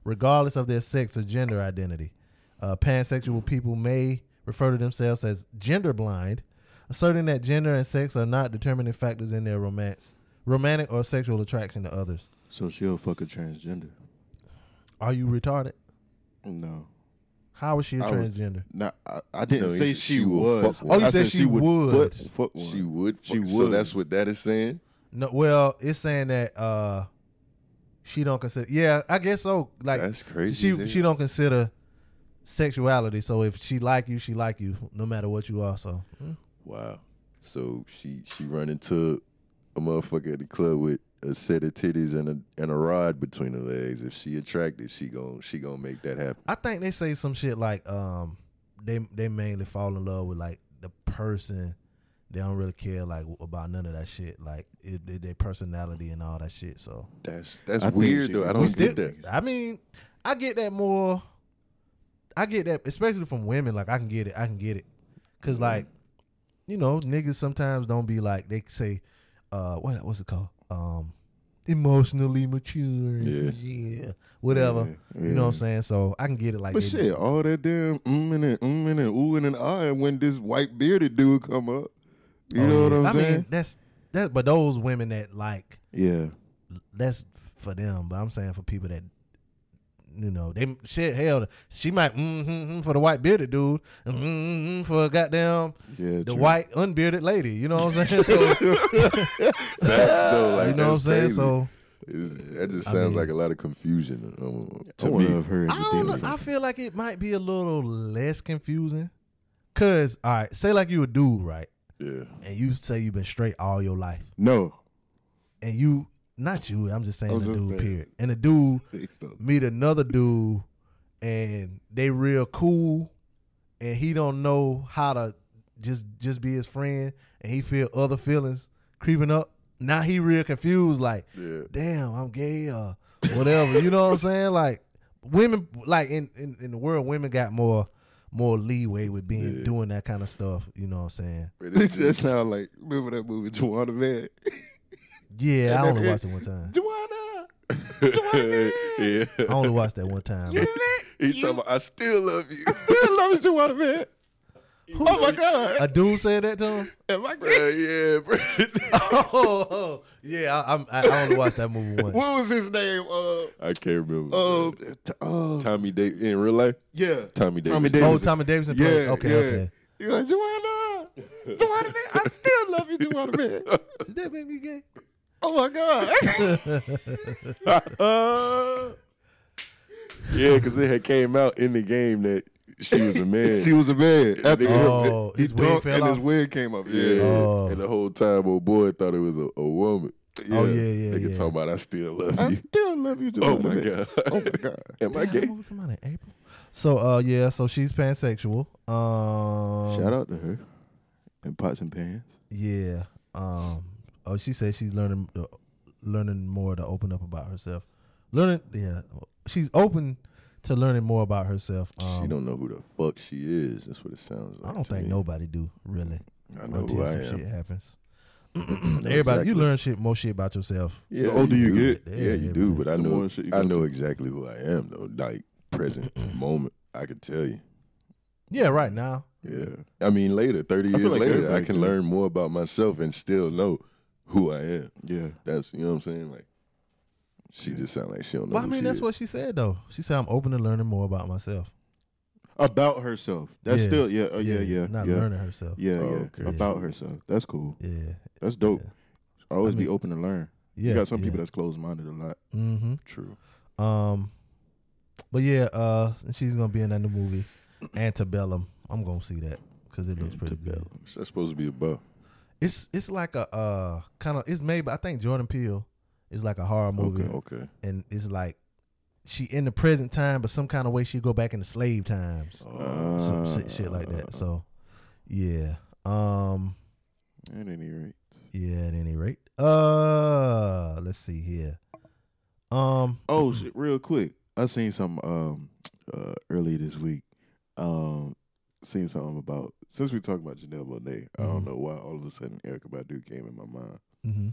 regardless of their sex or gender identity. Uh, pansexual people may refer to themselves as gender blind, asserting that gender and sex are not determining factors in their romance, romantic or sexual attraction to others. So she'll fuck a transgender. Are you retarded? No. How is she a I was- transgender? Nah, I, I didn't No, he say said she, she will was. fuck one. Oh, you I said she would. Fuck, fuck one. She would. She fuck- So would. that's what that is saying. No, well, it's saying that uh she don't consider. Yeah, I guess so. Like That's crazy. she hell. she don't consider sexuality. So if she like you, she like you, no matter what you are. So mm. Wow. So she she run into a motherfucker at the club with a set of titties and a and a rod between her legs. If she attracted, she gon' she gonna make that happen. I think they say some shit like um they they mainly fall in love with like the person. They don't really care like about none of that shit, like it, it- their personality and all that shit. So That's that's I weird though. I don't We get still- that. I mean, I get that more. I get that, especially from women. Like I can get it. I can get it, because Mm-hmm. like, you know, niggas sometimes don't be like they say, uh, what what's it called? Um, emotionally mature. Yeah. yeah, whatever. Yeah, You know what I'm saying? So I can get it. Like, But they- shit, all that damn mm and and mm and ooh and ah, and when this white bearded dude come up, you oh, know what. I'm I saying? mean, that's that. But those women that like yeah, that's for them. But I'm saying for people that you know, they shit hell. She might mm-hmm for the white bearded dude, mm-hmm for a goddamn Yeah, the true. white unbearded lady. You know what I'm saying? So, Facts though, like you know what I'm that's saying? crazy. So It's- that just I sounds mean- like a lot of confusion um, I to want me. have heard I don't know. I feel like it might be a little less confusing. Cause all right, say like you a dude, right? Yeah, And you say you've been straight all your life. No. And you not you, I'm just saying I'm the just dude, saying. period. And the dude meet another dude and they real cool and he don't know how to just just be his friend and he feel other feelings creeping up. Now he real confused, like, yeah. damn, I'm gay or whatever. you know what I'm saying? Like women like in, in, in the world, women got more more leeway with being Yeah. doing that kind of stuff. You know what I'm saying? But that sound like remember that movie Juwanna Mann? Yeah, I only watched it one time. Juwanna. yeah. I only watched that one time. but- He talking about, I still love you. I still love you, Juwanna Mann. Oh my God. A dude said that to him. Am I Bruh, yeah, bro. oh, oh, yeah, I, I'm- I, I only watched that movie once. What was his name? Uh, I can't remember. uh, t- uh Tommy Davis in real life. yeah. Tommy Davis. Tommy Oh, Tommy Davidson. Yeah, played- okay, yeah. okay. You like Juwanna? Juwanna Mann. I still love you, Juwanna Mann. Did that make me gay? Oh my God. uh, Yeah, because it had came out in the game that she was a man. she was a man. After Oh, he his wig dunked fell and his wig came up. Yeah. yeah. Oh. And the whole time, old boy thought it was a, a woman. Oh, yeah, yeah, Nigga yeah. talking about I still love I you. I still love you, Oh my god. Oh my God. Am I Damn, gay? come out in April. So, uh, yeah, so she's pansexual. Um, Shout out to her. And pots and pans. Yeah. Um. Oh, she said she's learning the, learning more to open up about herself. Learning, yeah, she's open to learning more about herself. Um, she don't know who the fuck she is. That's what it sounds like. I don't to think me. nobody do really I know until who I some am. shit happens. Everybody, exactly. you learn shit more shit about yourself. Yeah, The older you do. get, yeah, yeah, you do. But I know, more shit you I know exactly who I am though. Like present moment, I can tell you. Yeah, right now. Yeah, I mean later, thirty I years like later, I can do. learn more about myself and still know who I am. Yeah. That's you know what I'm saying. Like she just sound like she don't know. Well, I mean, she that's is. what she said though. She said I'm open to learning more about myself. About herself. That's Yeah. still yeah, uh, yeah, yeah, Not yeah. learning herself. Yeah, Oh, yeah. About herself. That's cool. Yeah, That's dope. Always be mean- open to learn. yeah. you got some yeah. people that's closed minded a lot. Mm-hmm. True. Um, but yeah, uh, she's gonna be in that new movie, Antebellum. I'm gonna see that because it looks pretty good. That's supposed to be a buff. It's it's like a uh kind of it's made by I think Jordan Peele is like a horror movie, Okay. Okay. and it's like she in the present time, but some kind of way she go back into slave times, some shit, shit like that. So yeah, um, At any rate. yeah. At any rate, uh, let's see here. Um, Oh shit, real quick. I seen some um uh earlier this week. Um seen something about since we talking about Janelle Monáe, I don't Mhm. know why all of a sudden Erykah Badu came in my mind. Mm-hmm.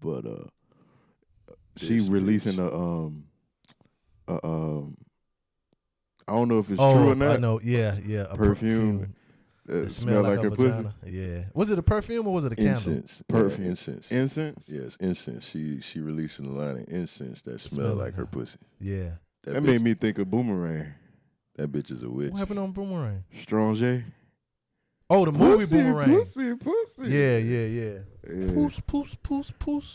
But uh she This releasing bitch. a um a um I don't know if it's oh, true or not. I know. Yeah, yeah. a Perfume. That It smell like, a her pussy. Yeah. Was it a perfume or was it a candle? Incense. Perfect. Yeah, incense. Incense. yes, incense. She she releasing a line of incense that smell, Smell like like her her. pussy. Yeah. That, That bitch, made me think of Boomerang. That bitch is a witch. What happened on Boomerang? Strangé. Oh, the movie pussy, Boomerang. Pussy, pussy. Yeah, yeah, yeah. Yeah. Poos, poos, poos, poos.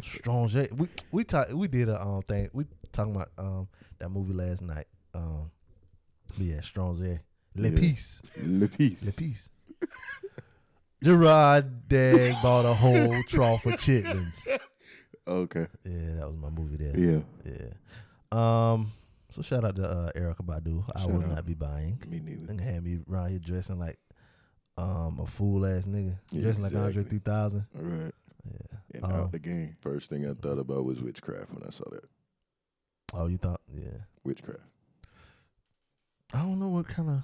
Strangé. We we talk, we did a um thing. We talking about um that movie last night. Um, yeah, Strangé. Le Yeah. Peace. Le Peace. Le Peace. Gerard Dag bought a whole trough of chitlins. Okay. Yeah, that was my movie there. Yeah. Yeah. Um. So shout out to uh, Erykah Badu. I will out. not be buying. Me neither. And had me around here dressing like um a fool ass nigga, dressing like Andre 3000. All right. Yeah. And Um, out the game. First thing I thought about was witchcraft when I saw that. Oh, you thought? Yeah. Witchcraft. I don't know what kind of.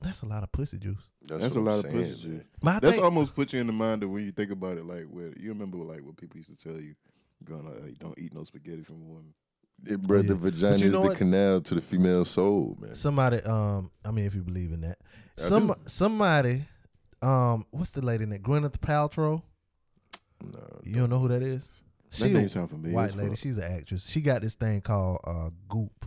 That's a lot of pussy juice. That's, That's what a I'm lot of pussy juice. But That's think, almost put you in the mind of when you think about it, like where you remember like what people used to tell you, going like, hey, don't eat no spaghetti from a woman. It, bro, Yeah. the vagina you is the what? canal to the female soul, man. somebody. Um, I mean, if you believe in that, I some do. somebody. Um, what's the lady name? Gwyneth Paltrow. No, You don't know who that is? She name sound familiar White lady. fuck. She's an actress. She got this thing called uh, Goop,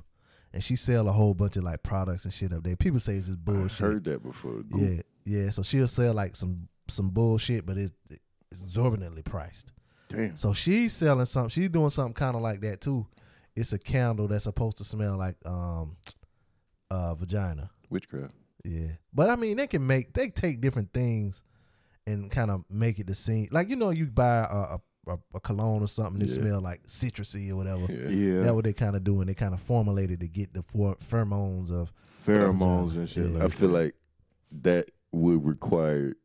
and she sell a whole bunch of like products and shit up there. People say it's just I bullshit. heard that before. Goop. Yeah, yeah. So she'll sell like some some bullshit, but it's, it's exorbitantly priced. Damn. So she's selling something. She's doing something kind of like that too. It's a candle that's supposed to smell like um, uh, vagina. Witchcraft. Yeah, but I mean, they can make they take different things and kind of make it the scene. Like you know, you buy a a, a, a cologne or something that Yeah. smell like citrusy or whatever. Yeah. Yeah. That's what they kind of do, and they kind of formulate it to get the for, pheromones of. Pheromones and shit Yeah. like I feel that. like that would require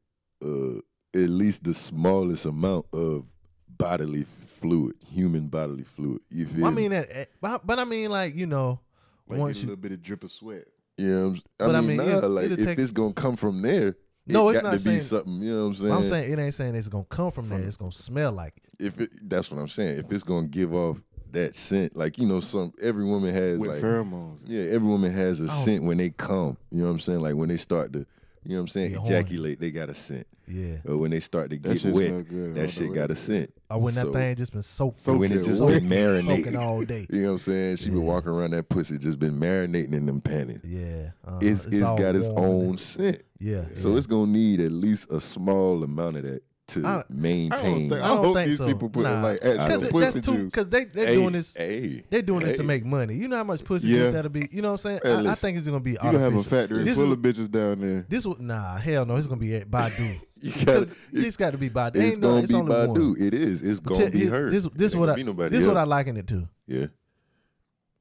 uh, at least the smallest amount of bodily fluid, human bodily fluid. You feel? I mean, that, eh, but, but I mean, like you know, like once get a you little bit of drip of sweat. Yeah, I'm, I But I mean, mean, nah, it- like it'll if take- it's gonna come from there, No, it it's got not to be saying- something. You know what I'm saying? I'm saying it ain't saying it's gonna come from there. It's gonna smell like it. if it, that's what I'm saying. If it's gonna give off that scent, like you know, some every woman has With like pheromones. yeah, every woman has a Oh. scent when they come. You know what I'm saying? Like when they start to, you know what I'm saying, Get horny. ejaculate, they got a scent. Yeah. Or when they start to get shit wet, good. that shit got a scent. Or when that So- thing just been soaked. So when good. it's just soaking, been soaking marinating. all day. You know what I'm saying? She been walking around that pussy, just been marinating in them panties. Yeah. uh It's it's all got its own scent. Yeah. So yeah. it's gonna need at least a small amount of that to I- I maintain. I don't think, I I don't hope think these so. people put Nah. like I Because pussy that's too. juice. Because they they Hey, doing this. Hey, They're doing this to make money. You know how much pussy Yeah. juice that'll be. You know what I'm saying? Hey, I, I think it's gonna be You gonna have a factory This full is- of bitches down there. This was nah, hell no. It's gonna be at Badu. You Because gotta, it's got to be Badu. it's Ain't gonna it's be only Badu. one. It is. It's gonna be here- her. This this what I be nobody this what I liken it to. Yeah,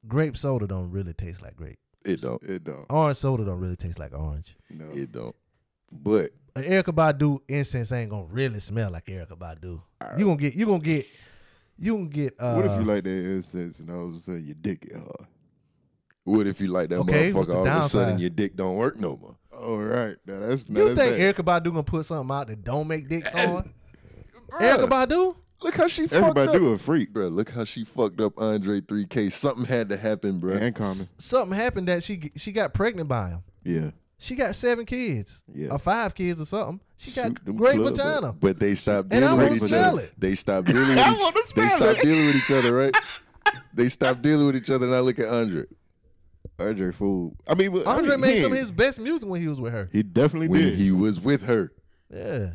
Grape soda don't really taste like grape. it don't. It don't. Orange soda don't really taste like orange. No. It don't. But An Erykah Badu incense ain't gonna really smell like Erykah Badu. You gonna get you gonna get you gonna get. Uh, what if you like that incense and all of a sudden your dick get hard? what if you like that Okay, motherfucker? the All of a sudden your dick don't work no more. All right, now that's now You that's think bad. Erykah Badu gonna put something out that don't make dicks hard? Erykah Badu? Look how she fucked Everybody up. do a freak, Bro, look how she fucked up Andre 3K. Something had to happen, bro. and common. Something happened that she she got pregnant by him. Yeah, She got seven kids, Yeah. or five kids or something. She got Shoot great clubs up. vagina. But they stopped dealing with each other. it. They stopped dealing with each wanna They stopped dealing with each other, right? they stopped dealing with each other. Now look at Andre. Andre fool. I mean, but- I Andre mean, made he some of his best music when he was with her. He definitely When did. he was with her. Yeah.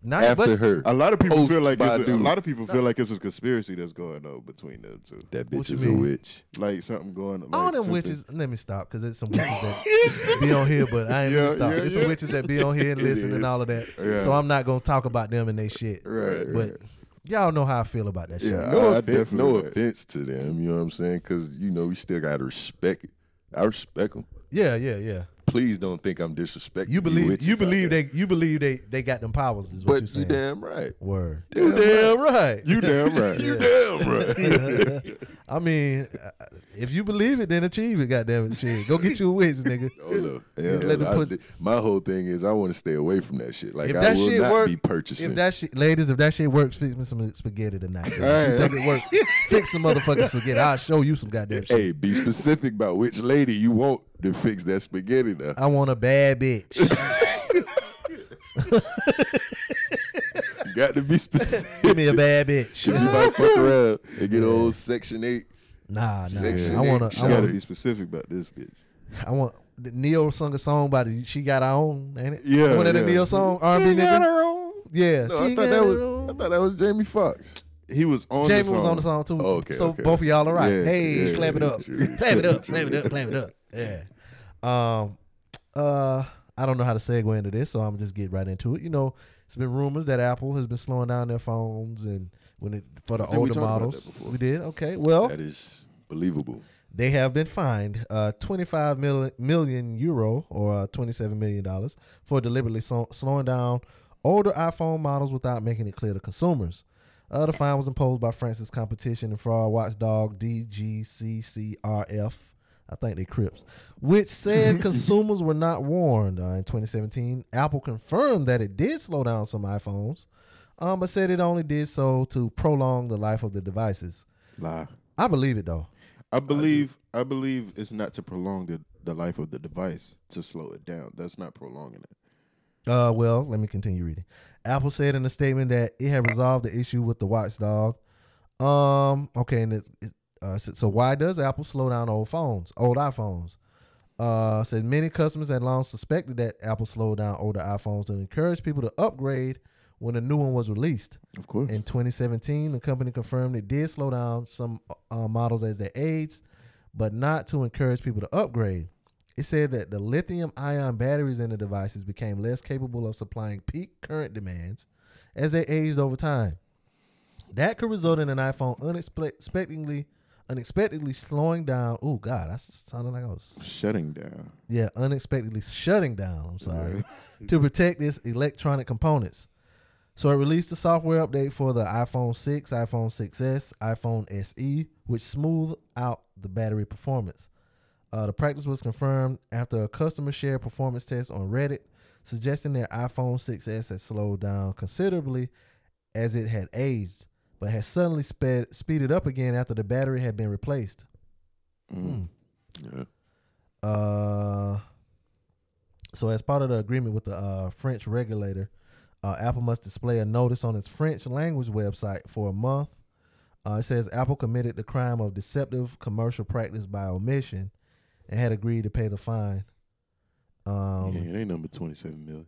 Now, After her. a lot of people feel like it's a, a lot of people feel like it's a conspiracy that's going on between them two. That bitch you is a witch. Like something going. Like, All them since witches. Let me stop because it's some witches that be on here, but I ain't Yeah, gonna stop. yeah, There's some witches that be on here and It listen and all of that. Yeah. So I'm not gonna talk about them and they shit. Right, But right. y'all know how I feel about that shit. Yeah. No, I offense, definitely no offense to them. You know what I'm saying? Because you know we still gotta respect it. I respect them. Yeah, yeah, yeah. Please don't think I'm disrespecting. You believe witches you believe they you believe they they got them powers is what you But you saying. damn right. Word. You Damn you damn right. You damn right. You damn right. I mean, uh, if you believe it, then achieve it. Goddamn it, shit. Go get you a witch, nigga. Oh, look. Yeah, Let I- put- my whole thing is I want to stay away from that shit. Like if I will shit not work, be purchasing. if that shit, ladies, if that shit works, fix me some spaghetti tonight. If you think it works? fix some motherfucking spaghetti. I'll show you some goddamn shit. hey, be specific about which lady you want to fix that spaghetti now. I want a bad bitch. You got to be specific. Give me a bad bitch. Cause you might fuck around and get old Section Eight. Nah, nah. Section I want eight to. You gotta be specific about this bitch. I want. Ne-Yo sung a song about it. She got her own, ain't it? Yeah, One of the yeah. Ne-Yo song R and B nigga. own. Yeah, No, I she thought got that her was own. I thought that was Jamie Foxx. He was on. Jamie the was on the song too. Oh, okay, so okay. both of y'all are right. Yeah, hey, yeah, clap it up, true, clap it true, up, clap it up, clap it up. Yeah. Um. Uh. I don't know how to segue into this, so I'm just get right into it. You know, it's been rumors that Apple has been slowing down their phones and when it for the we older about models. We did. Okay. Well, That is believable. they have been fined uh, 25 million, million euro or uh, 27 million dollars for deliberately so- slowing down older iPhone models without making it clear to consumers. Uh, the fine was imposed by France's competition and fraud watchdog DGCCRF. I think they Crips, which said consumers were not warned. Uh, in 2017, Apple confirmed that it did slow down some iPhones, um, but said it only did so to prolong the life of the devices. Lie. I believe it though. I believe. I believe it's not to prolong the the life of the device to slow it down. That's not prolonging it. Uh, well, let me continue reading. Apple said in a statement that it had resolved the issue with the watchdog. Um. Okay. And it, it, uh, so, so why does Apple slow down old phones, old iPhones? Uh, said many customers had long suspected that Apple slowed down older iPhones to encourage people to upgrade when a new one was released. Of course. In 2017, the company confirmed it did slow down some uh, models as they aged, but not to encourage people to upgrade. It said that the lithium ion batteries in the devices became less capable of supplying peak current demands as they aged over time. That could result in an iPhone unexpectedly unexpectedly slowing down. Oh God, that sounded like I was shutting down. Yeah, unexpectedly shutting down. I'm sorry to protect its electronic components. So it released a software update for the iPhone 6, iPhone 6s, iPhone SE, which smoothed out the battery performance. Uh, the practice was confirmed after a customer shared performance test on Reddit, suggesting their iPhone 6s had slowed down considerably as it had aged but had suddenly sped speeded up again after the battery had been replaced. Mm. Yeah. Uh, so as part of the agreement with the uh, French regulator, uh, Apple must display a notice on its French language website for a month. Uh, it says Apple committed the crime of deceptive commercial practice by omission and had agreed to pay the fine. Um, yeah, it ain't number twenty seven million.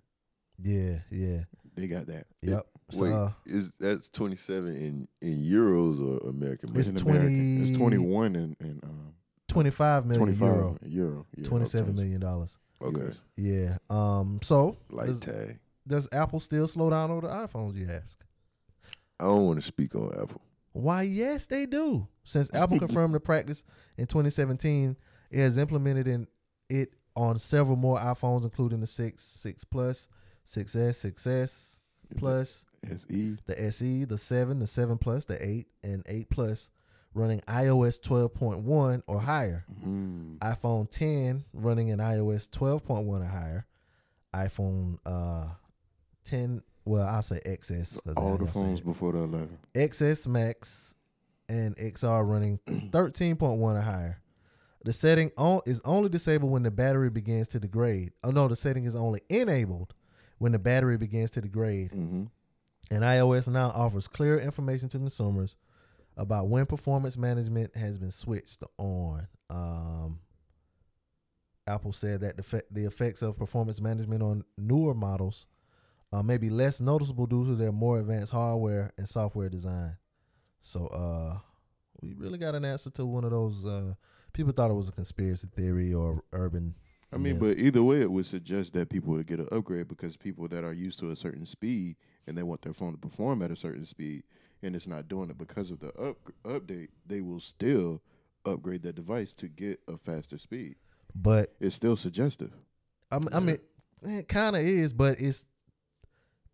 Yeah, yeah. They got that. Yep. So, Wait, uh, is that's twenty seven in in euros or American? It's American. 20 It's twenty one in, in um, 25 million twenty five euro, euro. Yeah, twenty-seven okay. million dollars. okay, Yeah. Um. So light does, tag. does Apple still slow down over the iPhones? You ask. I don't want to speak on Apple. Why? Yes, they do. Since Apple confirmed the practice in 2017, it has implemented in it on several more iPhones, including the six, six plus, 6S, 6S plus, SE. the SE, the seven, the seven plus, the eight, and eight plus, running iOS 12.1 or higher. Mm. iPhone 10 running in iOS 12.1 or higher. iPhone uh 10, well, I'll say XS. All the ain't gonna say phones before the eleven. XS Max and XR running 13.1 or higher. The setting on is only disabled when the battery begins to degrade. Oh no, the setting is only enabled when the battery begins to degrade. Mm-hmm. And iOS now offers clear information to consumers about when performance management has been switched on. Um, Apple said that the, fe- the effects of performance management on newer models uh, may be less noticeable due to their more advanced hardware and software design. So, uh, we really got an answer to one of those. Uh, people thought it was a conspiracy theory or urban. I mean, myth. but either way, it would suggest that people would get an upgrade because people that are used to a certain speed and they want their phone to perform at a certain speed, and it's not doing it because of the up update, they will still upgrade their device to get a faster speed. but It's still suggestive. I mean, I mean it kind of is, but it's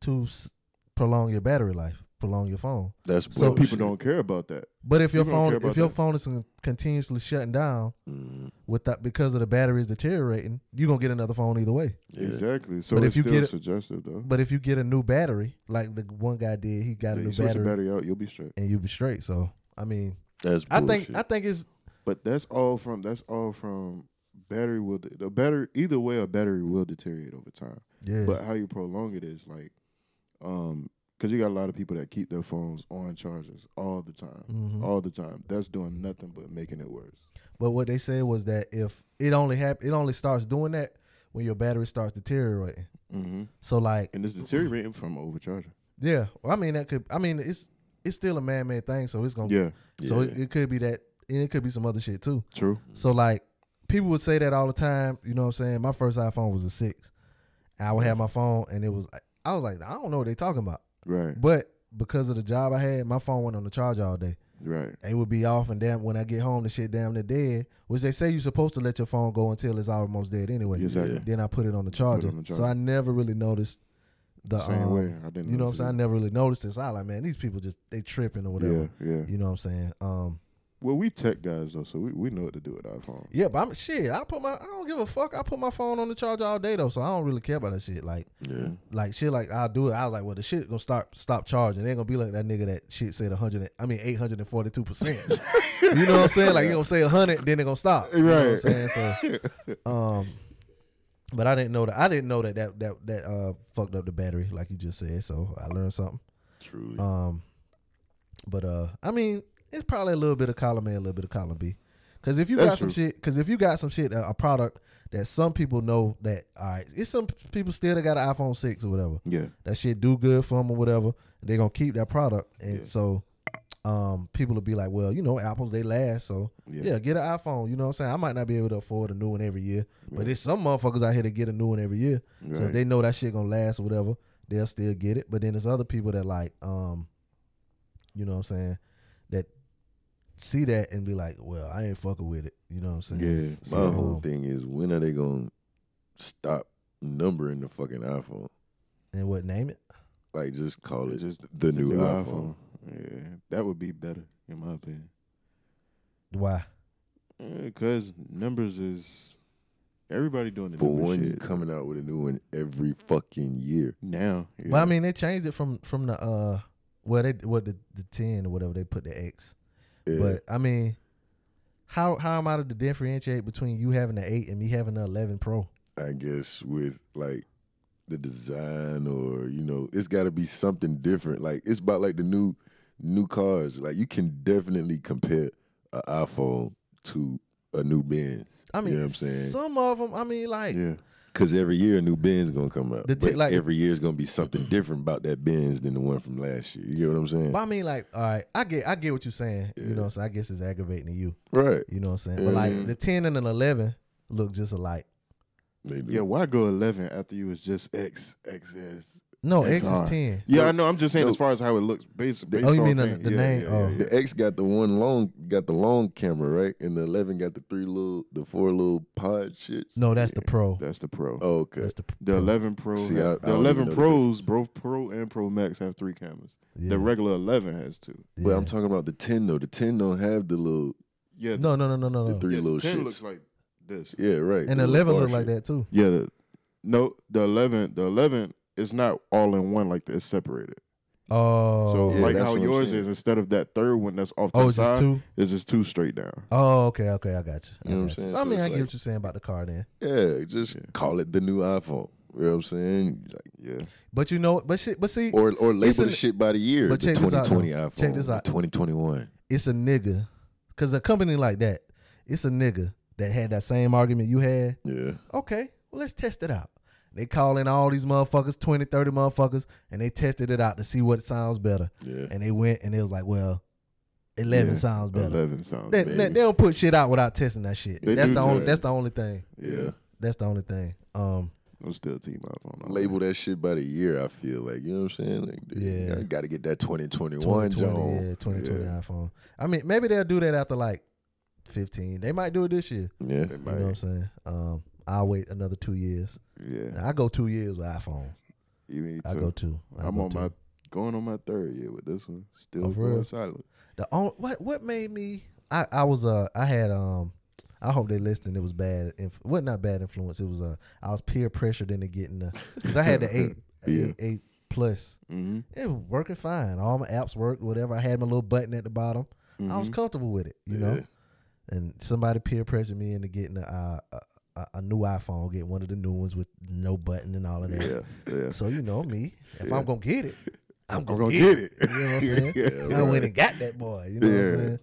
to s- prolong your battery life, prolong your phone. That's So bullshit. People don't care about that. But if your People don't phone, if your that. phone is continuously shutting down Mm, with that because of the batteries deteriorating, you're gonna get another phone either way. Exactly. So But it's if you still get it- suggestive though. But if you get a new battery, like the one guy did, he got Yeah, a you new switch the battery, battery out, you'll be straight. and you'll be straight. So I mean, That's I think I think it's But that's all from that's all from battery will the battery either way a battery will deteriorate over time. yeah. But how you prolong it is like, um, because you got a lot of people that keep their phones on chargers all the time, Mhm. all the time. That's doing nothing but making it worse. But what they said was that if it only hap- it only starts doing that when your battery starts deteriorating. Mm-hmm. So like, And it's deteriorating from overcharging. yeah, well, I mean that could. I mean it's it's still a man made thing, so it's gonna. Yeah, So Yeah. it, it could be that, and it could be some other shit too. true. So like people would say that all the time. You know what I'm saying? My first iPhone was a six. I would have my phone, and it was. I was like, I don't know what they talking about. Right, But because of the job I had, my phone went on the charge all day. Right. It would be off, and damn, when I get home, the shit damn near dead. Which they say you're supposed to let your phone go until it's almost dead anyway. Exactly. Then I put it on the charger. on the So. I never really noticed the Same um, way. I didn't. You know what I'm saying? I never really noticed this. I like, man, these people just they tripping or whatever. Yeah, yeah. You know what I'm saying? Um, Well, we tech guys though, so we, we know what to do with our phone. yeah, but I'm shit. I put my I don't give a fuck. I put my phone on the charger all day though, so I don't really care about that shit. Like yeah. like shit like I'll do it. I was like, well, the shit gonna start stop charging. They ain't gonna be like that nigga that shit said hundred. I mean eight hundred and forty two percent. You know what I'm saying? Like you gonna say hundred, then they gonna stop. You know what I'm Right. saying? So, um, but I didn't know that. I didn't know that that that that uh fucked up the battery, like you just said. So I learned something. Truly. Um, But uh, I mean, it's probably a little bit of column A, a little bit of column B. Because if you That's got some true. shit, because if you got some shit, a product that some people know that all right, it's some people still that got an iPhone six or whatever. Yeah. That shit do good for them or whatever. They're gonna keep that product, and Yeah. so um, people will be like, well, you know, apples they last, so Yeah. yeah. get an iPhone. You know what I'm saying? I might not be able to afford a new one every year, but Right. there's some motherfuckers out here that get a new one every year. So if they know that shit gonna last or whatever, they'll still get it. But then there's other people that like, um, you know what I'm saying, see that and be like, well, I ain't fucking with it. You know what I'm saying? Yeah. My whole um, thing is when are they gonna stop numbering the fucking iPhone? And what name it? Like just call it Just the new iPhone. Yeah, that would be better in my opinion. Why? Because numbers is everybody doing the For number one, you shit coming out with a new one every fucking year. now. Yeah. But I mean, they changed it from from the uh, well, they what the the ten or whatever they put the X. Yeah. But I mean, how how am I to differentiate between you having an eight and me having the eleven Pro? I guess with like the design or you know, it's got to be something different. Like it's about like the new new cars. Like you can definitely compare an iPhone to a new Benz. I mean, you know what I'm saying? some of them. I mean, like yeah, Because every year a new Benz gonna come out. The t- but like- every year is gonna be something different about that Benz than the one from last year. You get what I'm saying? But I mean, like, all right, I get, I get what you're saying. Yeah. You know, so I guess it's aggravating to you. Right. You know what I'm saying? But like Mhm. the ten and an eleven look just alike. They do. yeah. Why go eleven after you was just X XS? No, X XR. is ten. Yeah, No, I know. I'm just saying no. as far as how it looks. Based, based Oh, you on mean the- things. the yeah, name? Yeah, Oh. yeah, The X got the one long, got the long camera, right? And the 11 got the three little, the four little pod shits. No, that's the Pro. That's the Pro. Oh, okay. That's the The 11 Pro, See, have- I- I the don't 11 know the Pros, both Pro and Pro Max have three cameras. yeah. The regular 11 has two. But. I'm talking about the 10 though. The 10 don't have the little, Yeah, No, no, no, no, no, the no. three yeah, little 10 shits. looks like this. yeah, right. And the the eleven bar look like that too. Yeah, the, no, the 11, the 11 is not all in one like that. It's separated. Oh, so Yeah, like that's how what I'm yours saying. is, instead of that third one that's off to oh, the it's just side, two. it's just two straight down. Oh, okay, okay, I got you. I You know what I'm got saying? I So mean, it's I get like- what you're saying about the car then. Yeah, just Yeah. call it the new iPhone. You know what I'm saying? Like, Yeah, But you know, but shit, but see, or or label It's the shit by the year. but the check this out, 2020 though. iPhone. Check this out. 2021. it's a nigga, because a company like that, it's a nigga that had that same argument you had. Yeah. Okay, well, let's test it out. They call in all these motherfuckers, 20, 30 motherfuckers, and they tested it out to see what sounds better. Yeah. And they went and it was like, well, 11 Yeah, sounds better. 11 sounds They, better. they, they don't put shit out without testing that shit. They that's do the only. test. That's the only thing. Yeah. That's the only thing. Um, I'm still team iPhone. all label that shit by the year. I feel like you know what I'm saying. Like, Yeah. you got to get that 2021 2020, Jones. yeah, 2020 Yeah. iPhone. I mean, maybe they'll do that after like 15. They might do it this year. Yeah, You know what I'm saying? Um, I'll wait another two years. Yeah, I go two years with iPhone. you need I go two. I I'm go on two. my going on my third year with this one. Still Oh, going real? silent. The only, what what made me I I was uh I had um I hope they listening. It was bad. Inf- what not bad influence. It was uh I was peer pressured into getting the because I had the eight, Yeah. eight eight plus. Mm-hmm. It was working fine. All my apps worked. Whatever. I had my little button at the bottom. I Mm-hmm. was comfortable with it. You know. And somebody peer pressured me into getting a, uh, a a new iPhone. Get one of the new ones with no button and all of that. Yeah, yeah. So you know me. If Yeah. I'm gonna get it, I'm gonna, gonna get, it. it. You know what I'm saying? Yeah, I went and got that boy. You know what I'm saying?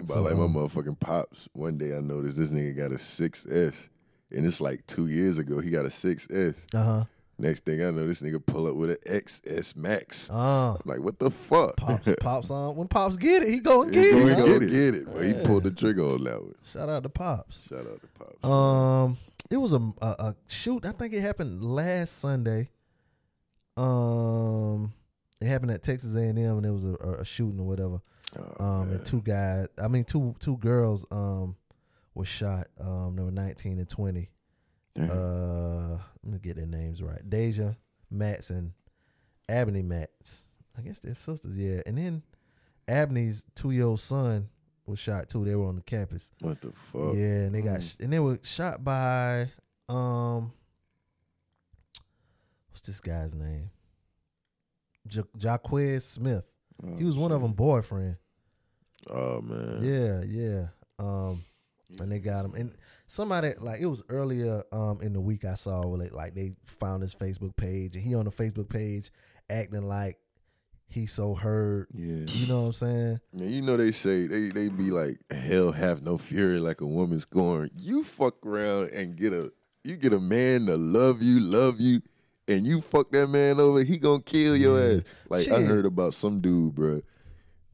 But So, like um, my motherfucking pops, one day I noticed this nigga got a 6S. And it's like two years ago, he got a 6S. Uh huh. Next thing I know, this nigga pull up with an XS Max. Uh, I'm like, what the fuck? pops, pops on. When pops get it, he go and He get go it. and get it. But he pulled the trigger on that one. Shout out to pops. Shout out to pops. Um, it was a, a a shoot. I think it happened last Sunday. Um, it happened at Texas A and M, and it was a, a shooting or whatever. Oh, Um, man. and two guys. I mean, two two girls. Um, were shot. Um, they were nineteen and twenty. Damn. Uh, let me get their names right. Deja Matz and Abney Matz. I guess they're sisters, yeah. And then Abney's two year old son was shot too. They were on the campus. what the fuck? Yeah, and they got Mm. and they were shot by um what's this guy's name? Ja- Jaquez Smith. Oh, He was one of them boyfriend. Oh, man. Yeah, yeah. Um, and they got him. And somebody like it was earlier um in the week I saw where they, like they found his Facebook page and he on the Facebook page acting like he's so hurt. Yeah. You know what I'm saying? Man, you know they say they they be like hell have no fury like a woman scorned. You fuck around and get a you get a man to love you, love you, and you fuck that man over, he gonna kill your Yeah. ass. Like I heard about some dude, bro.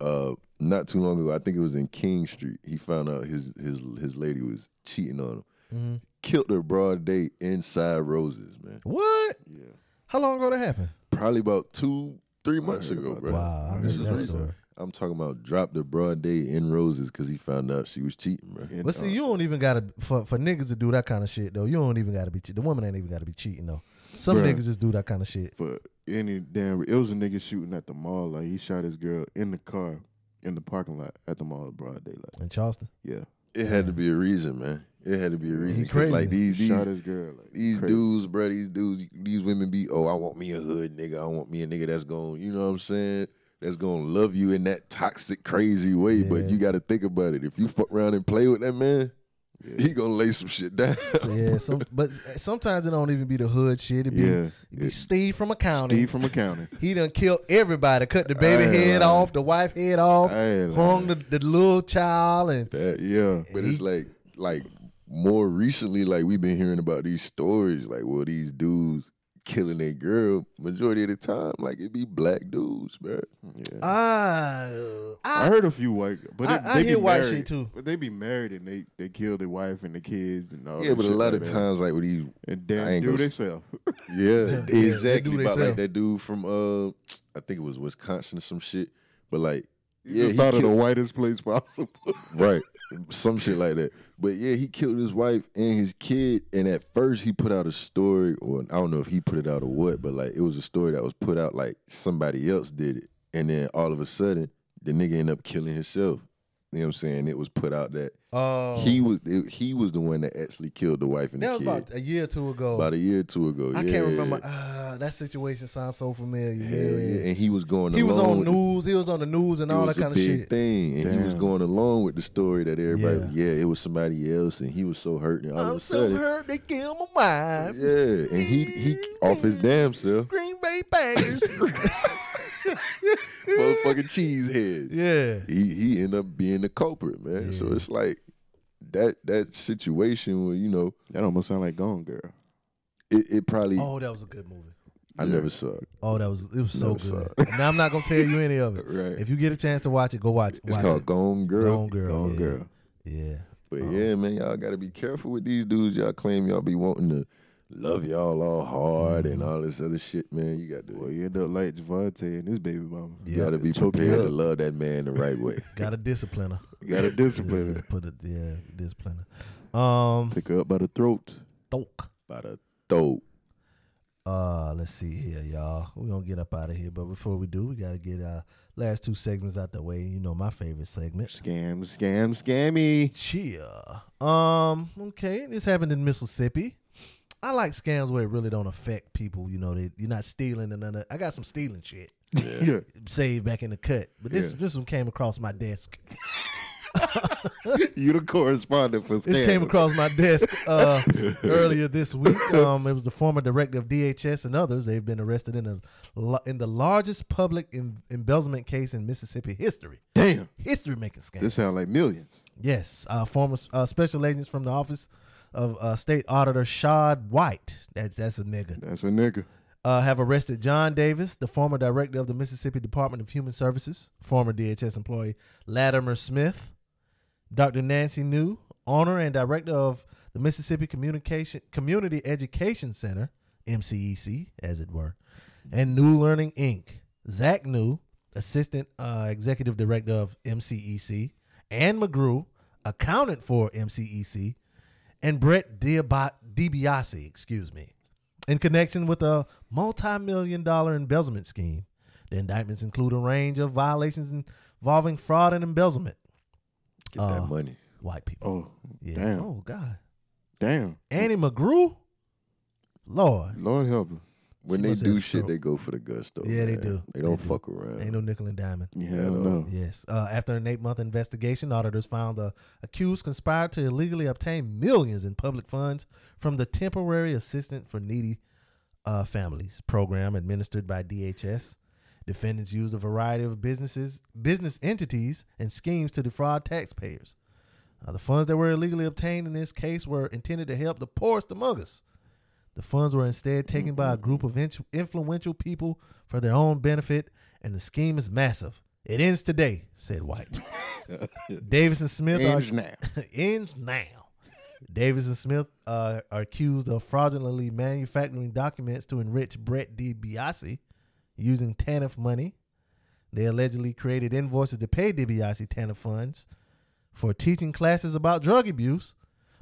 Uh, not too long ago, I think it was in Kingstree. He found out his his his lady was cheating on him. Mm-hmm. Killed her broad day inside roses, man. What? Yeah. How long ago that happened? Probably about two, three months ago, bro. Wow, I This missed is that recent. story. I'm talking about dropped the broad day in roses because he found out she was cheating, bro. And, But see, uh, you don't even gotta for for niggas to do that kind of shit though. You don't even gotta be che- the woman ain't even gotta be cheating though. Some Bruh. niggas just do that kind of shit. for any damn. It was a nigga shooting at the mall. Like he shot his girl in the car in the parking lot at the mall broad daylight. In Charleston, Yeah, It had to be a reason, man. It had to be a reason. 'Cause, crazy. Like these he shot his girl. Like these crazy. dudes, bro. These dudes, these women be. Oh, I want me a hood nigga. I want me a nigga that's going. You know what I'm saying? That's gonna love you in that toxic, crazy way. But Yeah. you got to think about it. If you fuck around and play with that man, he gonna lay some shit down. so yeah. Some but sometimes it don't even be the hood shit. It be, Yeah, it be Steve from accounting. Steve from accounting. He done killed everybody. Cut the baby I head off, the wife head off, I hung the, the little child, and that Yeah, But it's like like more recently, like we've been hearing about these stories, like well, these dudes killing their girl. Majority of the time, like it be black dudes, bro. yeah. ah, I heard a few white, but I- they, I they hear be white married. shit, too. But they be married and they they kill their wife and the kids and all. That. Yeah, that but a lot like of that. times, like with these, and I damn ain't do gonna they sell. yeah, they exactly. do about like that dude from uh, I think it was Wisconsin or some shit. But like, You yeah, just he thought of the whitest place possible. right, some shit like that. But yeah, he killed his wife and his kid. And at first, he put out a story, or I don't know if he put it out or what, but like it was a story that was put out like somebody else did it, and then all of a sudden, the nigga ended up killing himself. You know what I'm saying? It was put out that oh, he was it, he was the one that actually killed the wife and that the was kid about a year or two ago. about a year or two ago. I yeah. can't remember. Ah, that situation sounds so familiar. Hell yeah. yeah. And he was going He was on with the- news. He was on the news and all that kind a of big shit. thing, and he was going along with the story that everybody, Yeah. yeah, it was somebody else, and he was so hurt, and all of I'm a so sudden, hurt they killed my wife. yeah, and he he off his damn self, Green Bay Packers. motherfucking cheesehead. yeah. He he ended up being the culprit, man. So it's like that that situation where you know that almost sound like Gone Girl. it, it probably Oh, that was a good movie. I never saw it. Oh, that was it was so Never saw good. Now I'm not gonna tell you any of it. Right. If you get a chance to watch it, go watch it. It's watch called it. Gone Girl. Gone Girl. Gone yeah. Girl. Yeah. But um, yeah, man, y'all gotta be careful with these dudes. Y'all claim y'all be wanting to love y'all all hard and all this other shit, man. You got to Well, you end up like Gervonta and his baby mama. you gotta be prepared to love that man the right way. Got a discipliner. You gotta discipline her. put it. Yeah, discipliner. Um, Pick her up by the throat. Thok. By the throat. Uh, let's see here, y'all. We're gonna get up out of here, but before we do, we gotta get our last two segments out the way. You know my favorite segment. Scam, scam, scammy. Cheer. Um, okay, this happened in Mississippi. I like scams where it really don't affect people. You know, that you're not stealing and none of. I got some stealing shit Yeah. saved back in the cut, but this Yeah. this one came across my desk. you the correspondent for scams. This came across my desk uh, earlier this week. Um, it was the former director of DHS and others. They've been arrested in a in the largest public em- embezzlement case in Mississippi history. Damn. History making scam. This sound like millions. Yes, uh, former uh, special agents from the office of uh, State Auditor Shad White. That's that's a nigga. That's a nigga. Uh, have arrested John Davis, the former director of the Mississippi Department of Human Services, former DHS employee Latimer Smith, Dr. Nancy New, owner and director of the Mississippi Communication Community Education Center, MCEC, as it were, and New Learning Inc. Zach New, assistant uh, executive director of MCEC, Ann McGrew, accountant for MCEC, and Brett DiBiase, excuse me, in connection with a multi-million dollar embezzlement scheme. The indictments include a range of violations involving fraud and embezzlement. Get Uh, that money. White people. Oh, yeah. damn. Oh God. damn. Annie McGrew. Lord. Lord help her. When she they do shit, stroke. they go for the gusto. Yeah, they do. They don't They do. fuck around. Ain't no nickel and diamond. Yeah, At all. no. Yes. Uh, after an eight month investigation, auditors found the accused conspired to illegally obtain millions in public funds from the Temporary Assistant for Needy uh, Families program administered by DHS. Defendants used a variety of businesses, business entities, and schemes to defraud taxpayers. Uh, the funds that were illegally obtained in this case were intended to help the poorest among us. The funds were instead taken by a group of in- influential people for their own benefit, and the scheme is massive. It ends today, said White. Davis and Smith Ends are now. ends now. Davis and Smith uh, are accused of fraudulently manufacturing documents to enrich Brett DiBiase using TANF money. They allegedly created invoices to pay DiBiase TANF funds for teaching classes about drug abuse,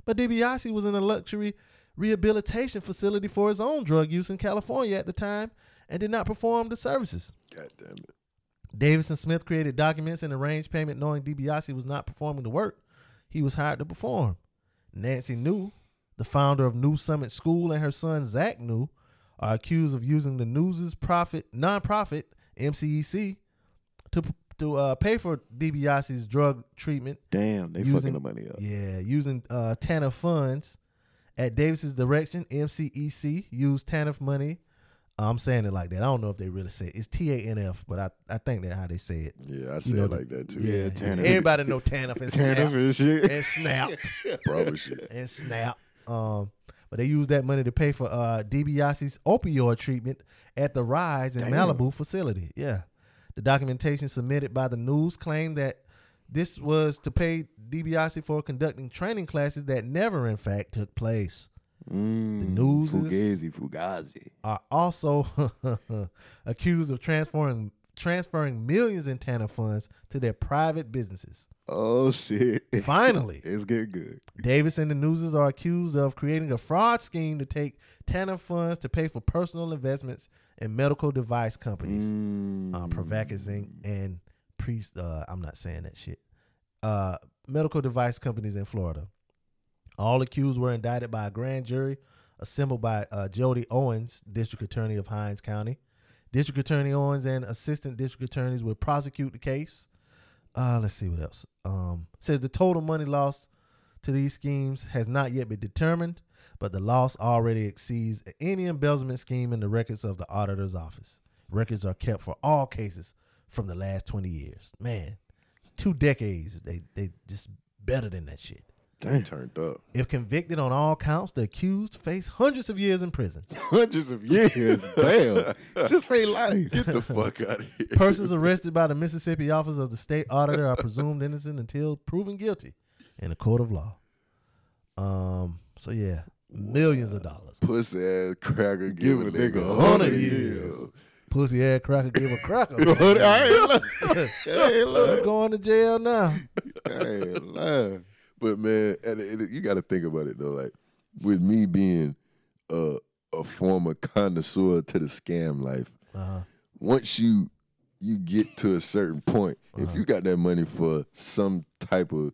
but DiBiase was in a luxury rehabilitation facility for his own drug use in California at the time and did not perform the services. God damn it. Davis and Smith created documents and arranged payment knowing DiBiase was not performing the work he was hired to perform. Nancy New, the founder of New Summit School, and her son Zach New are accused of using the News's profit nonprofit MCEC to to uh, pay for DiBiase's drug treatment. Damn, they using- fucking the money up. Yeah, using uh, TANF funds. At Davis's direction, MCEC used TANF money. I'm saying it like that. I don't know if they really say it. it's T A N F, but I, I think that's how they say it. Yeah, I say You know it like that too. Yeah, TANF. Everybody know TANF and Snap up and shit. and Snap Probably shit. and Snap. Um, but they used that money to pay for uh, DiBiase's opioid treatment at the Rise in Malibu facility. Yeah, the documentation submitted by the news claimed that this was to pay DiBiase for conducting training classes that never, in fact, took place. Mm, The news Fugazi, Fugazi. Are also accused of transferring transferring millions in TANA funds to their private businesses. Oh shit. Finally, it's getting good. Davis and the Newses are accused of creating a fraud scheme to take TANA funds to pay for personal investments in medical device companies. Mm. Uh, Prevacus and Priest, uh, I'm not saying that shit. Uh, medical device companies in Florida. All accused were indicted by a grand jury assembled by uh, Jody Owens, District Attorney of Hinds County. District Attorney Owens and Assistant District Attorneys will prosecute the case. Uh, let's see what else. Um, says the total money lost to these schemes has not yet been determined, but the loss already exceeds any embezzlement scheme in the records of the auditor's office. Records are kept for all cases from the last 20 years. Man, two decades, they they just better than that shit. Damn. Turned up. If convicted on all counts, the accused face hundreds of years in prison. Hundreds of years. Damn. Just say life. Get the fuck out of here. Persons arrested by the Mississippi Office of the State Auditor are presumed innocent until proven guilty in a court of law. Um. So yeah, millions of dollars. Pussy ass cracker give, a nigga a hundred hundred years. years. Pussy ass cracker give a cracker. I ain't lying. I ain't I'm lying. going to jail now. I ain't lying. But man, and it, it- you got to think about it though. Like with me being a a former connoisseur to the scam life, Uh-huh. once you you get to a certain point, Uh-huh. if you got that money for some type of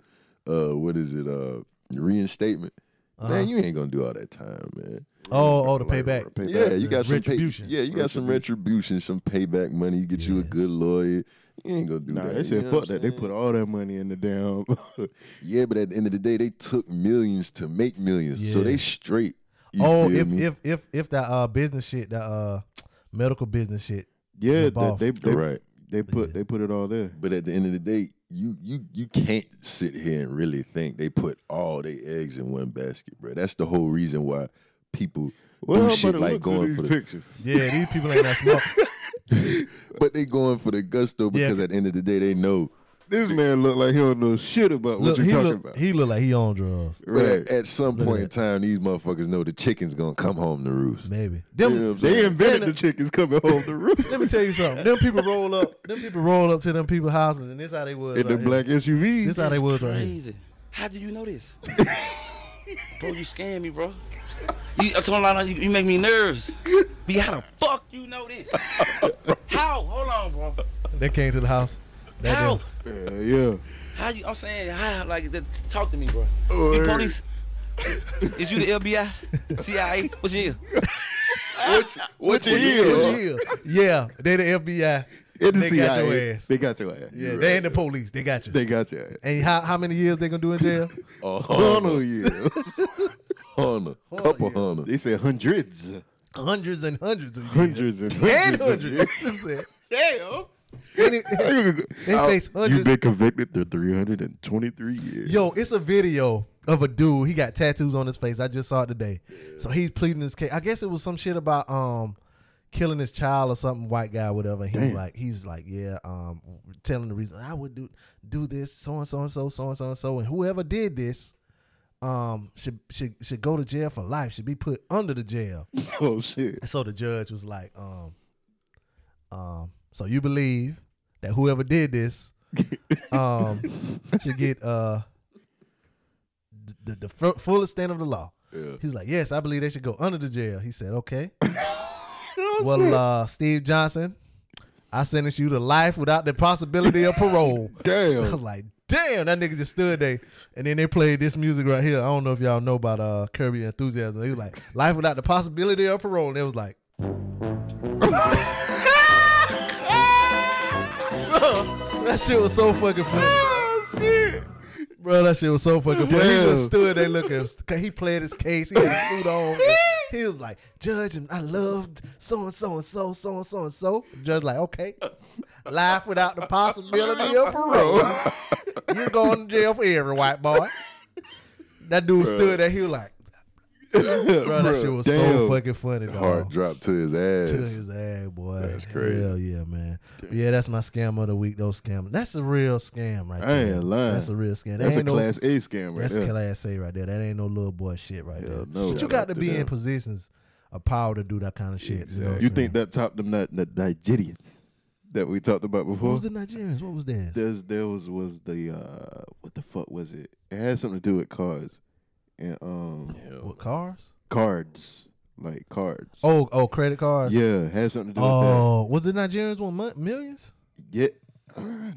uh what is it uh reinstatement, Uh-huh. man, you ain't gonna do all that time, man. Oh, oh, to pay Like, back. Yeah, you got some pay- Retribution. yeah, you got some retribution, some payback money. You get you a good lawyer. You ain't gonna do Nah, that. they said fuck that. They put all that money in the damn. Yeah, but at the end of the day, they took millions to make millions, so they straight. You oh, feel if me? if if if that uh business shit, that uh medical business shit. yeah, Rip that, they they, right. they put Yeah. they put it all there. But at the end of the day, you you you can't sit here and really think they put all their eggs in one basket, bro. That's the whole reason why people Well, do shit like going these for the. pictures. Yeah, these people ain't that smart. But they going for the gusto Yeah. because at the end of the day, they know. This man look like he don't know shit about what Look, you he talking look about. he look like he on drugs. But Right. at, at some Look at point in time, these motherfuckers know the chicken's gonna come home to roost. Maybe them. Yeah, They invented man, the chickens coming home to roost. Let me tell you something. Them people roll up. Them people roll up to them people's houses, and this how they was. In right the here. black SUVs. This how they was right here. How do you know this? bro, you scam me, bro. You, I told him, you, you make me nervous. But how the fuck you know this? how? Hold on, bro. They came to the house. That How? Yeah, yeah. How you? I'm saying, how? Like, th- talk to me, bro. Oh, You hey. police? Is you the FBI? CIA? What's your? What you, what you hear? What you hear? Yeah, they the FBI. In the they CIA, got your ass. They got your ass. Yeah, they ain't the police. They got you. They got your ass. and how, how many years they gonna do in jail? A hundred no, yeah. Hunter, couple yeah. hunter. they said hundreds, hundreds and hundreds of years. hundreds and and hundreds. hundreds. Damn. Any- they face You've been convicted to 323 years. Yo, it's a video of a dude. He got tattoos on his face. I just saw it today. So he's pleading his case. I guess it was some shit about um killing his child or something. White guy, whatever. He's Damn. like, he's like, yeah, um, telling the reason I would do do this, so and so and so, so and so and so, and whoever did this, um, should should should go to jail for life. Should be put under the jail. Oh shit. So the judge was like, um, um, so you believe that whoever did this, um, should get uh the the, the fu- full extent of the law. Yeah. He was like, yes, I believe they should go under the jail. He said, okay. well, uh, Steve Johnson, I sentence you to life without the possibility of parole. Damn. I was like, damn, that nigga just stood there. And then they played this music right here. I don't know if y'all know about uh Curb Your Enthusiasm. He was like, life without the possibility of parole. And it was like, Bro, that shit was so fucking funny. Oh shit. Bro, that shit was so fucking funny. He just stood there looking. He played his case. He had a suit on. He was like, Judge, I loved so and so and so, so and so and so. Judge like, okay. Life without the possibility of parole. You're going to jail for every white boy. That dude stood there. He was like, bro, that shit was so fucking funny, dog. Heart dropped to his ass. To his ass, boy. That's crazy. Hell yeah, man. Yeah, that's my scam of the week. Those scam. That's a real scam right I there. ain't lying. That's a real scam. That That's a no- class A scam right That's there. class A right there. That ain't no little boy shit right Hell there. no. but you got to be in positions of power to do that kind of shit. You, know You think that topped them Ni- Ni- Nigerians that we talked about before? What was the Nigerians? What was theirs? There's there was was the uh what the fuck was it? It had something to do with cards and um What cars? cards like cards. Oh, oh, credit cards. yeah, it had something to do with that. Oh, was the Nigerians want mon- millions? Yeah,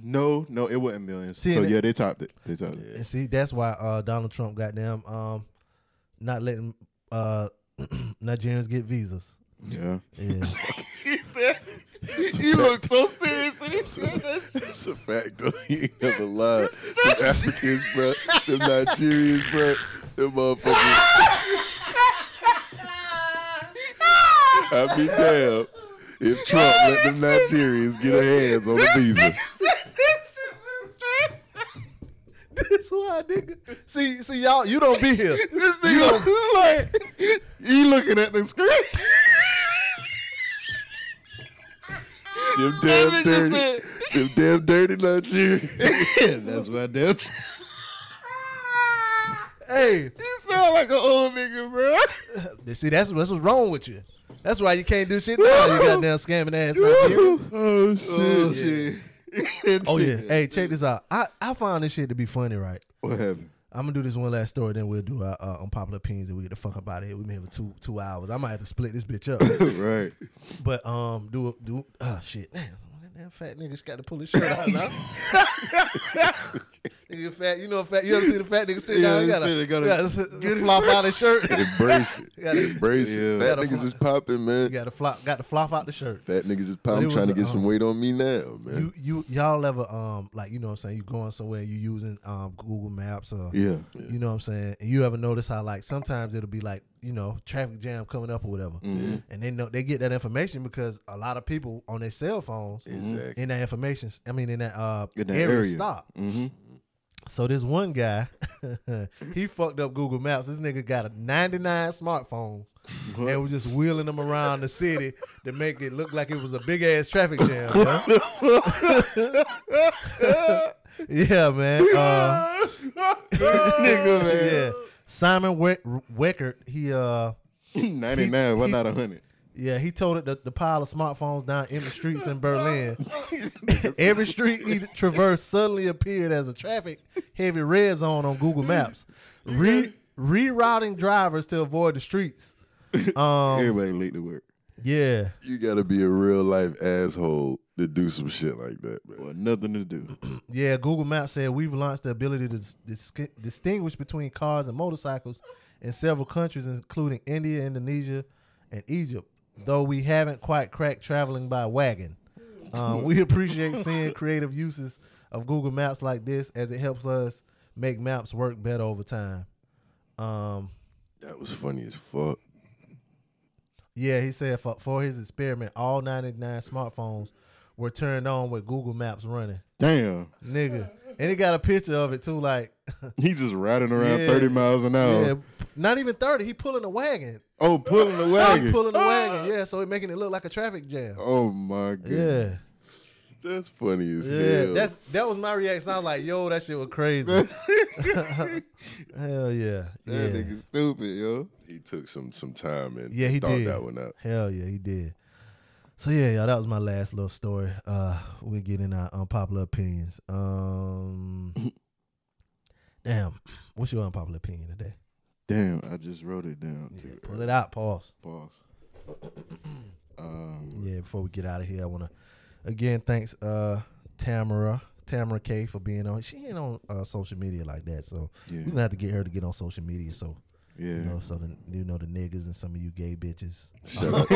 no, no, it wasn't millions. See, so yeah, they topped it. They topped it. And see, that's why uh, Donald Trump got them um, not letting uh, Nigerians get visas. Yeah. Yeah. He said he looked so serious when he said that. That's a fact, though. He ain't never lied. Them Africans, bro. Them Nigerians, bro. Them motherfuckers. I'd be damn if Trump let them Nigerians get their hands on the visa. That's why, nigga. See, see, y'all, you don't be here. This nigga is like, he looking at the screen. Them damn nigga dirty, said- them damn dirty Nigerians. That's why they'll. Hey, You sound like an old nigga, bro. see, that's that's what's wrong with you. That's why you can't do shit now. You goddamn scamming ass Nigerians. Oh shit! Oh, shit. Oh yeah. Hey, check this out. I I found this shit to be funny, right? What happened? I'm gonna do this one last story, then we'll do our uh, unpopular opinions, and we get the fuck up out of here. We may have two two hours. I might have to split this bitch up, right. but um, do do oh shit, damn, that damn fat nigga's got to pull his shirt out now. nigga fat, you know fat. You ever see the fat nigga sit Yeah, down? He he gotta, he gotta gotta, gotta flop out his shirt. Embrace it. Gotta- Embrace it. Yeah. Fat Gotta niggas fly- is popping, man. You got to flop, got to flop out the shirt. Fat niggas is But it popping. Trying to a, get some um, weight on me now, man. You you y'all ever um like you know what I'm saying you going somewhere you using um Google Maps or yeah. You know what I'm saying? And you ever notice how like sometimes it'll be like, you know, traffic jam coming up or whatever. Mm-hmm. And they know they get that information because a lot of people on their cell phones Exactly. in that information I mean in that uh In that area, area. stop. Mm-hmm. So this one guy, he fucked up Google Maps. This nigga got a 99 smartphones and was just wheeling them around the city to make it look like it was a big ass traffic jam. yeah, man. Uh, this nigga, man. yeah. Simon We- Weckert, he uh 99, why he- not 100? yeah, he told it the, the pile of smartphones down in the streets in Berlin. Every street he traversed suddenly appeared as a traffic heavy red zone on Google Maps, Re- rerouting drivers to avoid the streets. Um, Everybody late to work. yeah, You gotta be a real life asshole to do some shit like that, man. Well, nothing to do. yeah. Google Maps said we've launched the ability to dis- dis- distinguish between cars and motorcycles in several countries, including India, Indonesia, and Egypt. Though we haven't quite cracked traveling by wagon. Uh, we appreciate seeing creative uses of Google Maps like this as it helps us make maps work better over time. Um, That was funny as fuck. yeah, he said for, for his experiment, all 99 smartphones were turned on with Google Maps running, Damn. nigga. And he got a picture of it too, like he's just riding around Yeah. 30 miles an hour. yeah, not even thirty. He pulling a wagon. Oh, pulling the He wagon. pulling a wagon. Yeah, so it making it look like a traffic jam. Oh my god. Yeah, That's funny as yeah. hell. That's that was my reaction. I was like, "Yo, that shit was crazy." Hell yeah, That yeah. nigga stupid, yo. he took some some time and Yeah, he thought did. that one out. Hell yeah, he did. So yeah, y'all, that was my last little story. Uh, we get in our unpopular opinions. Um, damn, what's your unpopular opinion today? Damn, I just wrote it down Yeah, too. pull it out. Pause. Pause. um, Yeah, before we get out of here, I want to again thanks uh Tamara Tamara K for being on. She ain't on uh, social media like that, so yeah, we're gonna have to get her to get on social media. So yeah. you know, so the you know the niggas and some of you gay bitches. Shout out,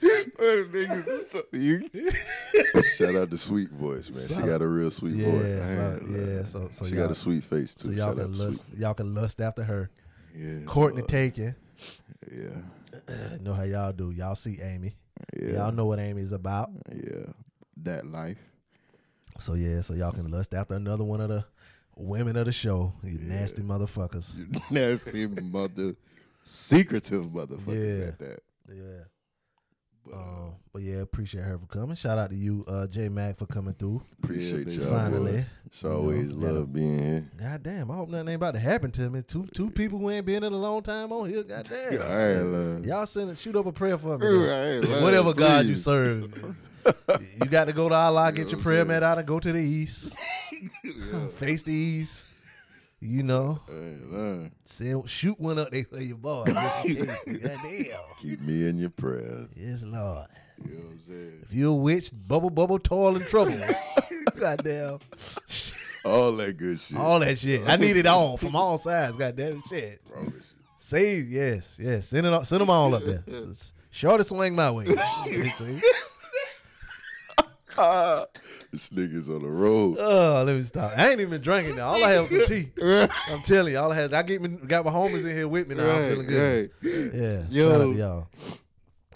niggas is so, you, shout out to Sweet Voice, man. She got a real sweet Yeah, voice. solid. Man, yeah. So so she y'all, got a sweet face too. so y'all Shout can lust y'all can lust after her. yeah, Courtney so, uh, Taken. yeah, know how y'all do. Y'all see Amy. yeah, Y'all know what Amy's about. yeah. That life. So yeah, so y'all can lust after another one of the women of the show. You nasty motherfuckers. You nasty mother, secretive motherfuckers Yeah. at that. Yeah. But, uh, Um, but yeah, appreciate her for coming. Shout out to you, uh, J Mac, for coming through. Appreciate Yeah, y'all. Finally. boy. It's You know, always love being here. God damn, I hope nothing ain't about to happen to me. Two two people who ain't been in a long time on here. God damn. I ain't love. Y'all send a, shoot up a prayer for me. Ooh, then. I ain't lying, Whatever God you serve. you got to go to Allah, get your prayer I'm mat out and go to the east. Face these. You know. Send, shoot one up there for your boy. God damn. Keep me in your prayers. Yes, Lord. You know what I'm saying? If you're a witch, bubble, bubble, toil, and trouble. Goddamn. All that good shit. All that shit. I need it all from all sides. Goddamn shit. Promise you. Say yes, yes. Send it. Up, send them all up there. S- s- swing my way. See? Ah. This nigga's on the road. oh, let me stop. I ain't even drinking now. All I had was some tea. I'm telling you, all I had. I get me, got my homies in here with me now. I'm feeling good. Right. Yeah. Yo. Shout out to y'all.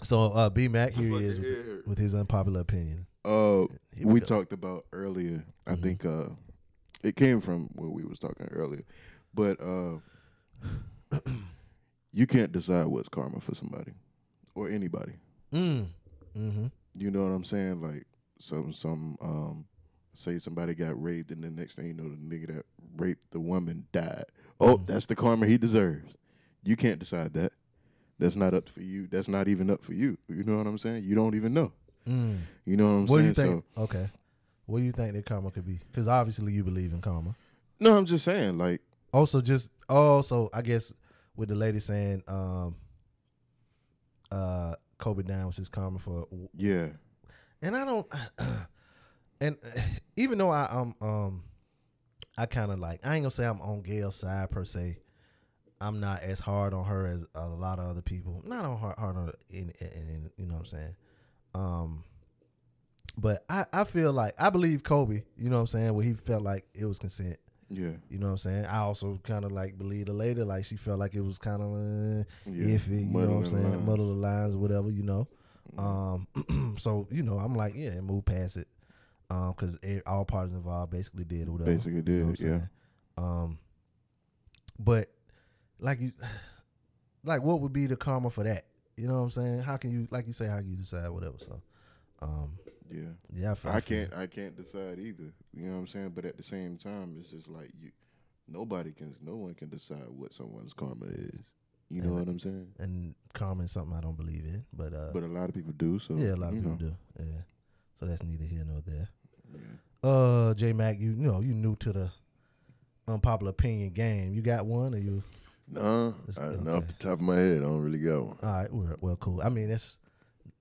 So uh, B Mac here he is with, with his unpopular opinion. Uh, we we talked about earlier. I Mhm. think uh, it came from what we was talking earlier, but uh, you can't decide what's karma for somebody or anybody. Mm. Mm-hmm. You know what I'm saying? Like some some um, say somebody got raped, and the next thing you know, the nigga that raped the woman died. Oh, Mhm. that's the karma he deserves. You can't decide that. That's not up for you. That's not even up for you. You know what I'm saying? You don't even know. Mm. You know what I'm What do saying? you think? okay. What do you think that karma could be? Because obviously you believe in karma. No, I'm just saying, like Also, just also, I guess with the lady saying, um, uh, Kobe down was his karma for, yeah, and I don't, and even though I um um, I kind of like I ain't gonna say I'm on Gayle's side per se. I'm not as hard on her as a lot of other people. Not on hard, hard on in, in, in you know what I'm saying. Um, but I I feel like I believe Kobe. You know what I'm saying? Where he felt like it was consent. yeah, You know what I'm saying? I also kind of like believe the lady, like she felt like it was kind of uh, yeah. iffy. You know what I'm saying? lines. Muddle the lines, whatever. You know. Um, so you know, I'm like, yeah, move past it. Um, because all parties involved basically did whatever. Basically You know what did, yeah. Um, but like you, like what would be the karma for that? You know what I'm saying? How can you, like you say, how you decide whatever? So, um, Yeah, yeah, I, feel- I feel- can't. I can't decide either. You know what I'm saying? But at the same time, it's just like you. Nobody can. No one can decide what someone's karma is. You know And- what I'm saying? And karma is something I don't believe in, but uh, But a lot of people do. So yeah, a lot of people know. do. Yeah, so that's neither here nor there. Yeah. Uh, J Mac, you, you know you new to the unpopular opinion game. You got one, or you? Nah, It's- I, okay. off the top of my head, I don't really got one. All right, well, well, cool. I mean, it's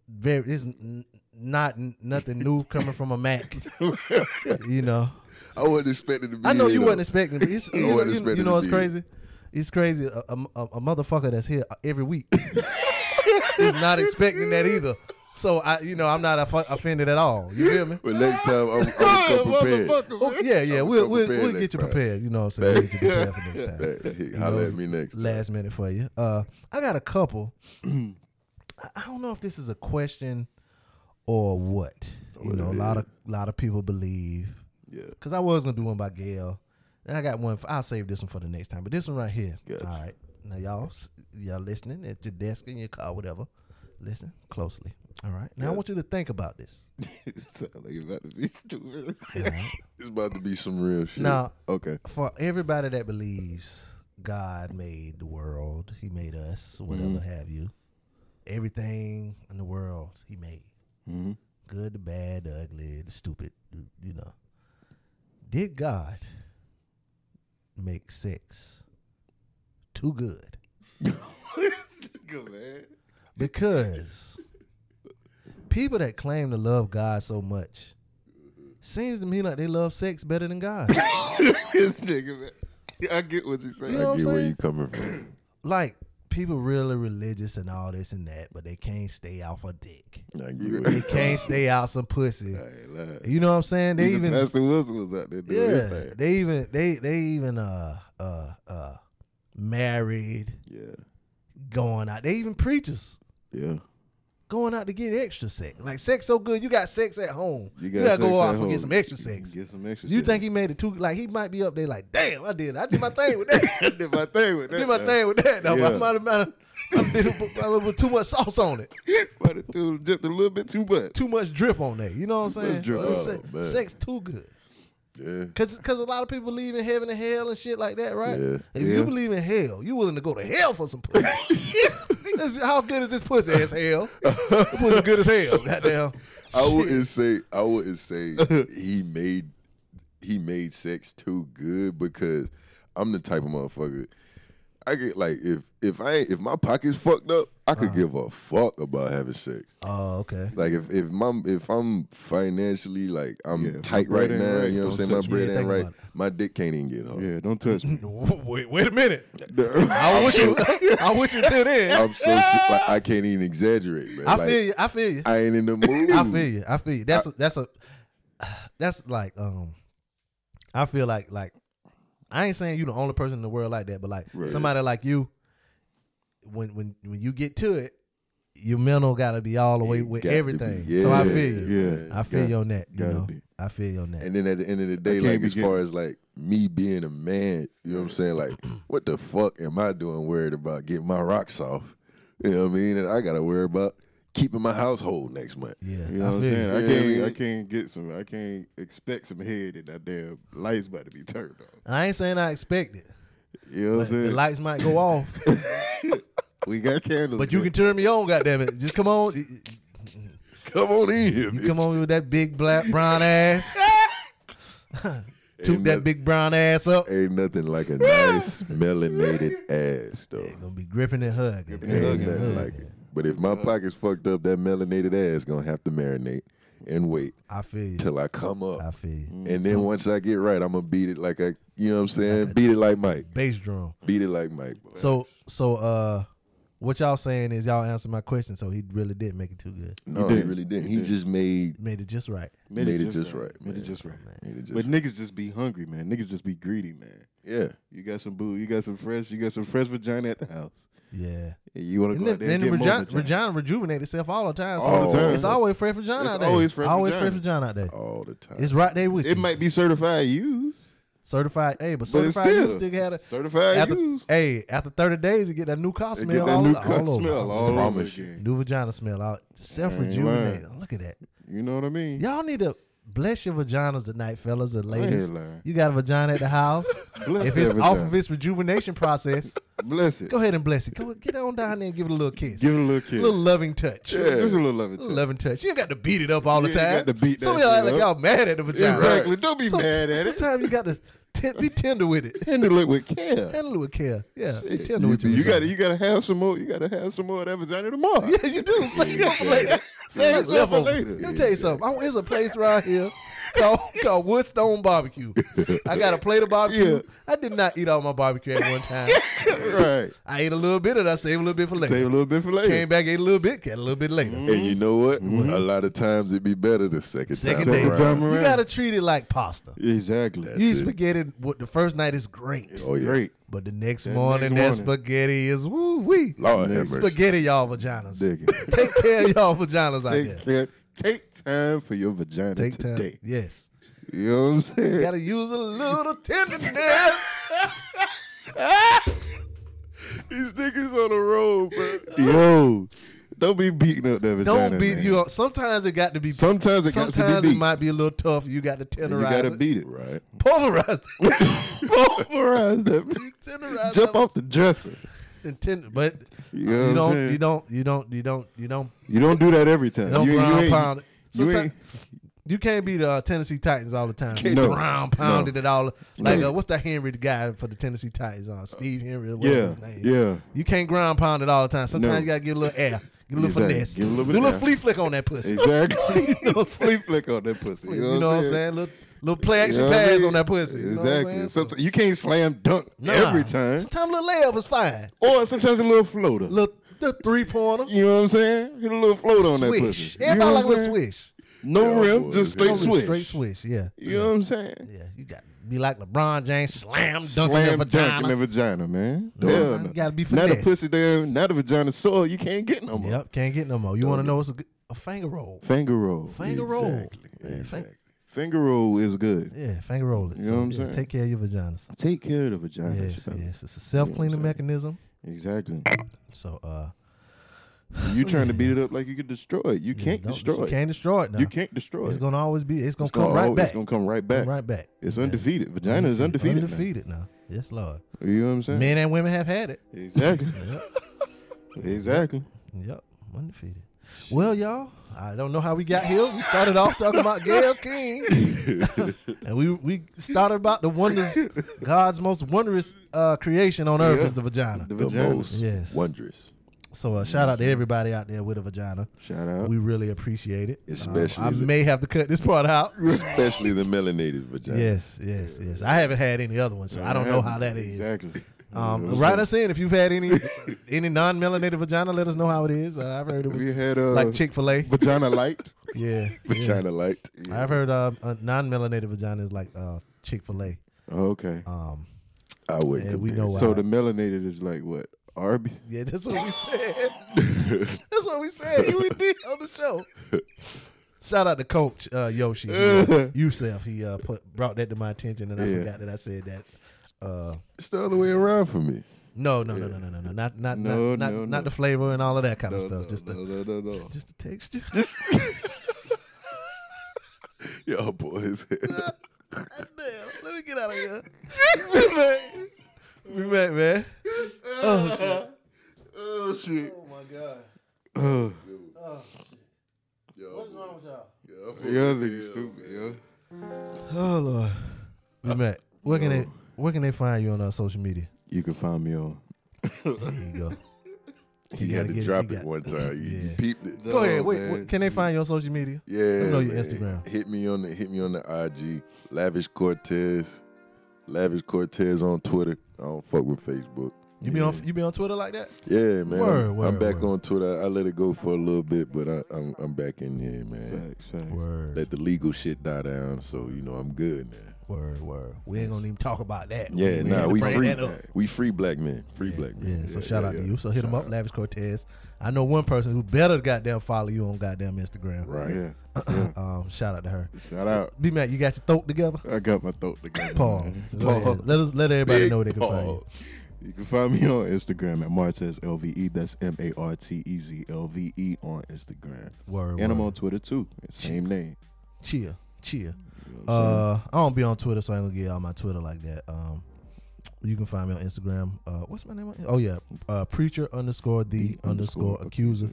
very, it's n- not n- nothing new coming from a Mac. you know, I wasn't expecting to be. I know you though. wasn't expecting. It's, I you, know, wasn't you- expecting you know be crazy? It's crazy. A, a, a- a motherfucker that's here every week is not expecting that either. So I, you know, I'm not aff- offended at all. You feel me? But next time, I'm, I'm gonna come prepared. Oh, yeah, yeah. I'ma We'll we'll, we'll get you time. prepared. You know what I'm saying? We'll get you prepared for next time. That- You Holler know, at me next time. Last minute for you. Uh, I got a couple. I- I don't know if this is a question or what. You know, a lot of lot of people believe. Yeah. Cause I was gonna do one by Gayle, and I got one. For, I'll save this one for the next time. But this one right here. Gotcha. All right. Now y'all, y'all listening at your desk in your car, whatever. Listen closely. All right. Now I want you to think about this. Sound like about to be stupid. Right. It's about to be some real shit. now, okay. for everybody that believes God made the world, He made us, whatever Mm-hmm. have you, everything in the world He made, Mm-hmm. good, the bad, the ugly, the stupid, you know. Did God make sex too good? Good man. Because people that claim to love God so much seems to me like they love sex better than God. this nigga, man. I get what you're saying. You know I what I'm get where saying? you coming from. like people really religious and all this and that, but they can't stay off a dick. They can't stay out some pussy. I ain't lying. You know what I'm saying? They Even Pastor Wilson was out there doing yeah, thing. they even they they even uh uh uh married, Yeah. going out. They even preachers Yeah. Going out to get extra sex. Like sex so good, you got sex at home. You, got gotta go sex out and get some extra sex. Get some extra You sex. think he made it too? Like he might be up there, like, damn, I did, I did my thing with that. I did my thing with I that. did my man. thing with that. Though. Yeah. I might have, might have, I did a, a little bit too much sauce on it, have threw just a little bit too much. too much drip on that. You know what I'm saying? drip. So Oh, se- man. sex too good. Yeah. Cause, cause a lot of people believe in heaven and hell and shit like that, right? Yeah. If Yeah. you believe in hell, you willing to go to hell for some pussy. How good is this pussy as hell? This pussy good as hell. Goddamn. I wouldn't say I wouldn't say he made he made sex too good because I'm the type of motherfucker. I get like if if I ain't, if my pocket's fucked up, I could give a fuck about having sex. Oh, okay. Like if if my if I'm financially like I'm Yeah, tight right now, right, you know what I'm saying? My bread me. ain't right. My dick can't even get hard. Yeah, don't touch me. Wait, wait a minute. I wish you. I wish you till then. I'm so like I can't even exaggerate, man. I Like, feel you. I feel you. I ain't in the mood. I feel you. I feel you. That's a, that's a that's like um. I feel like like I ain't saying you the only person in the world like that, but like Right. somebody like you, when when when you get to it, your mental got to be all the way It with got to be. everything. so I feel you. yeah. I feel Got- you on that. You know, be. I feel you on that. And then at the end of the day, like as far as like me being a man, you know what I'm saying? Like, what the fuck am I doing worried about getting my rocks off? You know what I mean? And I gotta worry about keeping my household next month. yeah, You know I what I'm saying? you. I can't. I I can't get some. I can't expect some head and that damn lights about to be turned on. I ain't saying I expect it. You know what I'm saying? the lights might go off, we got candles. but you man. can turn me on. Goddamn it! Just come on. Come on in here, bitch. come on with that big black brown ass. Toot Ain't that noth- big brown ass up. Ain't nothing like a nice melanated ass though. Gonna be gripping and hugging. Ain't Hugging, nothing hugging. like it. But if my pocket's fucked up, that melanated ass gonna have to marinate and wait I feel you. till I come up. I feel you. And then once I get right, I'm gonna beat it like I, you know what I'm saying? Beat it like Mike. Bass drum. Beat it like Mike. So so uh, what y'all saying is y'all answered my question. So he really did make it too good. no, He he did. really didn't. He He did. just made Made it just right. made, it just right. Made it man. just right. Made it just But niggas just be hungry, man. Niggas just be greedy, man. yeah. You got some boo. You got some fresh. You got some fresh vagina at the house. Yeah. You want to And go out then, there and then more vagina, rejuvenate itself all the time. So All the time. It's always fresh vagina It's out there. always fresh always vagina. fresh vagina out there. All the time. It's right there with It you. It might be certified used, certified. Hey, but but certified still you still got it. certified After, used. hey, after 30 days, you get that new car smell get that all, new all over. smell all over promise you. again. New vagina smell out. Self rejuvenate. Look at that. You know what I mean? Y'all need to bless your vaginas tonight, fellas and ladies. You got a vagina at the house. Bless if it's off of its rejuvenation process, Bless it. go ahead and bless it. Go get on down there and give it a little kiss. Give it a little kiss. a little loving touch. Yeah, just a little A little loving touch. You ain't got to beat it up all the time. You ain't got to beat Some of y'all like y'all mad at the vagina. Exactly. Don't be Some- mad at it. Sometimes you got to ten, be tender with it. Handle it with care. Handle it with care. Yeah, be tender you with You got to You got to have some more. You got to have some more of that vagina tomorrow. Yeah, you do. Save it for later. Save some for later. Let me tell you something. I, there's a place around here called, called Woodstone Barbecue. I got a plate of barbecue. Yeah. I did not eat all my barbecue at one time. right. I ate a little bit and I saved a little bit for later. Save a little bit for later. Came back, ate a little bit, got a little bit later. And you know what? Mm-hmm. A lot of times it'd be better the second, Second time. day, around. you gotta treat it like pasta. Exactly. you eat spaghetti. What the first night is great, Oh yeah. Great. but the next morning next that morning. spaghetti is woo wee. Lord have mercy. Spaghetti y'all vaginas. Take care of y'all vaginas out Take there. care. Take time for your vagina Take time. Yes. You know what I'm saying? You gotta use a little tenderness. These niggas on the road, bro. Yo, don't be beating up that vagina. Don't beat man. you. up. Sometimes it got to be. Sometimes it got to Sometimes be it might be a little tough. You got to tenderize. you gotta beat it. Right. Pulverize. it. Pulverize that. Tenderize. Jump that off the dresser. tender, but You know you don't. You don't. You don't. You don't. You don't. You don't do that every time. You don't you, you ground pound it. you Sometimes ain't- you can't be the uh, Tennessee Titans all the time. You No. ground pounded No. it all. Like uh, what's that Henry the guy for the Tennessee Titans? Uh, Steve Henry. or Yeah, his name. yeah. You can't ground pound it all the time. Sometimes No. you gotta give a little air. Give a little Exactly. finesse. Give a little bit Do a little flea flick on that pussy. Exactly. You know what Sleep flick on that pussy. You know, You know what I'm saying? Little, little play You action know what I pass mean? on that pussy. You know Exactly. saying? Sometimes you can't slam dunk Nah. every time. Sometimes a little layup is fine. Or sometimes a little floater. Little the three pointer. You know what I'm saying? Hit a little float on that Swish. pussy. You know what like I'm a saying? swish. No Yeah, rim, boy, just straight Only swish. Straight swish. Yeah. You know what I'm saying? Yeah. You got to be like LeBron James, slam dunking Slam the dunk in vagina. the vagina, man. No, Hell no. you gotta be Now the finesse. pussy there, now the vagina sore, you can't get no more. Yep, can't get no more. You want to know what's a, good- a finger roll? Finger roll. Finger roll. Exactly. Yeah, exactly. Finger roll is good. yeah, finger roll it. You know what I'm yeah, saying? Take care of your vaginas. Take care of the vagina. Yes, yes. It's a self cleaning saying? mechanism. Exactly. So, uh, You So, trying to yeah. beat it up like you could destroy it. You yeah, can't destroy You it. can't destroy it now. You can't destroy it. It's gonna always be. It's gonna It's come gonna right always- back. It's gonna come right back. right back. It's undefeated. Vagina is undefeated. now. Undefeated now. Yes, Lord. You know what I'm saying? Men and women have had it. Exactly. exactly. Yep, undefeated. Well, y'all, I don't know how we got here. We started off talking about Gayle King, and we we started about the wonders, God's most wondrous uh, creation on earth Yeah. is the vagina. The The vagina. most Yes. wondrous. So uh, shout out to everybody out there with a vagina. Shout out. We really appreciate it. Um, Especially I the- may have to cut this part out. Especially the melanated vagina. yes, yes, yes. I haven't had any other ones, so I don't know how that is. Exactly. Um, You know what I'm write us in if you've had any any non-melanated vagina. Let us know how it is. Uh, I've heard it was you had uh, like Chick Fil A. vagina light? Yeah, yeah. Vagina light. I've heard uh, a non-melanated vagina is like uh, Chick Fil A. Oh, okay. Um, I would we know why. So the melanated is like what? Arby's. yeah, that's what we said. that's what we said. We did on the show. Shout out to Coach uh, Yoshi uh, Youssef. He uh, put brought that to my attention, and I Yeah. forgot that I said that. Uh, It's the other way around for me. no, no, no, no, no, no, no, not not No, not not, no, not the flavor and all of that kind of stuff. no, just the no, no, no, no. just the texture. Yo, boys. Damn, let me get out of here. we back, man. Oh shit. Oh shit. Oh my god. Oh, What's wrong with y'all? y'all niggas stupid, yo. Oh lord. We met. Where can they where can they find you on our social media? You can find me on. There you go. He You had gotta to get it, drop you it got- one time. You, you Yeah. peeped it. Go oh, ahead. Wait, man. what, can they find you on social media? Yeah, Let me know your man. Instagram. Hit me on the hit me on the IG. Lavish Cortez. Lavish Cortez on Twitter. I don't fuck with Facebook. You be on you be on Twitter like that? Yeah, man. Word, I'm, word, I'm back word. on Twitter. I let it go for a little bit, but I, I'm I'm back in here, man. Facts, facts. Word. Let the legal shit die down, so you know I'm good now. Word, word. We ain't gonna even talk about that. Yeah, we nah, we free. We free black men. Free Yeah, black men. Yeah, so shout yeah, out to you. So hit him Shout up, out. Lavish Cortez. I know one person who better goddamn follow you on goddamn Instagram. Right. Yeah. Um, shout out to her. Shout out. B Mac, you got your throat together? I got my throat together. Pause. man. Go ahead. Let us let everybody Big know they can find you. You can find me on Instagram at Martez LVE. That's M A R T E Z L V E on Instagram. Word. And I'm on Twitter too. Same name. Chill, chill. You know what I'm Uh, I don't be on Twitter, so I ain't gonna get out my Twitter like that. Um, you can find me on Instagram. Uh, what's my name? Oh yeah, uh, preacher underscore the, The underscore underscore accuser.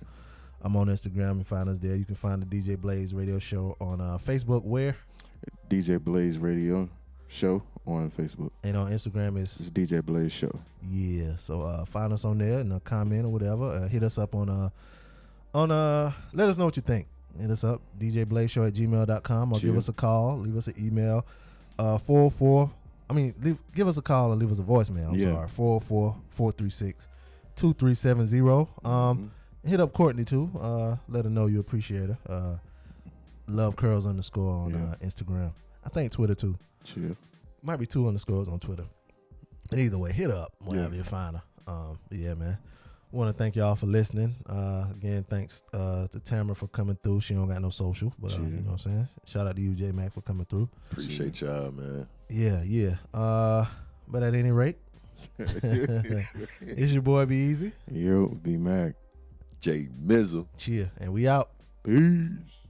I'm on Instagram and find us there. You can find the DJ Blaze Radio Show on uh, Facebook. Where DJ Blaze Radio Show on Facebook. and on Instagram is It's DJ Blaze Show. yeah. So uh, find us on there and uh, comment or whatever. Uh, hit us up on uh on uh. Let us know what you think. Hit us up, djblazeshow at gmail.com or give us a call, leave us an email. Uh, 404, I mean, leave, give us a call and leave us a voicemail. I'm Yeah. sorry, 404 436 2370. Um, Hit up Courtney too. Uh, let her know you appreciate her. Uh, love curls underscore on Yeah. uh, Instagram. I think Twitter too. Might be two underscores on Twitter. But either way, hit up wherever Yeah. you find her. Um, yeah, man. Want to thank y'all for listening. Uh, again, thanks uh, to Tamara for coming through. She don't got no social, but uh, you know what I'm saying. Shout out to you, J Mac, for coming through. Appreciate y'all, man. Yeah, yeah. Uh, but at any rate, it's your boy Be Easy. Yo, B Mac. J Mizzle. Cheer, and we out. Peace.